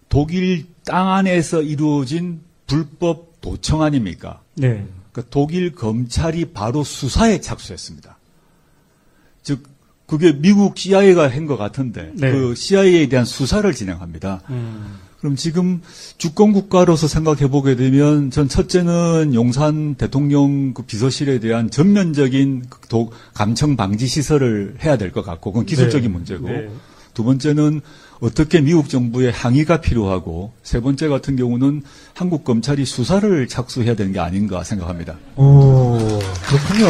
Speaker 32: 독일 땅 안에서 이루어진 불법 도청 아닙니까?
Speaker 31: 네.
Speaker 32: 그 독일 검찰이 바로 수사에 착수했습니다. 즉 그게 미국 CIA가 한 것 같은데
Speaker 31: 네.
Speaker 32: 그 CIA에 대한 수사를 진행합니다.
Speaker 31: 음.
Speaker 32: 그럼 지금 주권 국가로서 생각해 보게 되면 전 첫째는 용산 대통령 그 비서실에 대한 전면적인 그 도- 감청 방지 시설을 해야 될 것 같고 그건 기술적인
Speaker 31: 네.
Speaker 32: 문제고
Speaker 31: 네.
Speaker 32: 두 번째는 어떻게 미국 정부의 항의가 필요하고 세 번째 같은 경우는 한국 검찰이 수사를 착수해야 되는 게 아닌가 생각합니다.
Speaker 31: 오, 그렇군요.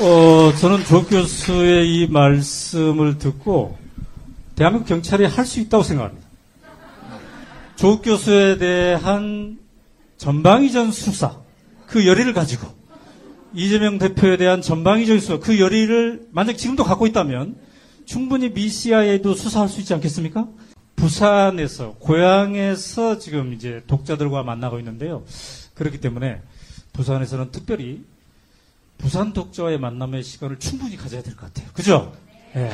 Speaker 31: 어, 저는 조 교수의 이 말씀을 듣고 대한민국 경찰이 할 수 있다고 생각합니다. 조 교수에 대한 전방위전 수사, 그 열의를 가지고 이재명 대표에 대한 전방위적인 수사, 그 열의를 만약 지금도 갖고 있다면 충분히 미 CIA도 수사할 수 있지 않겠습니까? 부산에서 고향에서 지금 이제 독자들과 만나고 있는데요. 그렇기 때문에 부산에서는 특별히 부산 독자와의 만남의 시간을 충분히 가져야 될 것 같아요. 그죠? 예.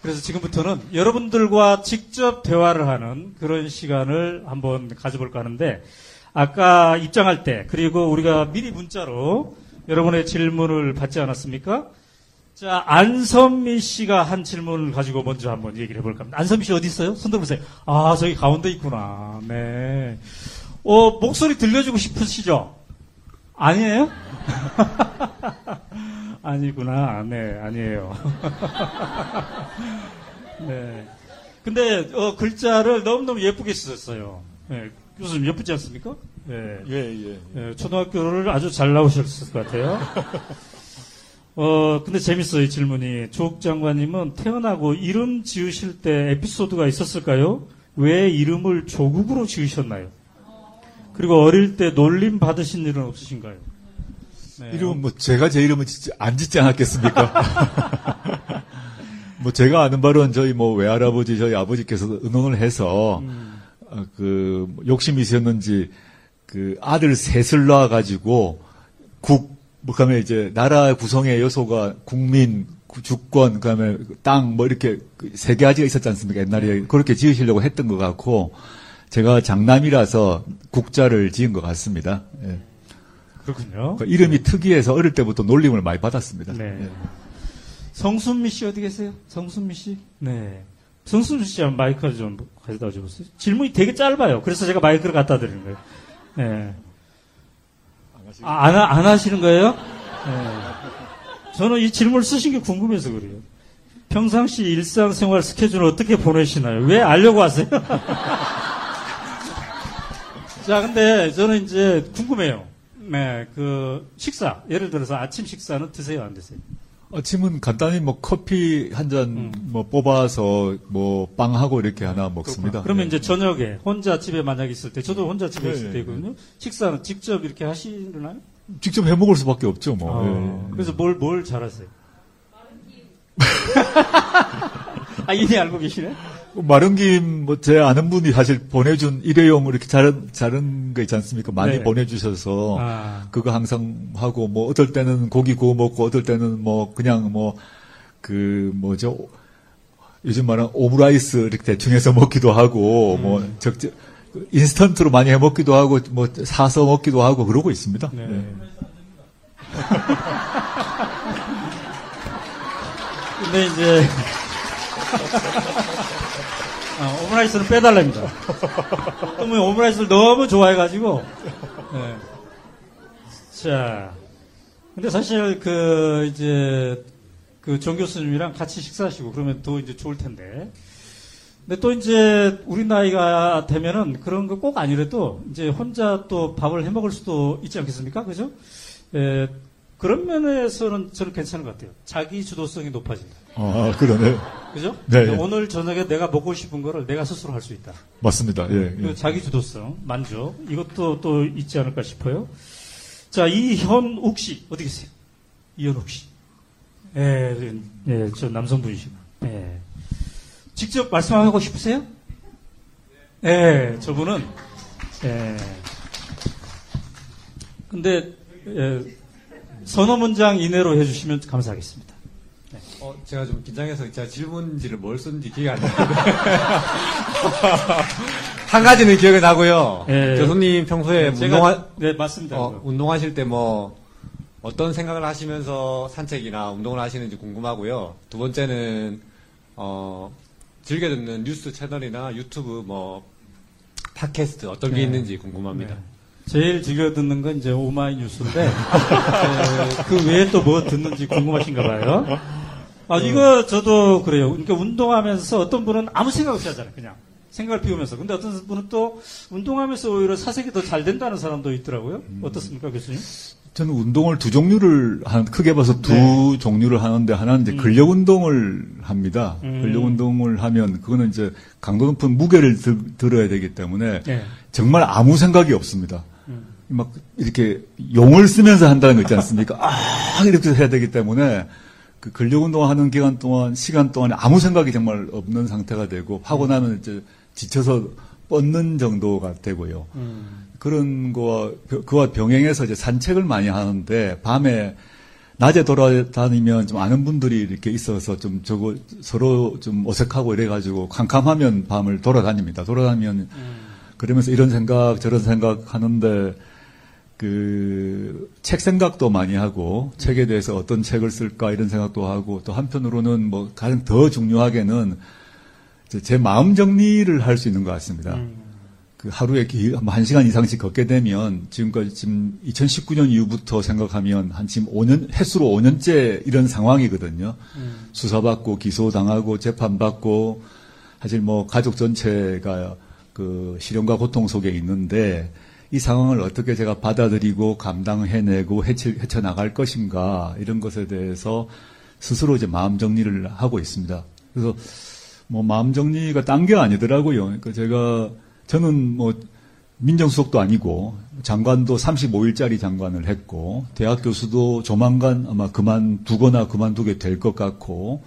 Speaker 31: 그래서 지금부터는 여러분들과 직접 대화를 하는 그런 시간을 한번 가져볼까 하는데 아까 입장할 때 그리고 우리가 미리 문자로 여러분의 질문을 받지 않았습니까? 자, 안선미 씨가 한 질문을 가지고 먼저 한번 얘기를 해볼까 합니다. 안선미 씨 어디 있어요? 손 들어보세요. 아, 저기 가운데 있구나. 네. 어, 목소리 들려주고 싶으시죠? 아니에요? 아니구나. 네, 아니에요. 네. 근데, 어, 글자를 너무너무 예쁘게 쓰셨어요. 네. 교수님 예쁘지 않습니까? 네.
Speaker 32: 예, 예.
Speaker 31: 네, 초등학교를 아주 잘 나오셨을 것 같아요. 어, 근데 재밌어요, 이 질문이. 조국 장관님은 태어나고 이름 지으실 때 에피소드가 있었을까요? 왜 이름을 조국으로 지으셨나요? 그리고 어릴 때 놀림 받으신 일은 없으신가요? 네.
Speaker 32: 이름은 뭐 제가 제 이름은 짓지, 안 짓지 않았겠습니까? 뭐 제가 아는 바로는 저희 뭐 외할아버지 저희 아버지께서 의논을 해서
Speaker 31: 음.
Speaker 32: 어, 그 욕심이 있었는지 그 아들 셋을 낳아 가지고 국 뭐그다음에 이제 나라 구성의 요소가 국민 구- 주권 그다음에 땅 뭐 이렇게 그세 가지가 있었지 않습니까 옛날에 그렇게 지으시려고 했던 것 같고 제가 장남이라서 국자를 지은 것 같습니다. 예.
Speaker 31: 그렇군요.
Speaker 32: 그 이름이 특이해서 어릴 때부터 놀림을 많이 받았습니다.
Speaker 31: 네.
Speaker 32: 예.
Speaker 31: 성순미 씨 어디 계세요? 성순미 씨? 네. 성순미 씨 마이크를 좀 가져다 주세요. 질문이 되게 짧아요. 그래서 제가 마이크를 갖다 드리는 거예요. 네. 아, 안, 하시는 거예요? 네. 저는 이 질문을 쓰신 게 궁금해서 그래요. 평상시 일상생활 스케줄을 어떻게 보내시나요? 왜 알려고 하세요? 자, 근데 저는 이제 궁금해요. 네, 그 식사 예를 들어서 아침 식사는 드세요, 안 드세요?
Speaker 32: 아침은 간단히 뭐 커피 한잔뭐 뽑아서 뭐 빵하고 이렇게 하나 먹습니다.
Speaker 31: 그러면
Speaker 32: 예.
Speaker 31: 이제 저녁에 혼자 집에 만약 있을 때, 저도 혼자 집에
Speaker 32: 네,
Speaker 31: 있을
Speaker 32: 네,
Speaker 31: 때거든요. 식사는 직접 이렇게 하시나요?
Speaker 32: 직접 해 먹을 수밖에 없죠, 뭐.
Speaker 31: 어,
Speaker 32: 예.
Speaker 31: 그래서 뭘, 뭘 잘하세요? 아, 이미 알고 계시네?
Speaker 32: 마른 김, 뭐, 제 아는 분이 사실 보내준 일회용 이렇게 자른, 자른 거 있지 않습니까? 많이
Speaker 31: 네.
Speaker 32: 보내주셔서,
Speaker 31: 아.
Speaker 32: 그거 항상 하고, 뭐, 어떨 때는 고기 구워 먹고, 어떨 때는 뭐, 그냥 뭐, 그, 뭐죠, 요즘 말하는 오므라이스 이렇게 대충 해서 먹기도 하고,
Speaker 31: 음.
Speaker 32: 뭐, 적지, 인스턴트로 많이 해 먹기도 하고, 뭐, 사서 먹기도 하고, 그러고 있습니다.
Speaker 31: 네.
Speaker 32: 네.
Speaker 31: 근데 이제, 아, 오므라이스는 빼달랍니다. 또뭐 오므라이스를 너무 좋아해가지고, 네. 자, 근데 사실 그, 이제, 그정 교수님이랑 같이 식사하시고 그러면 더 이제 좋을 텐데. 근데 또 이제 우리 나이가 되면은 그런 거 꼭 아니래도 이제 혼자 또 밥을 해 먹을 수도 있지 않겠습니까? 그죠? 에, 그런 면에서는 저는 괜찮은 것 같아요. 자기 주도성이 높아진다.
Speaker 32: 아, 그러네.
Speaker 31: 그죠?
Speaker 32: 네.
Speaker 31: 오늘 저녁에 내가 먹고 싶은 거를 내가 스스로 할 수 있다.
Speaker 32: 맞습니다. 예.
Speaker 31: 그
Speaker 32: 예.
Speaker 31: 자기 주도성, 만족 이것도 또 있지 않을까 싶어요. 자, 이현욱 씨 어디 계세요? 이현욱 씨. 예, 예, 저 남성분이시고. 예. 직접 말씀하고 싶으세요? 예, 저분은 예. 근데 예, 서너 문장 이내로 해주시면 감사하겠습니다.
Speaker 33: 어, 제가 좀 긴장해서 제가 질문지를 뭘 썼는지 기억이 안 나는데. 한 가지는 기억이 나고요.
Speaker 31: 예.
Speaker 33: 교수님 평소에
Speaker 31: 제가-
Speaker 33: 운동하,
Speaker 31: 네, 맞습니다.
Speaker 33: 어, 운동하실 때 뭐, 어떤 생각을 하시면서 산책이나 운동을 하시는지 궁금하고요. 두 번째는, 어, 즐겨 듣는 뉴스 채널이나 유튜브 뭐, 팟캐스트 어떤 게
Speaker 31: 네.
Speaker 33: 있는지 궁금합니다.
Speaker 31: 제일 즐겨 듣는 건 이제 오마이뉴스인데 에, 그 외에 또 뭐 듣는지 궁금하신가 봐요. 아 이거 저도 그래요. 그러니까 운동하면서 어떤 분은 아무 생각 없이 하잖아요. 그냥 생각을 비우면서. 근데 어떤 분은 또 운동하면서 오히려 사색이 더 잘 된다는 사람도 있더라고요. 어떻습니까, 교수님?
Speaker 32: 저는 운동을 두 종류를 한 크게 봐서 두
Speaker 31: 네.
Speaker 32: 종류를 하는데 하나는 이제 근력 운동을 합니다.
Speaker 31: 음.
Speaker 32: 근력 운동을 하면 그거는 이제 강도 높은 무게를 들, 어야 되기 때문에
Speaker 31: 네.
Speaker 32: 정말 아무 생각이 없습니다.
Speaker 31: 음.
Speaker 32: 막 이렇게 용을 쓰면서 한다는 거 있지 않습니까? 아 이렇게 해야 되기 때문에 그 근력 운동하는 기간 동안 시간 동안에 아무 생각이 정말 없는 상태가 되고 하고 나면 이제 지쳐서 뻗는 정도가 되고요.
Speaker 31: 음.
Speaker 32: 그런 거와 그와 병행해서 이제 산책을 많이 하는데 밤에 낮에 돌아다니면 좀 아는 분들이 이렇게 있어서 좀 저거 서로 좀 어색하고 이래가지고 캄캄하면 밤을 돌아다닙니다. 돌아다니면 그러면서 이런 생각 저런 생각 하는데 그 책 생각도 많이 하고 책에 대해서 어떤 책을 쓸까 이런 생각도 하고 또 한편으로는 뭐 가장 더 중요하게는 제 마음 정리를 할 수 있는 것 같습니다. 그 하루에 기- 뭐한 시간 이상씩 걷게 되면 지금까지 지금 2019년 이후부터 생각하면 한 지금 5년 횟수로 5년째 이런 상황이거든요. 수사받고 기소당하고 재판받고 사실 뭐 가족 전체가 그 시련과 고통 속에 있는데 이 상황을 어떻게 제가 받아들이고 감당해내고 헤쳐, 헤쳐 나갈 것인가 이런 것에 대해서 스스로 이제 마음 정리를 하고 있습니다. 그래서 뭐 마음 정리가 딴 게 아니더라고요. 그러니까 제가 저는 뭐 민정수석도 아니고 장관도 35일짜리 장관을 했고 대학 교수도 조만간 아마 그만두거나 그만두게 될 것 같고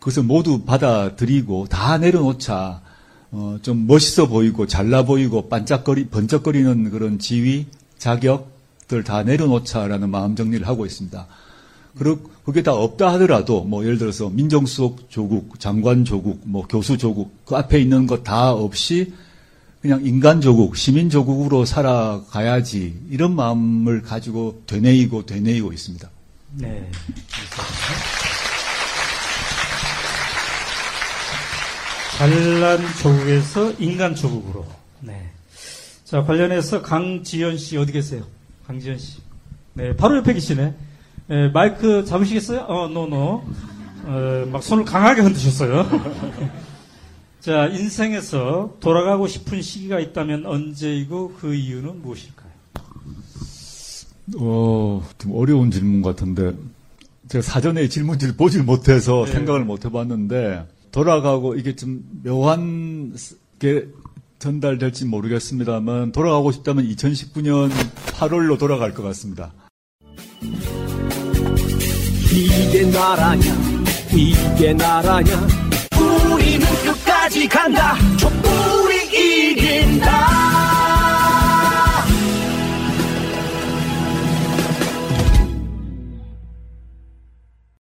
Speaker 32: 그것을 모두 받아들이고 다 내려놓자 어, 좀 멋있어 보이고 잘나 보이고 반짝거리 번쩍거리는 그런 지위 자격들 다 내려놓자라는 마음 정리를 하고 있습니다. 그리고 그게 다 없다 하더라도 뭐 예를 들어서 민정수석 조국, 장관 조국, 뭐 교수 조국 그 앞에 있는 것 다 없이 그냥 인간 조국, 시민 조국으로 살아가야지 이런 마음을 가지고 되뇌이고 되뇌이고 있습니다.
Speaker 31: 네. 잘난 조국에서 인간 조국으로. 네. 자, 관련해서 강지연 씨 어디 계세요? 강지연 씨. 네, 바로 옆에 계시네. 네, 마이크 잡으시겠어요? 어, 노노. 어, 막 손을 강하게 흔드셨어요. 자, 인생에서 돌아가고 싶은 시기가 있다면 언제이고 그 이유는 무엇일까요?
Speaker 32: 어, 좀 어려운 질문 같은데 제가 사전에 질문지를 보질 못해서
Speaker 31: 네.
Speaker 32: 생각을 못 해봤는데 돌아가고 이게 좀 묘한 게 전달될지 모르겠습니다만 돌아가고 싶다면 2019년 8월로 돌아갈 것 같습니다.
Speaker 21: 이게 나라냐? 이게 나라냐? 우리는 끝까지 간다. 촛불이 이긴다.